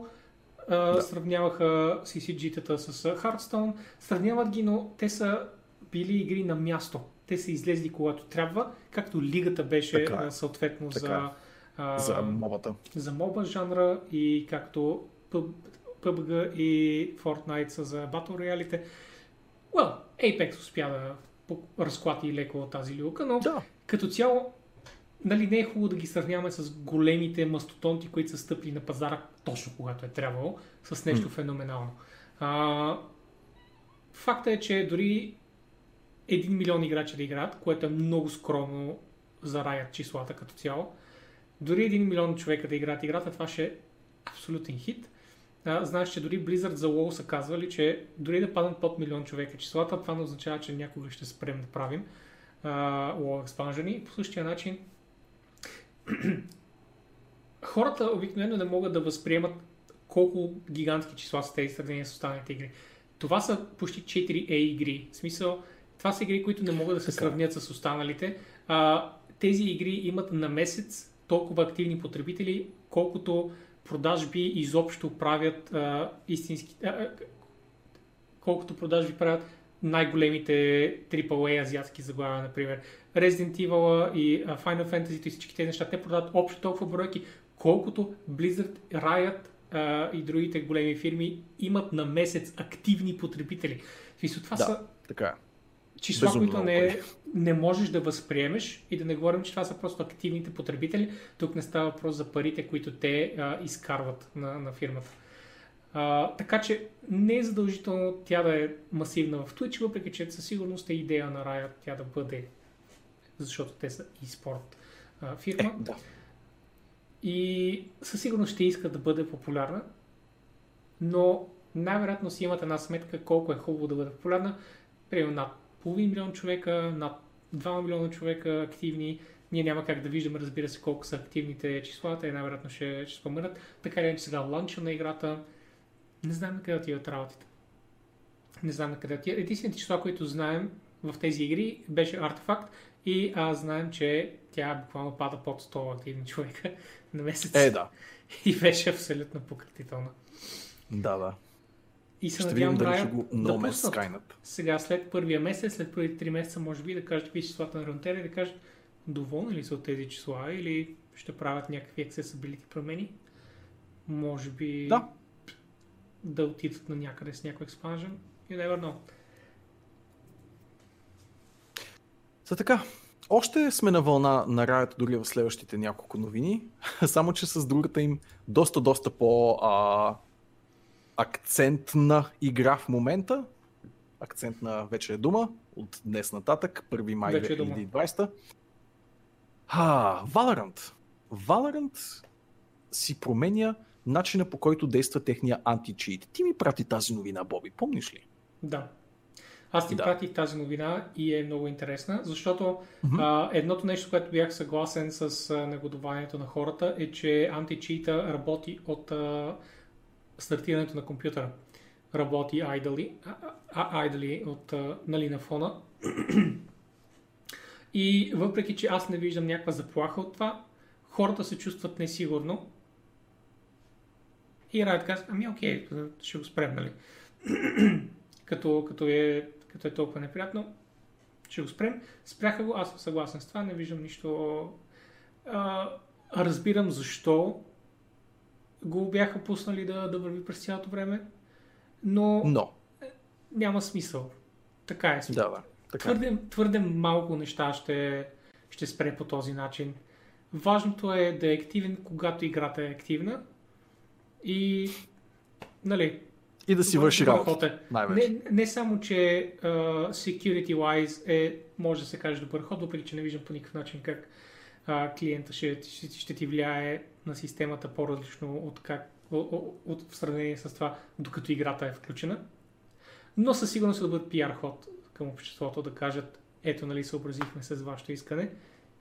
да. сравняваха CCG-тата с Hearthstone, сравняват ги, но те са били игри на място. Те са излезли когато трябва, както лигата беше така, е. съответно така. за, а, за мобата. За моба жанра и както PUBG и Fortnite са за Battle Royale. Well, Apex успя да разклати леко тази люка, но да. като цяло нали, не е хубаво да ги сравняваме с големите мастотонти, които са стъпили на пазара точно когато е трябвало, с нещо mm. феноменално. А, факта е, че дори 1 милион играчи да играят, което е много скромно за раят числата като цяло. Дори 1 милион човека да играят играта, това ще е абсолютен хит. А, знаеш, че дори Blizzard за WoW са казвали, че дори да паднат под милион човека числата, това не означава, че някога ще спрем да правим а, WoW експанжени. По същия начин хората обикновено не могат да възприемат колко гигантски числа са тези сравнения с останалите игри. Това са почти 4A игри. В смисъл, това са игри, които не могат да се сравнят с останалите. А, тези игри имат на месец толкова активни потребители, колкото продажби изобщо правят а, истински... А, колкото продажби правят най-големите AAA азиатски заглавия, например. Resident Evil и Final Fantasy и всички тези неща, те продават общо толкова бройки, колкото Blizzard, Riot а, и другите големи фирми имат на месец активни потребители. Това да, са така е числа, Безумно които не, не можеш да възприемеш и да не говорим, че това са просто активните потребители. Тук не става въпрос за парите, които те а, изкарват на, на фирмата. А, така че не е задължително тя да е масивна в Twitch, въпреки че със сигурност е идея на Riot тя да бъде, защото те са и спорт а, фирма. Е, да. И със сигурност ще иска да бъде популярна, но най-вероятно си имат една сметка колко е хубаво да бъде популярна. Примерно над половин милион човека, над 2 милиона човека активни. Ние няма как да виждаме, разбира се, колко са активните числа, те най-вероятно ще, ще споменат. Така ли, че сега ланча на играта, не знам на къде отиват работите. Не знам на къде отиват. Единствените числа, които знаем в тези игри, беше артефакт и а, знаем, че тя буквално пада под 100 активни човека на месец. Е, да. И беше абсолютно пократителна. Да, да. И се ще надявам видим дали ще го да Skynet. сега след първия месец, след първите три месеца, може би да кажат какви числата на Runeterra и да кажат доволни ли са от тези числа или ще правят някакви accessibility промени. Може би да, да отидат на някъде с някой expansion. You never know. За така, още сме на вълна на раят дори в следващите няколко новини, само че с другата им доста, доста по а, акцентна игра в момента. Акцентна вече е дума от днес нататък, 1 май 2020. Е а, Valorant. Valorant си променя начина по който действа техния античит. Ти ми прати тази новина, Боби, помниш ли? Да. Аз ти да. пратих тази новина и е много интересна, защото mm-hmm. а, едното нещо, което бях съгласен с а, негодованието на хората е, че античита работи от а, стартирането на компютъра работи idly, а, idly от, нали, на фона. И въпреки, че аз не виждам някаква заплаха от това, хората се чувстват несигурно. И Riot казва, ами окей, ще го спрем, нали? като, като, е, като е толкова неприятно, ще го спрем. Спряха го, аз съм съгласен с това, не виждам нищо... А, разбирам защо го бяха пуснали да, да върви през цялото време, но, но. няма смисъл. Така е. Да, да. Така. Твърде, твърде малко неща ще, ще спре по този начин. Важното е да е активен, когато играта е активна и нали, и да си върши работа. Не, не само, че uh, security-wise е, може да се каже добър ход, въпреки че не виждам по никакъв начин как а, клиента ще, ще, ще ти влияе на системата по-различно от, как, от, от, в сравнение с това, докато играта е включена. Но със сигурност да бъдат пиар ход към обществото, да кажат, ето, нали, съобразихме се с вашето искане,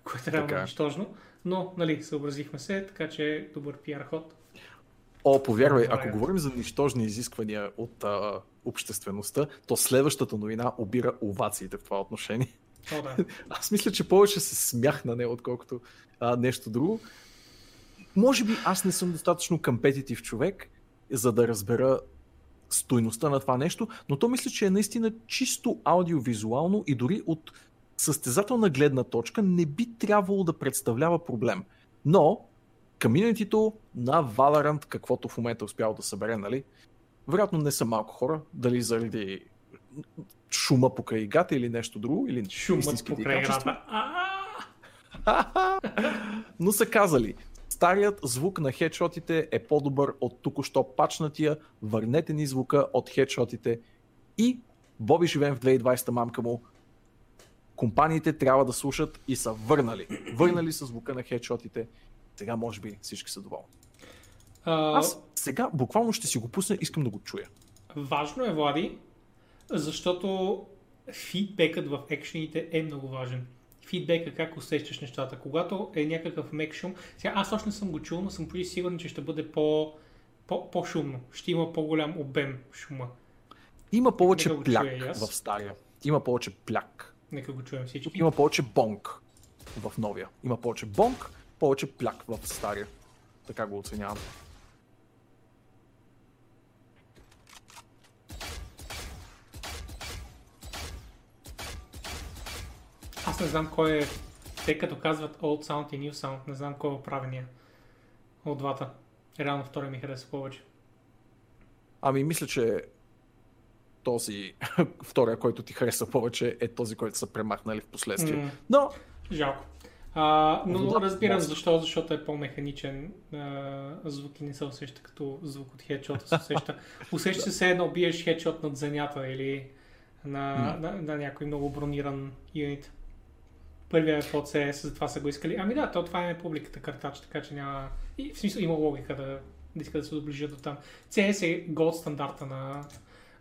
което е Така нищожно, но, нали, съобразихме се, така че е добър пиар ход. О, повярвай, ако говорим за нищожни изисквания от а, обществеността, то следващата новина обира овациите в това отношение. О, да. Аз мисля, че повече се смях на нея, отколкото а, нещо друго. Може би аз не съм достатъчно компетитив човек, за да разбера стойността на това нещо, но то мисля, че е наистина чисто аудиовизуално и дори от състезателна гледна точка не би трябвало да представлява проблем. Но комьюнитито на Valorant, каквото в момента е успял да събере, нали? Вероятно не са малко хора, дали заради шума покрай играта или нещо друго, или Шумът покрай играта. Но са казали, старият звук на хедшотите е по-добър от току-що пачнатия, върнете ни звука от хедшотите и Боби живеем в 2020 мамка му, компаниите трябва да слушат и са върнали. Върнали са звука на хедшотите. Сега може би всички са доволни. а, Аз сега буквално ще си го пусна, искам да го чуя. Важно е, Влади, защото фидбекът в екшените е много важен. Фидбека как усещаш нещата. Когато е някакъв мек шум, сега аз още не съм го чул, но съм почти сигурен, че ще бъде по, по, по-шумно. Ще има по-голям обем шума. Има повече Нека пляк в стария. Има повече пляк. Нека го чуем всички. Тук има повече бонк в новия. Има повече бонк, повече пляк в стария. Така го оценявам. Аз не знам кой е, те като казват Old Sound и New Sound, не знам кой е правения от двата. Реално втория ми хареса повече. Ами мисля, че този втория, който ти хареса повече, е този, който са премахнали в последствие. М. Но, Жалко. А, но Вода- разбирам мозък. защо, защото е по-механичен. А, звук и не се усеща като звук от хедшота. Се усеща, усеща се едно биеш хедшот над земята или на, на, на някой много брониран юнит. Първият е под CS, затова са го искали. Ами да, то това е публиката картач, така че няма... И, в смисъл има логика да, да иска да се доближат до там. CS е голд стандарта на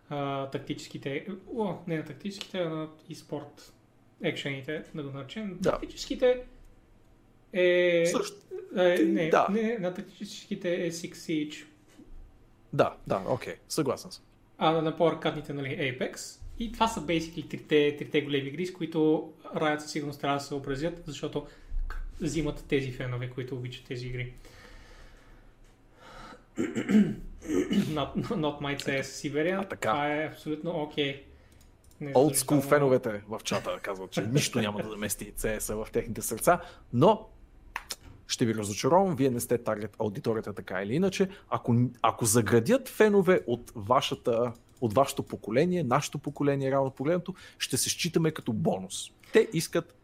а, тактическите... О, не на тактическите, а на e-спорт екшените, да го наречем. Да. Тактическите е... също. е не, Да. не, на тактическите е Six Siege, Да, да, окей, съгласен съм. а на по-аркадните, нали, Apex. И това са basically трите, трите големи игри, с които Riot със сигурност трябва да се съобразят, защото взимат тези фенове, които обичат тези игри. not, not my CS Siberian. А, така. Това е абсолютно окей. Не Old school феновете в чата казват, че нищо няма да замести CS в техните сърца, но ще ви разочаровам, вие не сте таргет аудиторията така или иначе. Ако, ако заградят фенове от, вашата, от вашето поколение, нашето поколение, реално погледнато, ще се считаме като бонус. Те искат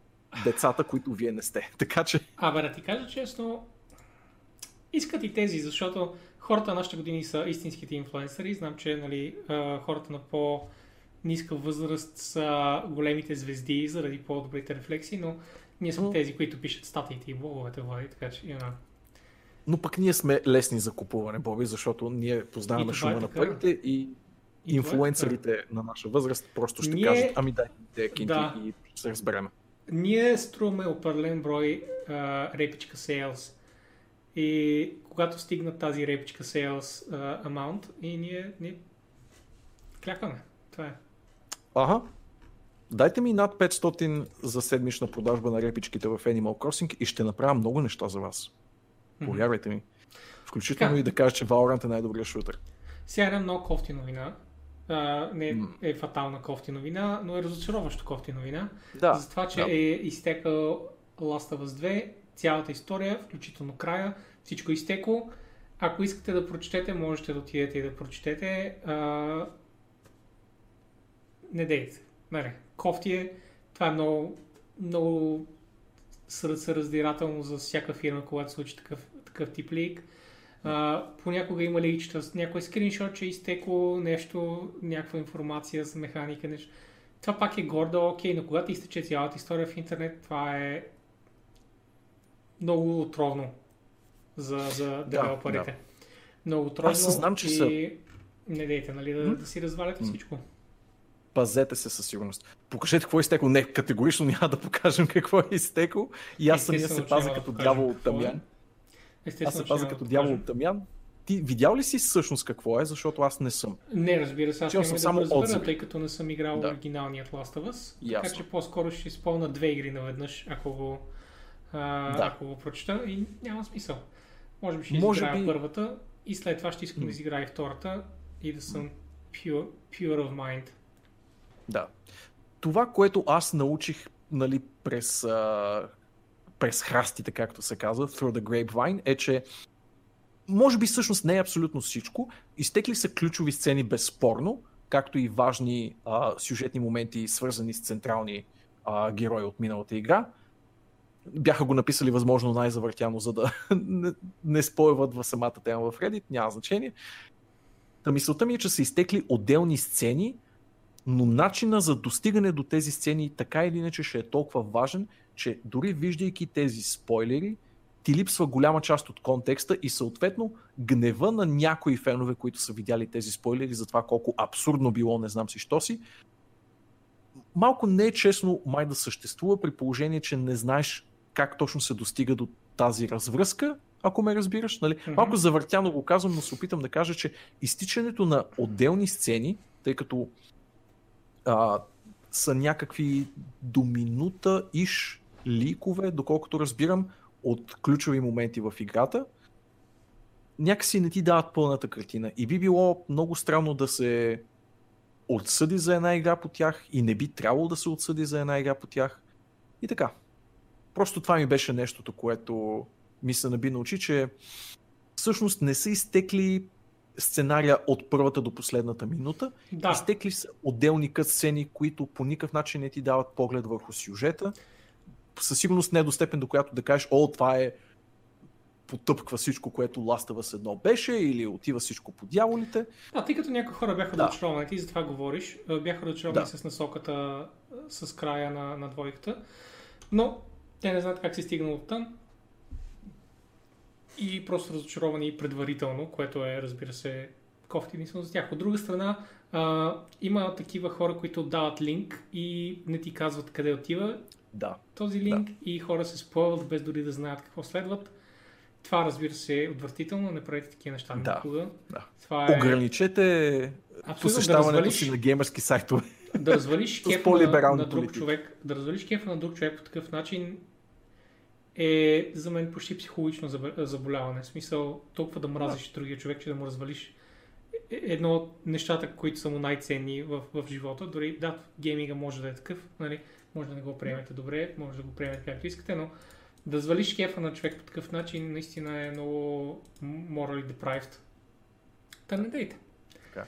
децата, които вие не сте. Така че, Абе, да ти кажа честно, искат и тези, защото хората на нашите години са истинските инфлуенсъри. Знам, че нали, хората на по-ниска възраст са големите звезди заради по-добрите рефлексии, но ние сме М. тези, които пишат статиите и блоговете, Влади, така че, you know. но пък ние сме лесни за купуване, Боби, защото ние познаваме е шума на така. парите и е инфлуенсърите на наша възраст просто ще Ние- кажат, ами дай те кинти Да. и ще се разбереме. Ние струваме определен брой а, репичка sales. И когато стигнат тази репичка sales а, amount, и ние, ние клякаме. Това е. Ага. Дайте ми над 500 за седмична продажба на репичките в Animal Crossing и ще направя много неща за вас. Повярвайте ми. Включително Така. и да кажа, че Valorant е най-добрият шутър. Сега една много кофти новина. А, не е фатална кофти новина, но е разочароващо кофти новина. Да. За това, че да. е изтекал Last of Us 2, цялата история, включително края, всичко е изтекло. Ако искате да прочетете, можете да отидете и да прочетете. А... Не дейте. Нали, кофти е. Това е много, много сърцераздирателно за всяка фирма, когато се случи такъв, такъв тип лик. А, понякога има личта с някой скриншот, че е изтекло нещо, някаква информация за механика, нещо. Това пак е гордо, окей, но когато изтече цялата история в интернет, това е много отровно за, за девелоперите. да. Много отровно Аз знам, че и са- не дейте, нали, да, да си разваляте всичко. Пазете се със сигурност. Покажете какво е изтекло. Не, категорично няма да покажем какво е изтекло. И аз самия се пазя да като дявол от какво е. Естествено, Аз се пазя като дявол от Тамян. Ти видял ли си всъщност какво е, защото аз не съм? Не, разбира се, аз Чел няма съм да само разбера, отзиви. тъй като не съм играл Да. оригиналният Last of Us. Така Ясно. че по-скоро ще изпълна две игри наведнъж, ако го, а, Да. ако го прочета и няма смисъл. Може би ще Може изиграя би- първата и след това ще искам М. да изиграя и втората и да съм pure, pure of mind. Да. Това, което аз научих нали, през, а, през храстите, както се казва, through the grapevine, е, че може би всъщност не е абсолютно всичко. Изтекли са ключови сцени безспорно, както и важни а, сюжетни моменти, свързани с централни а, герои от миналата игра. Бяха го написали възможно най-завъртяно, за да не, не спойват в самата тема в Reddit, няма значение. Та мисълта ми е, че са изтекли отделни сцени, но начина за достигане до тези сцени така или иначе ще е толкова важен, че дори виждайки тези спойлери, ти липсва голяма част от контекста и съответно гнева на някои фенове, които са видяли тези спойлери за това колко абсурдно било, не знам си що си. Малко не е честно май да съществува при положение, че не знаеш как точно се достига до тази развръзка, ако ме разбираш. Нали? Мгм. Малко завъртяно го казвам, но се опитам да кажа, че изтичането на отделни сцени, тъй като а, са някакви до минута иш ликове, доколкото разбирам, от ключови моменти в играта, някакси не ти дават пълната картина. И би било много странно да се отсъди за една игра по тях и не би трябвало да се отсъди за една игра по тях. И така. Просто това ми беше нещото, което ми се наби на очи, че всъщност не са изтекли сценария от първата до последната минута. Да, Изтекли са отделни кът сцени, които по никакъв начин не ти дават поглед върху сюжета. Със сигурност не е до степен, до която да кажеш, о, това е потъпква всичко, което of Us 1 беше, или отива всичко по дяволите. А, тъй като някои хора бяха Да. разочаровани, ти за това говориш, бяха разочаровани Да. с насоката, с края на, на двойката, но те не знаят как се стигнал от там и просто разочаровани и предварително, което е, разбира се, кофти мисъл за тях. От друга страна, а, има такива хора, които дават линк и не ти казват къде отива Да. този линк и хора се спойват без дори да знаят какво следват. Това, разбира се, е отвратително, не правете такива неща Да. никога. Да. Това е Ограничете абсолютно да посещаването развалиш, си на геймерски сайтове. да развалиш кефа на, на друг политики. човек, да развалиш кефа на друг човек по такъв начин е за мен почти психологично заб- заболяване. В смисъл, толкова да мразиш другия човек, че да му развалиш е- едно от нещата, които са му най-ценни в, в живота. Дори да, гейминга може да е такъв, нали? Може да не го приемете добре, може да го приемете както искате, но да развалиш кефа на човек по такъв начин наистина е много morally deprived. Та не дейте. Така.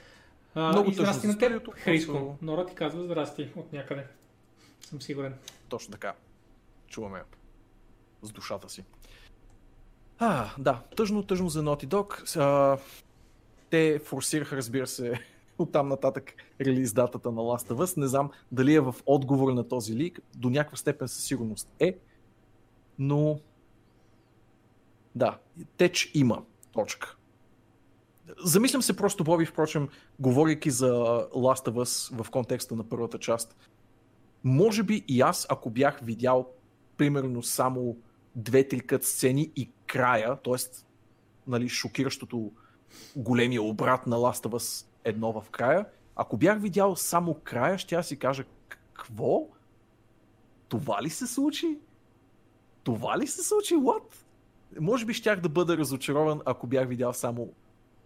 А, Много и здрасти на теб, Хриско. просто- Нора ти казва здрасти от някъде. Съм сигурен. Точно така. Чуваме с душата си. А, да, тъжно, тъжно за Naughty Dog. А, те форсираха, разбира се, оттам нататък релиз датата на Last of Us. Не знам дали е в отговор на този лик. До някаква степен със сигурност е. Но да, теч има. Точка. Замислям се просто, Боби, впрочем, говорейки за Last of Us в контекста на първата част. Може би и аз, ако бях видял примерно само две-три кът сцени и края, т.е. Нали, шокиращото големия обрат на Last of Us едно в края, ако бях видял само края, ще я си кажа какво? Това ли се случи? Това ли се случи? What? Може би щях да бъда разочарован, ако бях видял само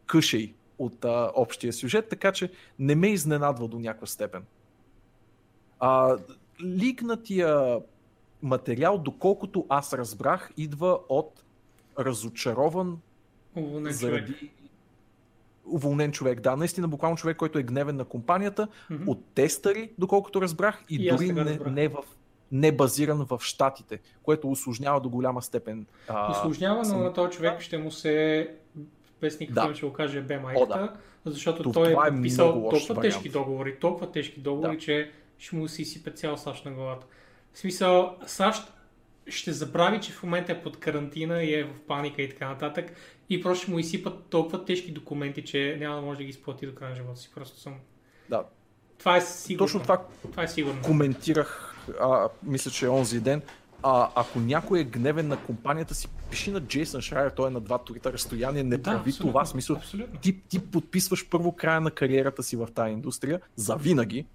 къшей от а, общия сюжет, така че не ме изненадва до някаква степен. А, ликнатия материал, доколкото аз разбрах, идва от разочарован Уволнен човек. заради уволнен човек. Да, наистина буквално човек, който е гневен на компанията, Мгм. от тестъри, доколкото разбрах, и, И дори не, разбрах. не, в, не базиран в щатите, което осложнява до голяма степен. А, Осложнява, но на този човек ще му се без никакъв Да. ще го каже бе майката, О, да. защото Това той е е много лош толкова вариант. тежки договори, толкова тежки договори, Да. че ще му си сипе цял САЩ на главата. В смисъл, САЩ ще забрави, че в момента е под карантина и е в паника и така нататък. И просто ще му изсипат толкова тежки документи, че няма да може да ги изплати до края на живота си. Просто съм. Да. Това е сигурно. Точно това, това е сигурно. коментирах, а, мисля, че е онзи ден. А, ако някой е гневен на компанията си, пиши на Джейсън Шрайер, той е на два турита разстояние, не Да, прави абсолютно, това. Смисъл, абсолютно. ти, ти подписваш първо края на кариерата си в тази индустрия, за винаги,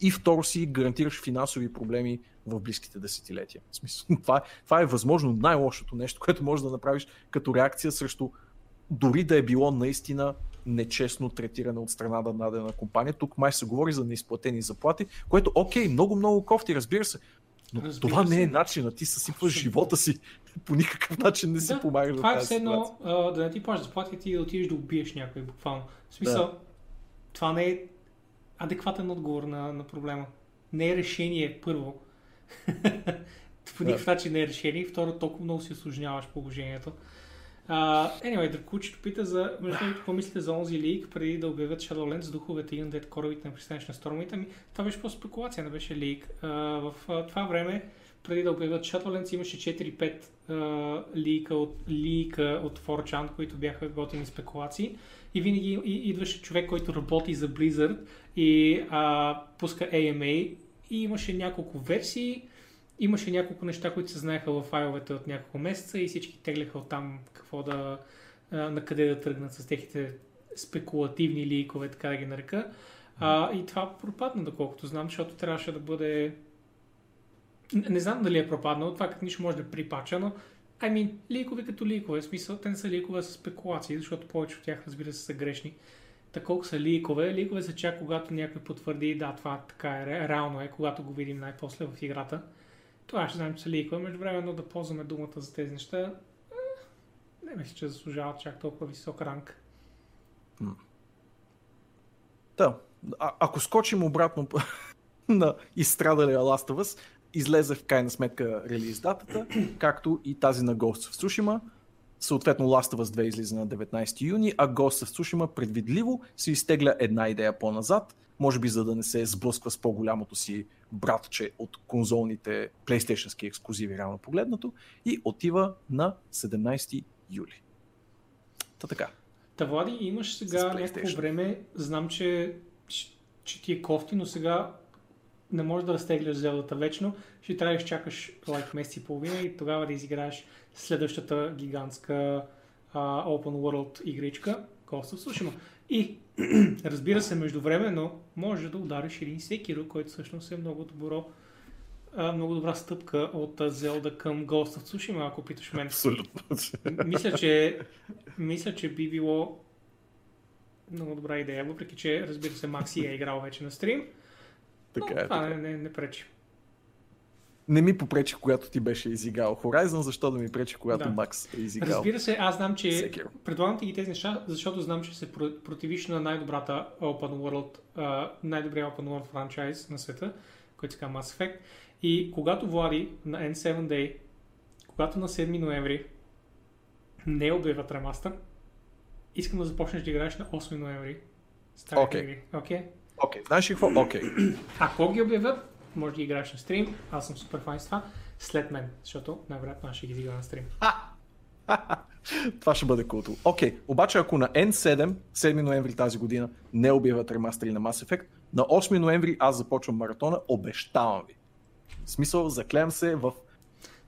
и второ си гарантираш финансови проблеми в близките десетилетия. В смисъл, това, е, това е възможно най-лошото нещо, което можеш да направиш като реакция срещу дори да е било наистина нечестно третиране от страна на дадена компания. Тук май се говори за неизплатени заплати, което окей, много, много кофти, разбира се. Но Разбира това не е се. начинът. Ти съсипваш Абсолютно. живота си. По никакъв начин не си Да, помагаш Това е все едно да не ти плащаш заплати и да отидеш да убиеш някой буквално. В смисъл, това не е адекватен отговор на, на проблема. Не е решение, първо. По никакъв начин не е решение. И второ, толкова много си осложняваш положението. Uh, anyway, Дракучето пита за, между другото, какво мислите за онзи лик, преди да обявят Shadowlands, духовете и Undead корабите на пристанище на Стормите. Ами, това беше по спекулация, не беше лик. Uh, в uh, това време, преди да обявят Shadowlands, имаше 4-5 uh, лика от, лика от 4chan, които бяха готини спекулации. И винаги идваше човек, който работи за Blizzard и а, пуска AMA и имаше няколко версии, имаше няколко неща, които се знаеха в файловете от няколко месеца и всички тегляха от там какво да, на къде да тръгнат с техните спекулативни ликове, така да ги нарека. А, и това пропадна, доколкото знам, защото трябваше да бъде... Не, знам дали е пропаднало, това как нищо може да е припача, но I mean, ликове като ликове, в смисъл, те не са ликове с спекулации, защото повече от тях, разбира се, са грешни. Та колко са ликове? Ликове са чак когато някой потвърди, да, това така е, ре- реално е, когато го видим най-после в играта. Това ще знаем, че са ликове. Между време да ползваме думата за тези неща, не мисля, че заслужават чак толкова висок ранг. Да. А, ако скочим обратно на изстрадалия Last of Us, излезе в крайна сметка релиз датата, както и тази на Ghost of Tsushima. Съответно Last of Us 2 излиза на 19 юни, а Ghost of Tsushima предвидливо се изтегля една идея по-назад, може би за да не се сблъсква с по-голямото си братче от конзолните PlayStation ексклюзиви, реално погледнато, и отива на 17 юли. Та така. Та, Влади, имаш сега някакво време, знам, че, че, ти е кофти, но сега не можеш да разтегляш зелата вечно, ще трябва да изчакаш лайк месец и половина и тогава да изиграеш следващата гигантска а, Open World игричка, of Tsushima. И, разбира се, междувременно може да удариш един Sekiro, който всъщност е много добро много добра стъпка от а, Zelda към Ghost of Tsushima, ако питаш мен. Абсолютно. Мисля, че, мисля, че би било много добра идея, въпреки че, разбира се, Макси е играл вече на стрим. Но Така е. това така не, не, не пречи. Не ми попречи, когато ти беше изиграл Horizon, защо да ми пречи, когато Да. Макс е изиграл Разбира се, аз знам, че Sekiro. предлагам ти ги тези неща, защото знам, че се про- противиш на най-добрата Open World, най-добрия Open World франчайз на света, който се казва Mass Effect. И когато Влади на N7 Day, когато на 7 ноември не обявят ремастър, искам да започнеш да играеш на 8 ноември. Старите игри. Окей? Окей, знаеш ли какво? Окей. Ако ги обявят, може да ги играеш на стрим. Аз съм супер файн с това. След мен, защото най-вероятно аз ще ги изигра на стрим. Това ще бъде култо. Окей, обаче ако на N7, 7 ноември тази година, не обявят ремастери на Mass Effect, на 8 ноември аз започвам маратона, обещавам ви. В смисъл, заклеям се в,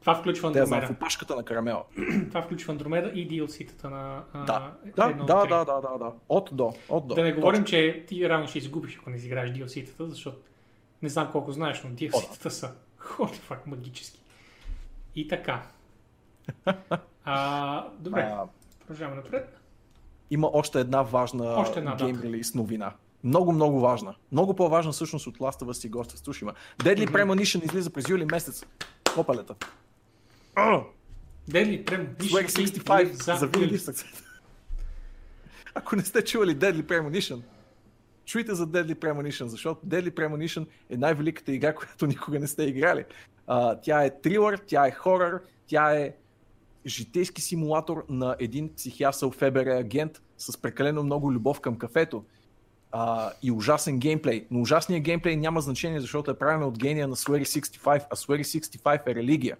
Това включва те, знам, в Андромеда. опашката на карамела. Това включва Андромеда и DLC-тата на а, Да, да, да, да, да, да, да. От до, от до. Да не говорим, че ти рано ще изгубиш, ако не изиграеш DLC-тата, защото не знам колко знаеш, но DLC-тата са holy fuck магически. И така. А, добре, А, продължаваме напред. има още една важна Още една гейм релиз новина. Много, много важна. Много по-важна всъщност от Last of Us и Ghost of Tsushima. Deadly Premonition излиза през юли месец. Копалета. Deadly Premonition Swag и 65 за винаги в. Ако не сте чували Deadly Premonition, чуйте за Deadly Premonition, защото Deadly Premonition е най-великата игра, която никога не сте играли. А, тя е трилър, тя е хорър, тя е житейски симулатор на един психиасъл ФБР агент с прекалено много любов към кафето а, и ужасен геймплей. Но ужасният геймплей няма значение, защото е правен от гения на Swery 65, а Swery 65 е религия.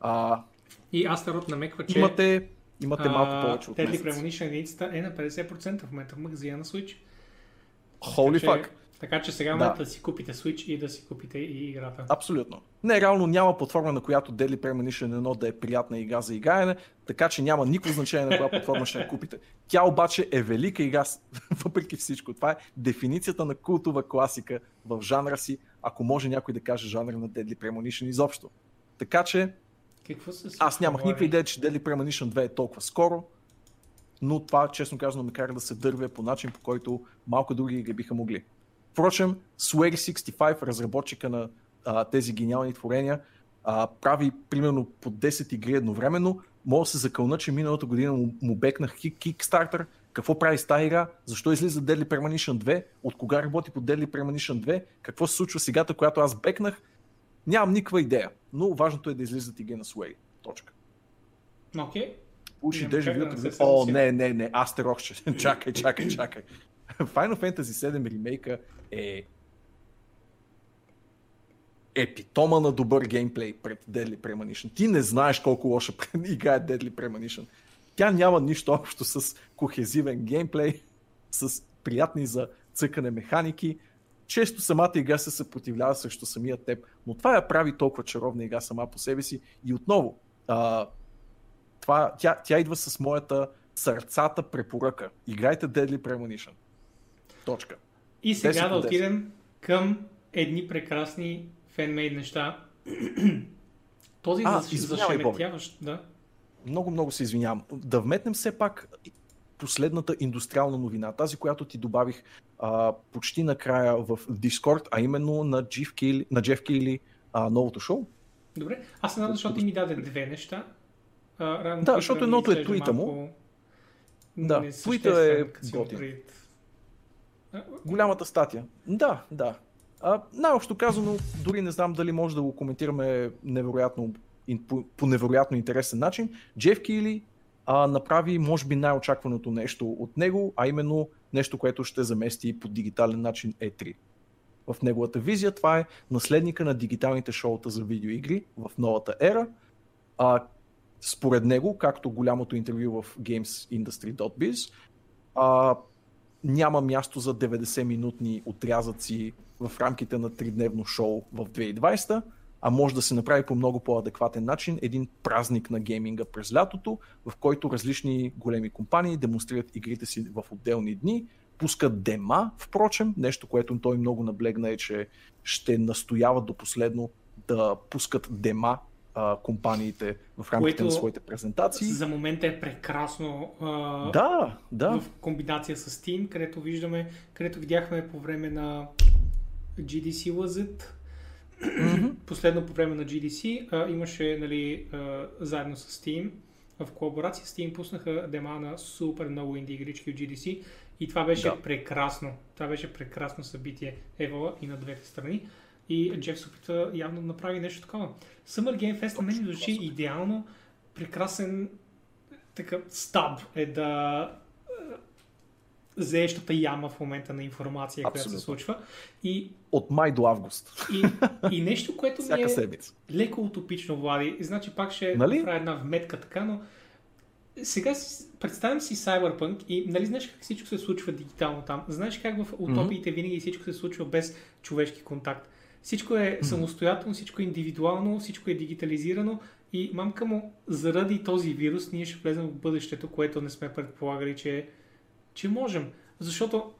А, И Астарот намеква, че имате, имате малко повече от Deadly месец. Premonition единицата е на 50% в момента в магазина на Switch. Holy така, fuck. че, така че сега Да. да. да си купите Switch и да си купите и играта. Абсолютно. Не, реално няма платформа, на която Deadly Premonition 1 да е приятна игра за играене, така че няма никакво значение на коя платформа ще я купите. Тя обаче е велика игра, въпреки всичко. Това е дефиницията на култова класика в жанра си, ако може някой да каже жанра на Deadly Premonition изобщо. Така че Какво се аз нямах никаква идея, че Deadly Premonition 2 е толкова скоро, но това, честно казано, ме кара да се дървя по начин, по който малко други игри биха могли. Впрочем, Swery65, разработчика на а, тези гениални творения, а, прави примерно по 10 игри едновременно. Мога да се закълна, че миналата година му, му бекнах Kickstarter, какво прави с тази игра, защо излиза Deadly Premonition 2, от кога работи по Deadly Premonition 2, какво се случва сегата, която аз бекнах. Нямам никаква идея, но важното е да излизат на Swery. Точка. Окей. Да вю. не се О, не, не, не, Астерохче. чакай, чакай, чакай. Final Fantasy 7 ремейка е епитома на добър геймплей пред Deadly Premonition. Ти не знаеш колко лоша игра е Deadly Premonition. Тя няма нищо общо с кохезивен геймплей, с приятни за цъкане механики. Често самата игра се съпротивлява срещу самия теб, но това я прави толкова чаровна игра сама по себе си. И отново, а, това, тя, тя идва с моята сърцата препоръка. Играйте Deadly Premonition. Точка. И 10 сега да от 10. отидем към едни прекрасни фенмейд неща. Този А, за, извинявай, Боби. зашеметяващ, да. Много, много се извинявам. Да вметнем все пак последната индустриална новина, тази, която ти добавих а, почти накрая в Discord, а именно на Джеф Кейли, на Джеф Кейли а, новото шоу. Добре, аз се надам, защото ти ми даде две неща. А, рано Да, защото едното е твита му. малко Да, твита е готин. Голямата статия. Да, да. А, най-общо казано, дори не знам дали може да го коментираме невероятно, по, по невероятно интересен начин. Джеф Кили а, направи, може би, най-очакваното нещо от него, а именно нещо, което ще замести по дигитален начин E3. В неговата визия това е наследника на дигиталните шоута за видеоигри в новата ера. А, според него, както голямото интервю в gamesindustry.biz, а, няма място за 90-минутни отрязъци в рамките на 3-дневно шоу в 2020, а може да се направи по много по-адекватен начин един празник на гейминга през лятото, в който различни големи компании демонстрират игрите си в отделни дни, пускат дема, впрочем, нещо, което той много наблегна е, че ще настояват до последно да пускат дема а, компаниите в рамките Което на своите презентации. За момента е прекрасно а, Да, да. в комбинация с Steam, където виждаме, където видяхме по време на GDC was Последно по време на GDC а, имаше нали, а, заедно с Steam в колаборация с Steam пуснаха дема на супер много инди игрички от GDC и това беше Да. прекрасно. Това беше прекрасно събитие Евала и на двете страни. И Джеф се опита явно да направи нещо такова. Summer Game Fest на мен ми звучи идеално, прекрасен такъв стаб е да зеещата яма в момента на информация, която Абсолютно. се случва. И, От май до август. и, и нещо, което ми е седмица. леко утопично, Влади. Значи пак ще Нали? направя една вметка така, но сега представям си Cyberpunk и нали знаеш как всичко се случва дигитално там? Знаеш как в утопиите винаги всичко се случва без човешки контакт? Всичко е самостоятелно, всичко е индивидуално, всичко е дигитализирано и мамка му, заради този вирус ние ще влезем в бъдещето, което не сме предполагали, че, че можем. Защото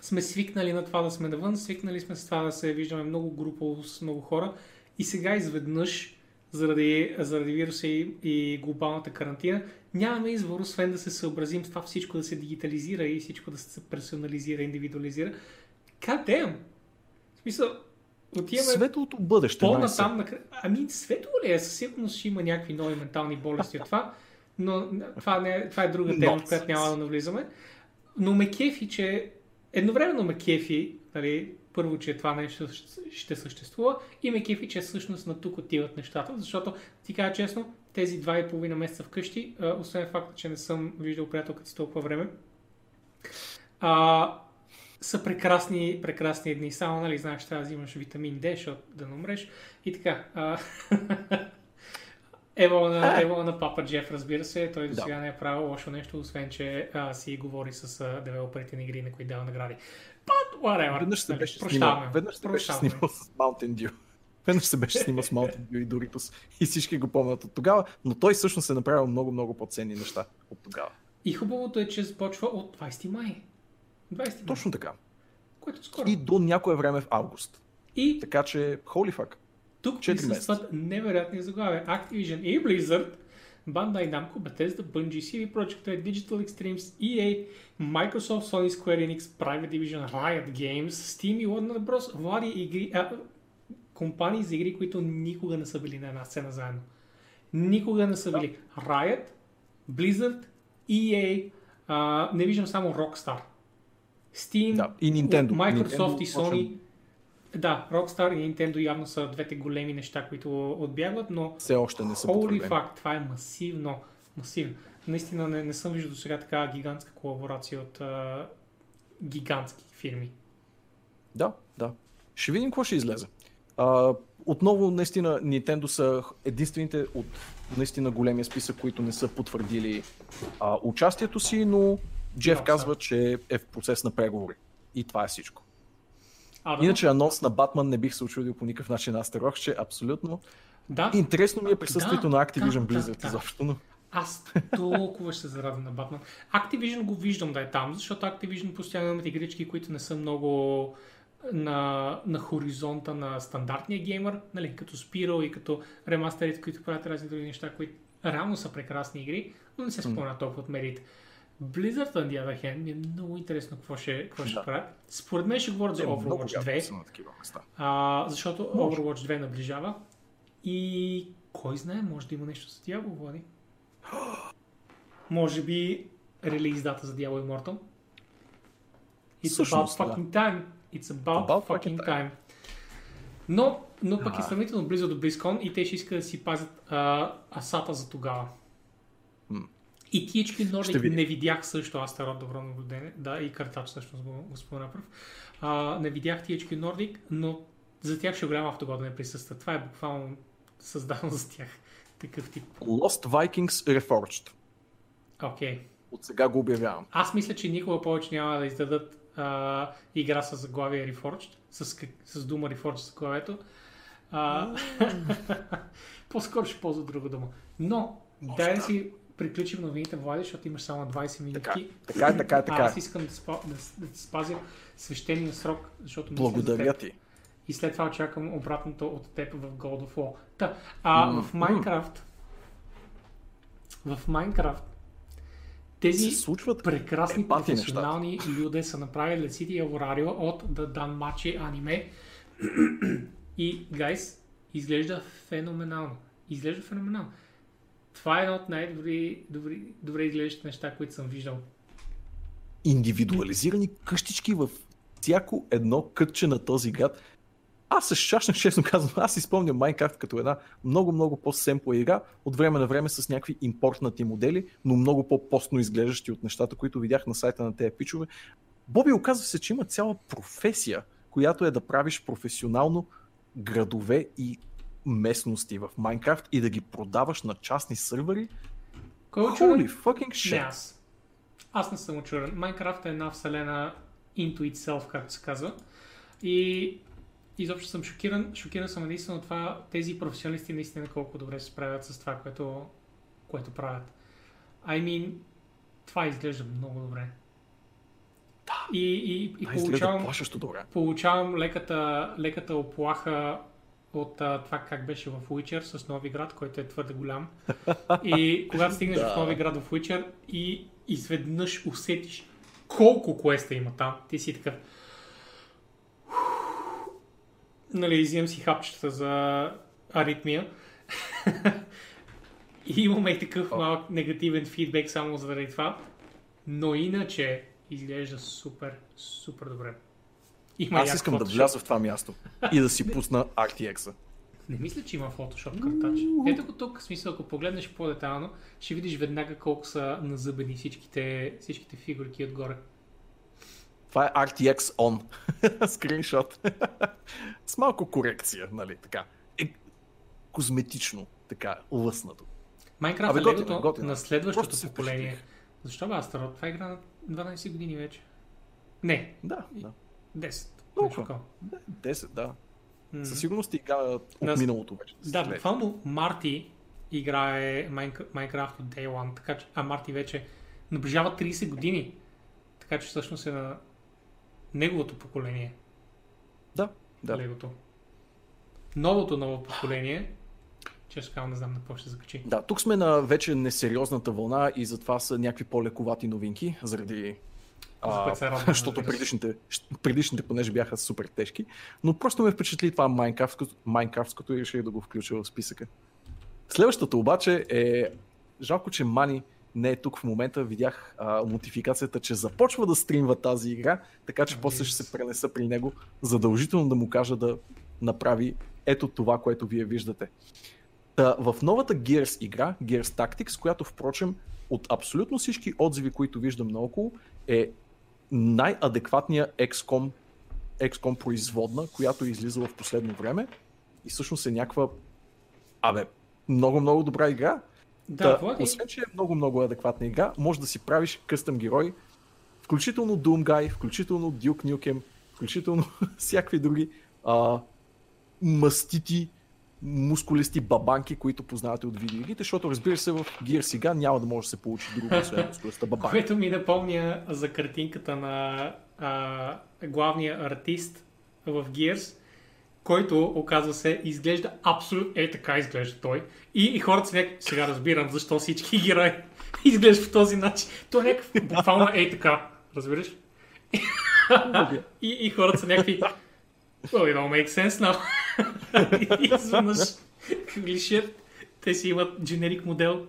сме свикнали на това да сме навън, свикнали сме с това да се виждаме много групово с много хора и сега изведнъж заради, заради вируса и, и глобалната карантина нямаме избор, освен да се съобразим с това всичко да се дигитализира и всичко да се персонализира, индивидуализира. Damn! В смисъл, отиваме Светлото бъдеще. по-натам. На... Ами, светло ли е? Със сигурност ще има някакви нови ментални болести от това, но това, не, това е друга тема, в която няма да навлизаме. Но ме кефи, че едновременно ме кефи, нали, първо, че това нещо ще съществува и ме кефи, че всъщност на тук отиват нещата, защото ти кажа честно, тези два и половина месеца вкъщи, освен факта, че не съм виждал приятелката си толкова време, а, са прекрасни, прекрасни дни. Само, нали, знаеш, трябва да взимаш витамин D, защото да не умреш. И така. А... Ево на, ево на папа Джеф, разбира се. Той до сега да. не е правил лошо нещо, освен че а, си говори с а, девелоперите на игри, на които дава награди. But whatever. Веднъж се нали, беше снимал, веднъж се беше снимал с Mountain Dew. Веднъж се беше снимал с Mountain Dew и Doritos и всички го помнят от тогава, но той всъщност е направил много, много по-ценни неща от тогава. И хубавото е, че започва от 20 май. 20 май. Точно така. Което скоро. И до някое време в август. И така че, holy fuck. Тук присъстват невероятни заглавия. Activision и Blizzard, Bandai Namco, Bethesda, Bungie, CD Projekt Red, Digital Extremes, EA, Microsoft, Sony, Square Enix, Private Division, Riot Games, Steam и Warner Bros. Влади игри, а, компании за игри, които никога не са били на една сцена заедно. Никога не са били. Riot, Blizzard, EA, а, не виждам само Rockstar. Steam, да, и Nintendo. Microsoft Nintendo, и Sony. Да, Rockstar и Nintendo явно са двете големи неща, които отбягват, но все още не са Holy fuck, това е масивно, масивно. Наистина не, не съм виждал до сега така гигантска колаборация от а, гигантски фирми. Да, да. Ще видим какво ще излезе. А, отново, наистина, Nintendo са единствените от наистина големия списък, които не са потвърдили а, участието си, но Джеф no, казва, че е в процес на преговори. И това е всичко. А, да. Иначе анонс на Батман не бих се очудил по никакъв начин. Аз че абсолютно. Да. Интересно ми е присъствието да, на Activision да, Blizzard да, изобщо, но... Аз толкова ще се зарадвам на Батман. Activision го виждам да е там, защото Activision постоянно имат игрички, които не са много на, на хоризонта на стандартния геймър, нали, като Spiro и като ремастерите, които правят разни други неща, които реално са прекрасни игри, но не се спомня толкова от мерите. Blizzard, на other hand, ми е много интересно какво ще, какво ще да. правят. Според мен ще говорят за Overwatch 2, а, защото може. Overwatch 2 наближава и кой знае, може да има нещо за Diablo, Влади. може би релиз дата за Diablo Immortal. It's Същност, about fucking да. time. It's about, about fucking time. time. Но, но пък е сравнително близо до BlizzCon и те ще искат да си пазят а, асата за тогава. И THQ Nordic не видях също, аз старо добро наблюдение, да, и картач също го, го спомена пръв. А, не видях THQ Nordic, но за тях ще голям автогол да не присъства. Това е буквално създано за тях. Такъв тип. Lost Vikings Reforged. Окей. Okay. От сега го обявявам. Аз мисля, че никога повече няма да издадат а, игра с заглавие Reforged, с, с дума Reforged с заглавието. А, по-скоро ще ползва друга дума. Но, дай да си приключим новините, Влади, защото имаш само 20 минути. Така, така е, така е, така е. Аз искам да, спа, да, да спазя свещения срок, защото Благодаря ти. И след това очаквам обратното от теб в God of War. Та, а mm. в Minecraft в Minecraft тези се случват прекрасни професионални нещата. люди са направили City Aurario от The Danmachi аниме и, гайс, изглежда феноменално. Изглежда феноменално. Това е едно от най-добри добри, добре изглеждащите неща, които съм виждал. Индивидуализирани къщички в всяко едно кътче на този град. Аз се шашнах, честно казвам. Аз изпомням Майнкрафт като една много, много по-семпла игра, от време на време с някакви импортнати модели, но много по-постно изглеждащи от нещата, които видях на сайта на тези пичове. Боби оказва се, че има цяла професия, която е да правиш професионално градове и местности в Майнкрафт и да ги продаваш на частни сървъри. Кой е Holy fucking shit. Не, аз. Аз не съм очурен. Майнкрафт е една вселена into itself, както се казва. И изобщо съм шокиран. Шокиран съм единствено това, тези професионалисти наистина колко добре се справят с това, което, което правят. I mean, това изглежда много добре. Да. И, и, и получавам, добре. получавам леката, леката оплаха от а, това как беше в Witcher с Нови град, който е твърде голям. И когато стигнеш да. в Нови град в Witcher и изведнъж усетиш колко квеста има там, ти си такъв нали, изимам си хапчета за аритмия. и имаме и такъв малък негативен фидбек само заради това. Но иначе изглежда супер, супер добре. Има Аз искам да вляза в това място и да си пусна RTX-а. Не мисля, че има Photoshop картач. Ето го тук, смисъл, ако погледнеш по-детайлно, ще видиш веднага колко са назъбени всичките, всичките фигурки отгоре. Това е RTX on. Скриншот. С малко корекция, нали, така. Е, козметично, така, лъснато. Майнкрафт е легото готино. на следващото Просто поколение. Защо бе Астарот? Това е игра на 12 години вече. Не, Да, да. 10. Толкова. Нещо такова. 10, да. М. Със сигурност игра от На- миналото вече. Да, буквално Марти играе Майнкрафт от Day One, така че, а Марти вече наближава 30 години, така че всъщност е на неговото поколение, Да, да. легото. Новото ново поколение, често казвам, не знам на какво ще закачи. Да, тук сме на вече несериозната вълна и затова са някакви по-лековати новинки, заради Се защото предишните, предишните понеже бяха супер тежки. Но просто ме впечатли това Майнкрафтското, Майнкрафтското и реших да го включа в списъка. Следващото обаче е жалко, че Мани не е тук в момента. Видях а, нотификацията, че започва да стримва тази игра, така че после ще се пренеса при него, задължително да му кажа да направи ето това, което вие виждате. Та, в новата Gears игра, Gears Tactics, която впрочем от абсолютно всички отзиви, които виждам наоколо, е най-адекватният XCOM, XCOM производна, която е излизала в последно време и всъщност е някаква абе, много-много добра игра. Да, Та, Влади, освен, че е много-много адекватна игра, може да си правиш къстъм герой, включително Doomguy, включително Duke Nukem, включително всякакви други а, мастити, мускулисти бабанки, които познавате от видеоигрите, защото разбира се в Gear сега няма да може да се получи друго, освен мускулиста бабанка. което ми напомня за картинката на а, главния артист в Gears, който, оказва се, изглежда абсолютно... Е, така изглежда той. И, и хората някакви... Сега разбирам защо всички герои изглеждат по този начин. Той е някакъв... Буквално е така. Разбираш? и, и хората са някакви... Well, it all makes sense now. изведнъж... Глишер, те си имат дженерик модел.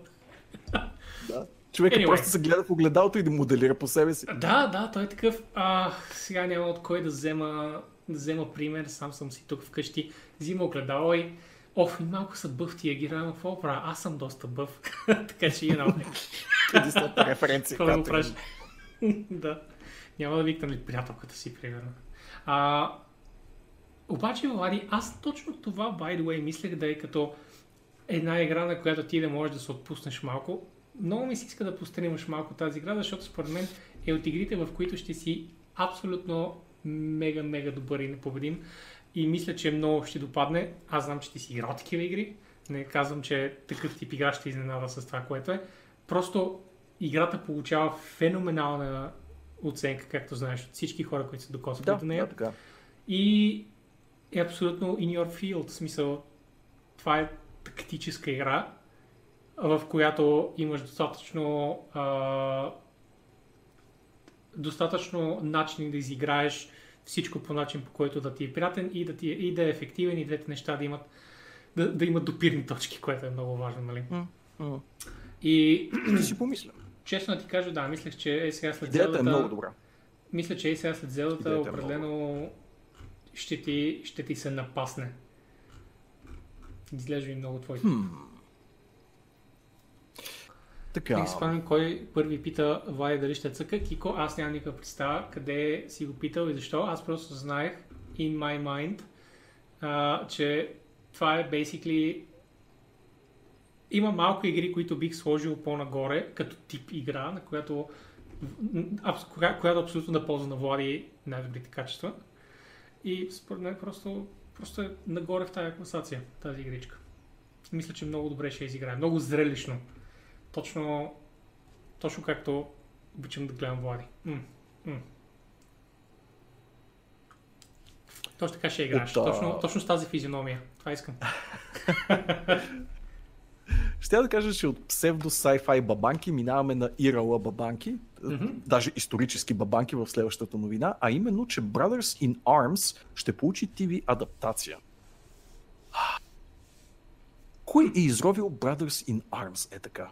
Да. Човека Anyway. просто се гледа в огледалото и да моделира по себе си. Да, да, той е такъв. А, сега няма от кой да взема, да взема пример. Сам съм си тук вкъщи. Взима огледало и Оф, и малко са бъв тия герои, какво правя? Аз съм доста бъв. така че, you know, Единствената референция. която да. Няма да викам ли приятелката си, примерно. А, обаче, Влади, аз точно това, by the way, мислех да е като една игра, на която ти да можеш да се отпуснеш малко. Много ми се иска да постримаш малко тази игра, защото според мен е от игрите, в които ще си абсолютно мега, мега добър и непобедим. И мисля, че много ще допадне. Аз знам, че ти си играл такива игри. Не казвам, че такъв тип игра ще изненада с това, което е. Просто играта получава феноменална оценка, както знаеш, от всички хора, които се докосват Да, до нея. да, така. И е абсолютно in your field. В смисъл, това е тактическа игра, в която имаш достатъчно а, достатъчно начини да изиграеш всичко по начин, по който да ти е приятен и да, ти е, и да е ефективен и двете неща да имат да, да имат допирни точки, което е много важно, нали? М. И Ще си помисля. честно да ти кажа, да, мислех, че е сега след Идеята е Зелдата- много добра. мисля, че и сега след Зелдата Идеята е определено ще ти, ще ти се напасне. Изглежда ми много твой. Не Така. си спомням кой първи пита Влади дали ще цъка. Кико, аз нямам никаква представа къде си го питал и защо. Аз просто знаех in my mind, а, че това е basically има малко игри, които бих сложил по-нагоре, като тип игра, на която, която абсолютно да ползва на Влади най-добрите качества. И според мен просто, просто е нагоре в тази класация, тази игричка. Мисля, че много добре ще изиграе. Много зрелищно. Точно, точно както обичам да гледам Влади. М. Точно така ще играеш. А, Точно, точно с тази физиономия. Това искам. Ще да кажа, че от псевдо sci-fi бабанки минаваме на ирала бабанки, Мгм. даже исторически бабанки в следващата новина, а именно, че Brothers in Arms ще получи TV адаптация. Кой е изровил Brothers in Arms? Е така.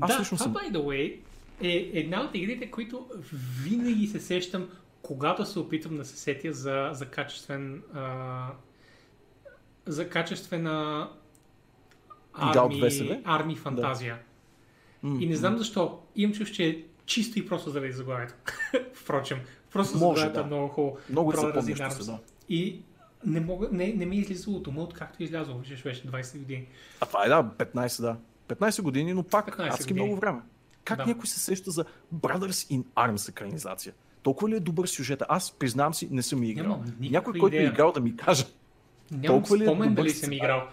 Аз да, това, съм... by the way, е една от игрите, които винаги се сещам, когато се опитвам да се сетя за, за качествен а, за качествена арми, арми фантазия. М, И не знам защо. Имам чувство, че чисто и просто заради заглавието. Впрочем, просто Може, заглавието е да. много хубаво. Много се, да. И не, мога, не, не ми е излизало от ума, откакто е излязло, вече беше 20 години. А това е да, 15, да. 15 години, но пак 15 адски години. много време. Как Да. някой се сеща за Brothers in Arms екранизация? Толкова ли е добър сюжета? Аз признавам си, не съм играл. Нямам Някой, който е играл да ми каже. Нямам Толкова ли е спомен дали съм играл.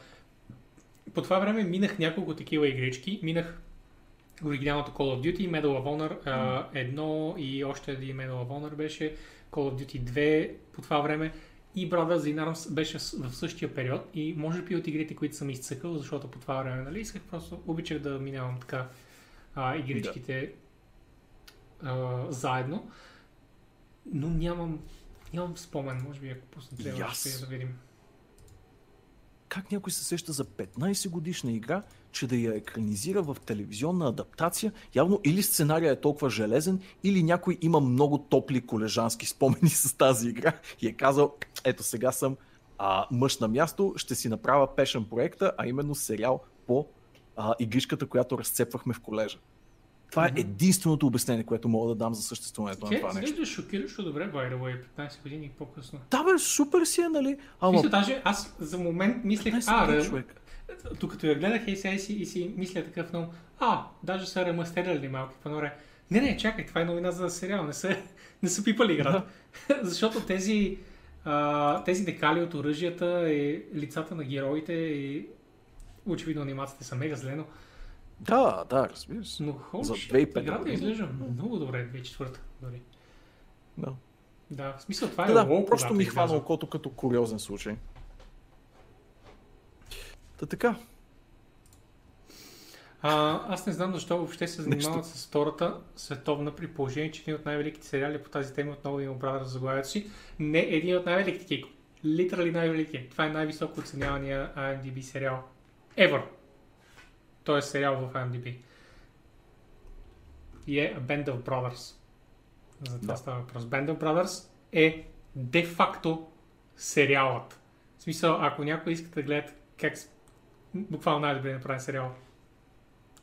По това време минах няколко такива игрички. Минах оригиналното Call of Duty, Medal of Honor а, едно и още един Medal of Honor беше, Call of Duty 2 по това време. И Brothers in Arms беше в същия период. И може би от игрите, които съм изцъкал, защото по това време, нали, исках просто, обичах да минавам така а, игричките а, заедно, но нямам, нямам спомен, може би ако пусна трябва ще да видим. Как някой се сеща за 15 годишна игра, че да я екранизира в телевизионна адаптация? Явно или сценария е толкова железен, или някой има много топли колежански спомени с тази игра и е казал, ето сега съм а, мъж на място, ще си направя пешен проекта, а именно сериал по а, игричката, която разцепвахме в колежа. Това е единственото обяснение, което мога да дам за съществуването на Те това нещо. изглежда шокиращо добре, by the way, 15 години по-късно. Да бе, супер си е, нали? Ама Мисля, даже аз за момент мислех, 15 а, човек. Тук като я гледах и сега и си, и си мисля такъв много, а, даже са ремастерили малки паноре. Не, не, чакай, това е новина за сериал, не са, не са пипали играта. Защото тези, а, тези декали от оръжията и лицата на героите и очевидно анимациите са мега зелено. Да, да, разбира се. Но холи, За shit, 2005 играта изглежда много добре, 2004 дори. Да. Да, в смисъл това е Да, да, лоу, просто ми хвана окото като куриозен случай. Та така. А, аз не знам защо въобще се занимават с втората световна при положение, че един от най-великите сериали по тази тема отново има брат за заглавието си. Не един от най-великите, Кико. Литерали най-великият. Това е най-високо оценявания IMDb сериал. Ever. Той е сериал в IMDb. И е A Band of Brothers. За това Да. става въпрос. Band of Brothers е де-факто сериалът. В смисъл, ако някой иска да гледат как буквално най-добре направен сериал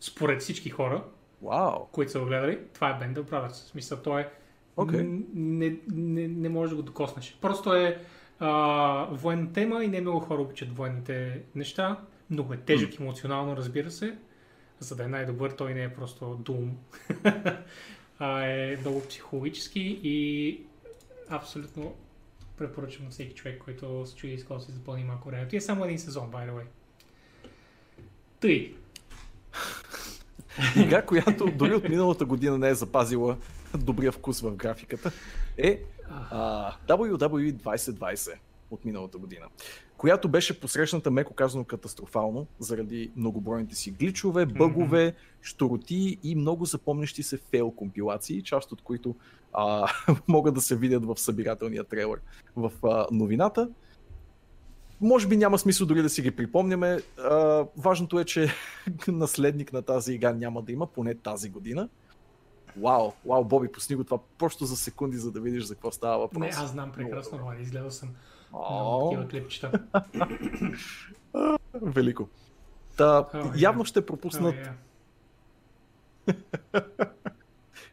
според всички хора, Вау. които са го гледали, това е Band of Brothers. В смисъл, той е... Н- Не, не, не можеш да го докоснеш. Просто е а, военна тема и не много хора обичат военните неща. Много е тежък емоционално, разбира се. За да е най-добър, той не е просто Doom. а е много психологически и абсолютно препоръчвам на всеки човек, който се чуди с какво си запълни малко времето. И е само един сезон, by the way. Тъй. Игра, която дори от миналата година не е запазила добрия вкус в графиката, е а, WWE 2020 от миналата година, която беше посрещната, меко казано, катастрофално, заради многобройните си гличове, бъгове, штороти и много запомнящи се фейл компилации, част от които а, могат да се видят в събирателния трейлер в а, новината. Може би няма смисъл дори да си ги припомняме. А, важното е, че наследник на тази игра няма да има, поне тази година. Вау, вау, Боби, пусни го това просто за секунди, за да видиш за какво става въпрос. Не, аз знам прекрасно, Влади, изгледал съм много такива клипчета. велико. Та, О, явно я. ще пропуснат, Ами,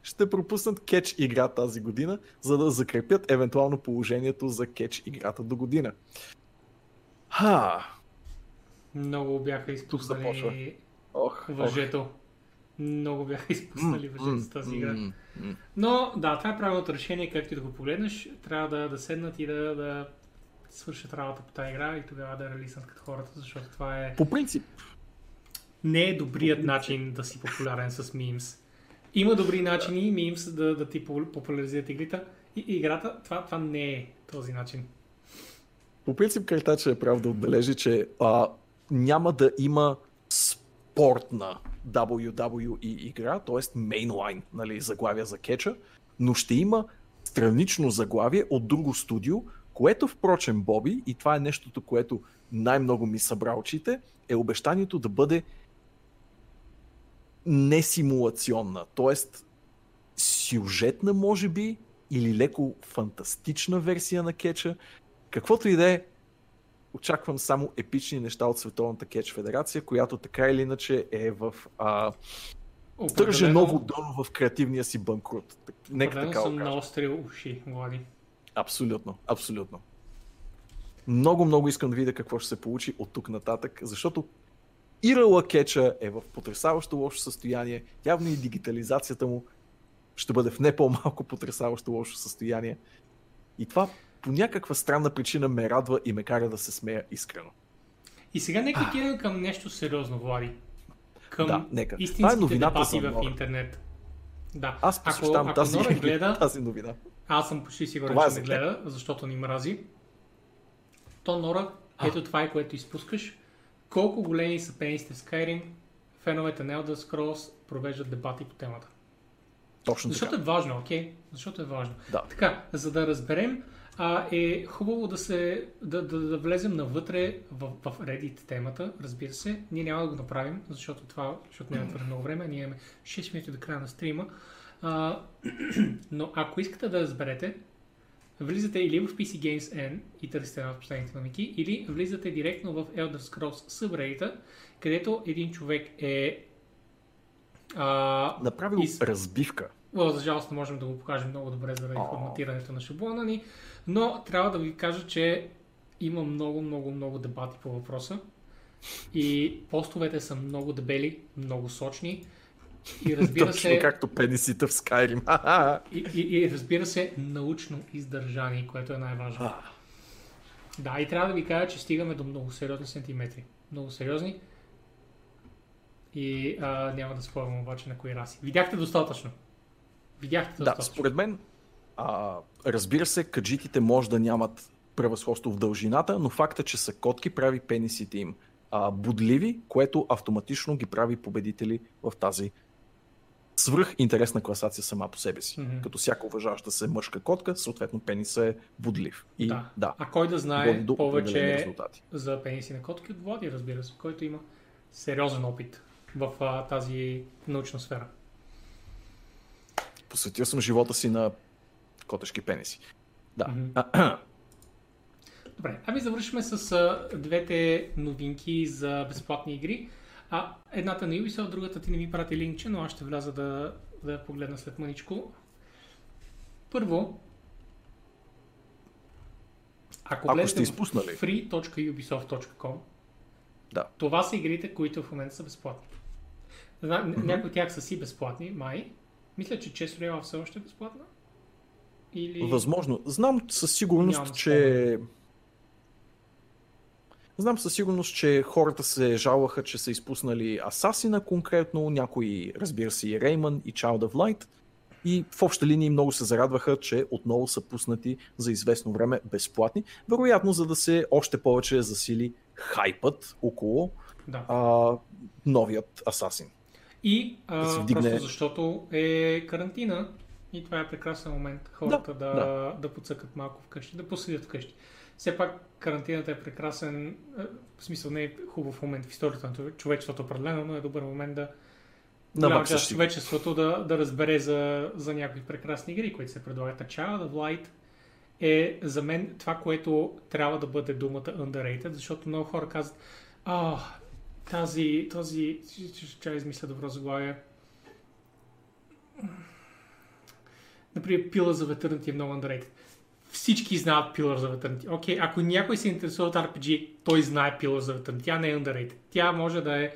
ще пропуснат кетч игра тази година, за да закрепят евентуално положението за кетч играта до година. Ха, Много бяха изпуснали ох, ох. въжето. Много бяха изпуснали въжето с тази игра. м, м. Но да, това е правилното решение, както и да го погледнеш. Трябва да, да седнат и да, да свършат работа по тази игра и тогава да релиснат като хората, защото това е По принцип, не е добрият начин да си популярен с мимс. Има добри начини мимс да, да ти попу- популяризират играта. И, играта, това, това не е този начин. По принцип, Картача е прав да отбележи, че а, няма да има спортна WWE игра, т.е. мейнлайн, нали, заглавия за кетча, но ще има странично заглавие от друго студио, което, впрочем, Боби, и това е нещото, което най-много ми събра очите, е обещанието да бъде не симулационна, т.е. сюжетна, може би, или леко фантастична версия на кетча, Каквото и да е, очаквам само епични неща от Световната кетч федерация, която така или иначе е в а, Държа ново дъно в креативния си банкрут. Нека така съм наострил уши, Влади. Абсолютно, абсолютно. Много, много искам да видя какво ще се получи от тук нататък, защото Ирала Кеча е в потрясаващо лошо състояние. Явно и дигитализацията му ще бъде в не по-малко потрясаващо лошо състояние. И това по някаква странна причина ме радва и ме кара да се смея искрено. И сега нека отидем към нещо сериозно, Влади. Към да, нека. истинските Това е дебати в интернет. Да. Аз посещавам ако, тази, ако гледа, тази новина. Аз съм почти сигурен, че не гледа, защото ни мрази. То Нора, ето това е което изпускаш. Колко големи са пенисите в Skyrim, феновете на Elder Scrolls провеждат дебати по темата. Точно Защото така. е важно, окей? Okay? Защото е важно. Да. Така, за да разберем, а, е хубаво да, се, да, да, да влезем навътре в, в Reddit темата, разбира се. Ние няма да го направим, защото това, защото няма твърде много време, ние имаме 6 минути до края на стрима. А, но ако искате да разберете, влизате или в PC Games N и търсите от последните номики, или влизате директно в Elder Scrolls subreddit, където един човек е а, Направил из... разбивка. О, за жалост не можем да го покажем много добре заради форматирането на шаблона ни, но трябва да ви кажа, че има много, много, много дебати по въпроса и постовете са много дебели, много сочни. И разбира Точно се... както пенисите в Skyrim. и, и, и разбира се, научно издържание, което е най-важно. да, и трябва да ви кажа, че стигаме до много сериозни сантиметри. Много сериозни. И а, няма да спорвам обаче на кои раси. Видяхте достатъчно. Видяхте достатъчно. Да, според мен, а, разбира се, каджитите може да нямат превъзходство в дължината, но факта, че са котки, прави пенисите им а, будливи, което автоматично ги прави победители в тази свръх интересна класация сама по себе си. Mm-hmm. Като всяка уважаваща се мъжка котка, съответно пениса е будлив. И, да. да. А кой да знае повече за пениси на котки от Влади, разбира се, който има сериозен опит в а, тази научна сфера. Посветил съм живота си на котешки пениси. Да. Mm-hmm. Добре, ами завършваме с а, двете новинки за безплатни игри. А едната на Ubisoft, другата ти не ми прати линкче, но аз ще вляза да, да погледна след мъничко. Първо, ако, ако сте изпуснали free.ubisoft.com, да. това са игрите, които в момента са безплатни. mm-hmm. Някои от тях са си безплатни, май. Мисля, че Chess Royale все още е безплатна. Или... Възможно. Знам със сигурност, Нямам че... Знам със сигурност, че хората се жалваха, че са изпуснали Асасина конкретно, някои, разбира се, и Рейман, и Child of Light. И в обща линии много се зарадваха, че отново са пуснати за известно време безплатни. Вероятно, за да се още повече засили хайпът около да. а, новият Асасин. И а, да вдигне... просто защото е карантина и това е прекрасен момент хората да, да, да. да подсъкат малко вкъщи, да поседят вкъщи. Все пак карантината е прекрасен, в смисъл не е хубав момент в историята на човечеството определено, но е добър момент да голяма част човечеството да, да разбере за, за някои прекрасни игри, които се предлагат. А Child of Light е за мен това, което трябва да бъде думата underrated, защото много хора казват, а, тази, този, ще измисля добро заглавие. Например, пила за Eternity е много underrated. Всички знаят Pillars of Eternity. Окей, okay, ако някой се интересува от RPG, той знае Pillars of Eternity. Тя не е underrated. Тя може да е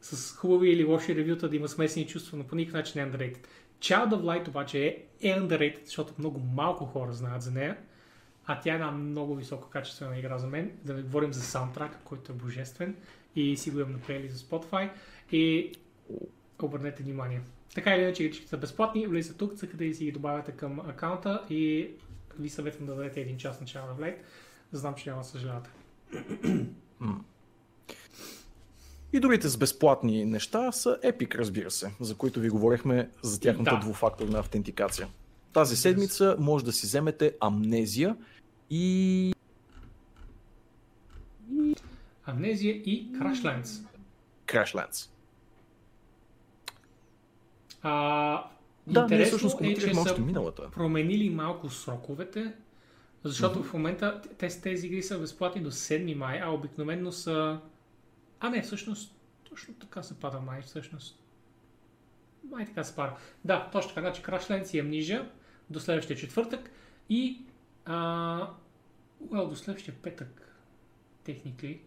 с хубави или лоши ревюта, да има смесени чувства, но по никакъв начин не е underrated. Child of Light обаче е, е underrated, защото много малко хора знаят за нея, а тя е една много високо качествена игра за мен. Да не говорим за саундтрака, който е божествен и си го имам направили за Spotify и обърнете внимание. Така или иначе, игричките са безплатни, влизате тук, цъкате и си ги добавяте към акаунта и ви съветвам да дадете един час на Child of Light. Знам, че няма съжалявате. И другите с безплатни неща са Epic, разбира се, за които ви говорихме за тяхната да. двуфакторна автентикация. Тази седмица може да си вземете Амнезия и... Амнезия и Crashlands. Crashlands. А, да, ние всъщност е, че са миналата. променили малко сроковете, защото mm-hmm. в момента тези игри са безплатни до 7 май, а обикновено са а не, всъщност, точно така се пада май, всъщност. Май така се пара. Да, точно така. Значи Crashlands си амнижа до следващия четвъртък и а, well, до следващия петък, техникли,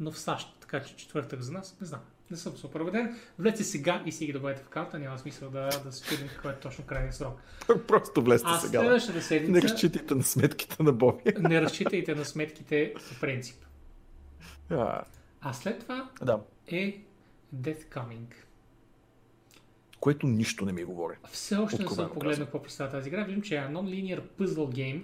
но в САЩ, така че четвъртък за нас, не знам. Не съм супер убеден. Влезте сега и си ги добавете в карта, няма смисъл да, да се чудим какъв е точно крайния срок. Просто влезте А сега. следващата Не седмица разчитайте на сметките на Боби. не разчитайте на сметките по принцип. А, А след това да. е Death Coming. Което нищо не ми говори. Все още не съм погледнал какво представя тази игра. Виждам, че е non-linear puzzle game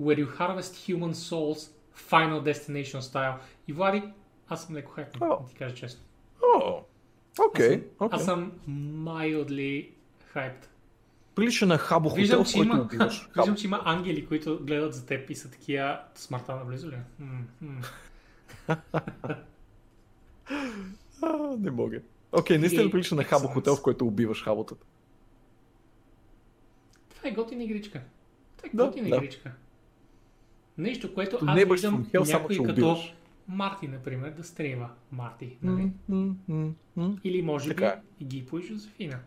where you harvest human souls Final Destination style. И Влади, аз съм леко хайпен, О. да ти кажа честно. Окей, Аз окей. съм mildly hyped. Прилича на Хабо хотел, Виждам, в че който има, убиваш. виждам, че има ангели, които гледат за теб и са такива смъртта наблизо ли? А, не мога. Окей, наистина И- прилича на Хабо хотел, в който убиваш хаботата. Това е готина игричка. Това е Да, готина да. игричка. Нещо, което аз neighbors виждам някой като убиваш. Марти, например, да стрима. Марти, нали? М, Или може Така би Гипо и Жозефина.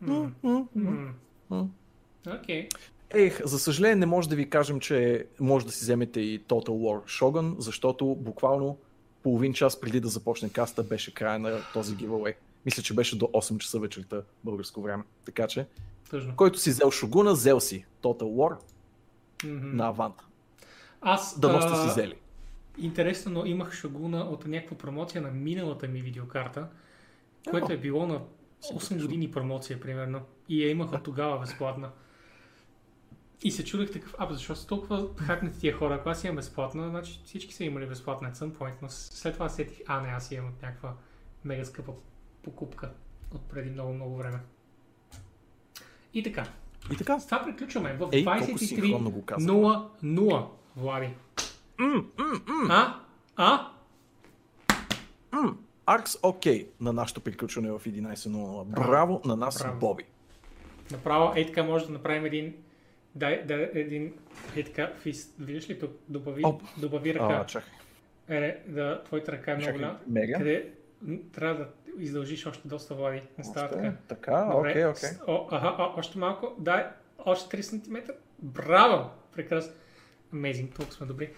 м, м, м. М. м. Окей. Ех, за съжаление не може да ви кажем, че може да си вземете и Total War Shogun, защото буквално половин час преди да започне каста беше края на този giveaway. Мисля, че беше до 8 часа вечерта българско време. Така че, Тъжно. който си взел Шогуна, взел си Total War Мгм. на Авант. Аз, Дано сте си взели. Интересно, но имах шагуна от някаква промоция на миналата ми видеокарта, което е било на 8 години промоция, примерно. И я имах от тогава безплатна. И се чудех такъв, а, защо са толкова хакнати тия хора? Ако аз имам безплатна, значи всички са имали безплатна at some point, но след това сетих, а, не, аз имам от някаква мега скъпа покупка от преди много-много време. И така, И така. с това приключваме в Ей, колко казах. 23.00, Влади. А? А? Аркс окей на нашето приключване в 11.00. Браво на нас, Браво. Боби. Направо, ей така може да направим един, дай, дай един, ей така, фист, виждаш ли тук, добави, Оп. добави А, ръка, чакай. е, да, твоята ръка е много меря. къде м, трябва да издължиш още доста влади, не става Още? така. Така, Добре, окей, окей. О, аха, а, още малко, дай, още 3 см, браво, прекрасно, amazing, толкова сме добри.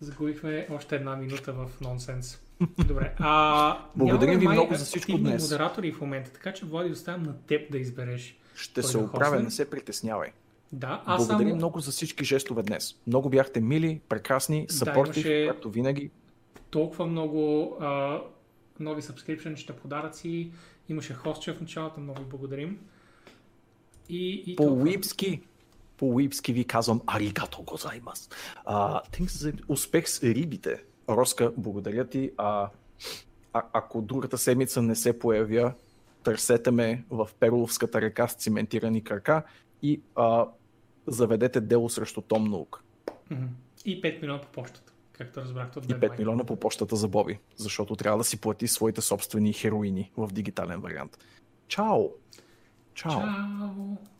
Загубихме още една минута в нонсенс. Добре. А, Благодарим нямаме ви много за всичко днес. модератори в момента, така че Влади оставям на теб да избереш. Ще се да оправя, не се притеснявай. Да, аз Благодарим само много за всички жестове днес. Много бяхте мили, прекрасни, съпортив, имаше- както винаги. толкова много а, нови subscription, подаръци. Имаше хостче в началото, много благодарим. И, и По толкова. уипски, по уипски ви казвам аригато гозаймас. А, things за успех с рибите. Роска, благодаря ти. А, а, ако другата седмица не се появя, търсете ме в Перловската река с циментирани крака и а, заведете дело срещу Том Наук. И 5 милиона по почтата, както разбрахте от И Deadline. 5 милиона по почтата за Боби, защото трябва да си плати своите собствени хероини в дигитален вариант. Чао! Чао! Чао!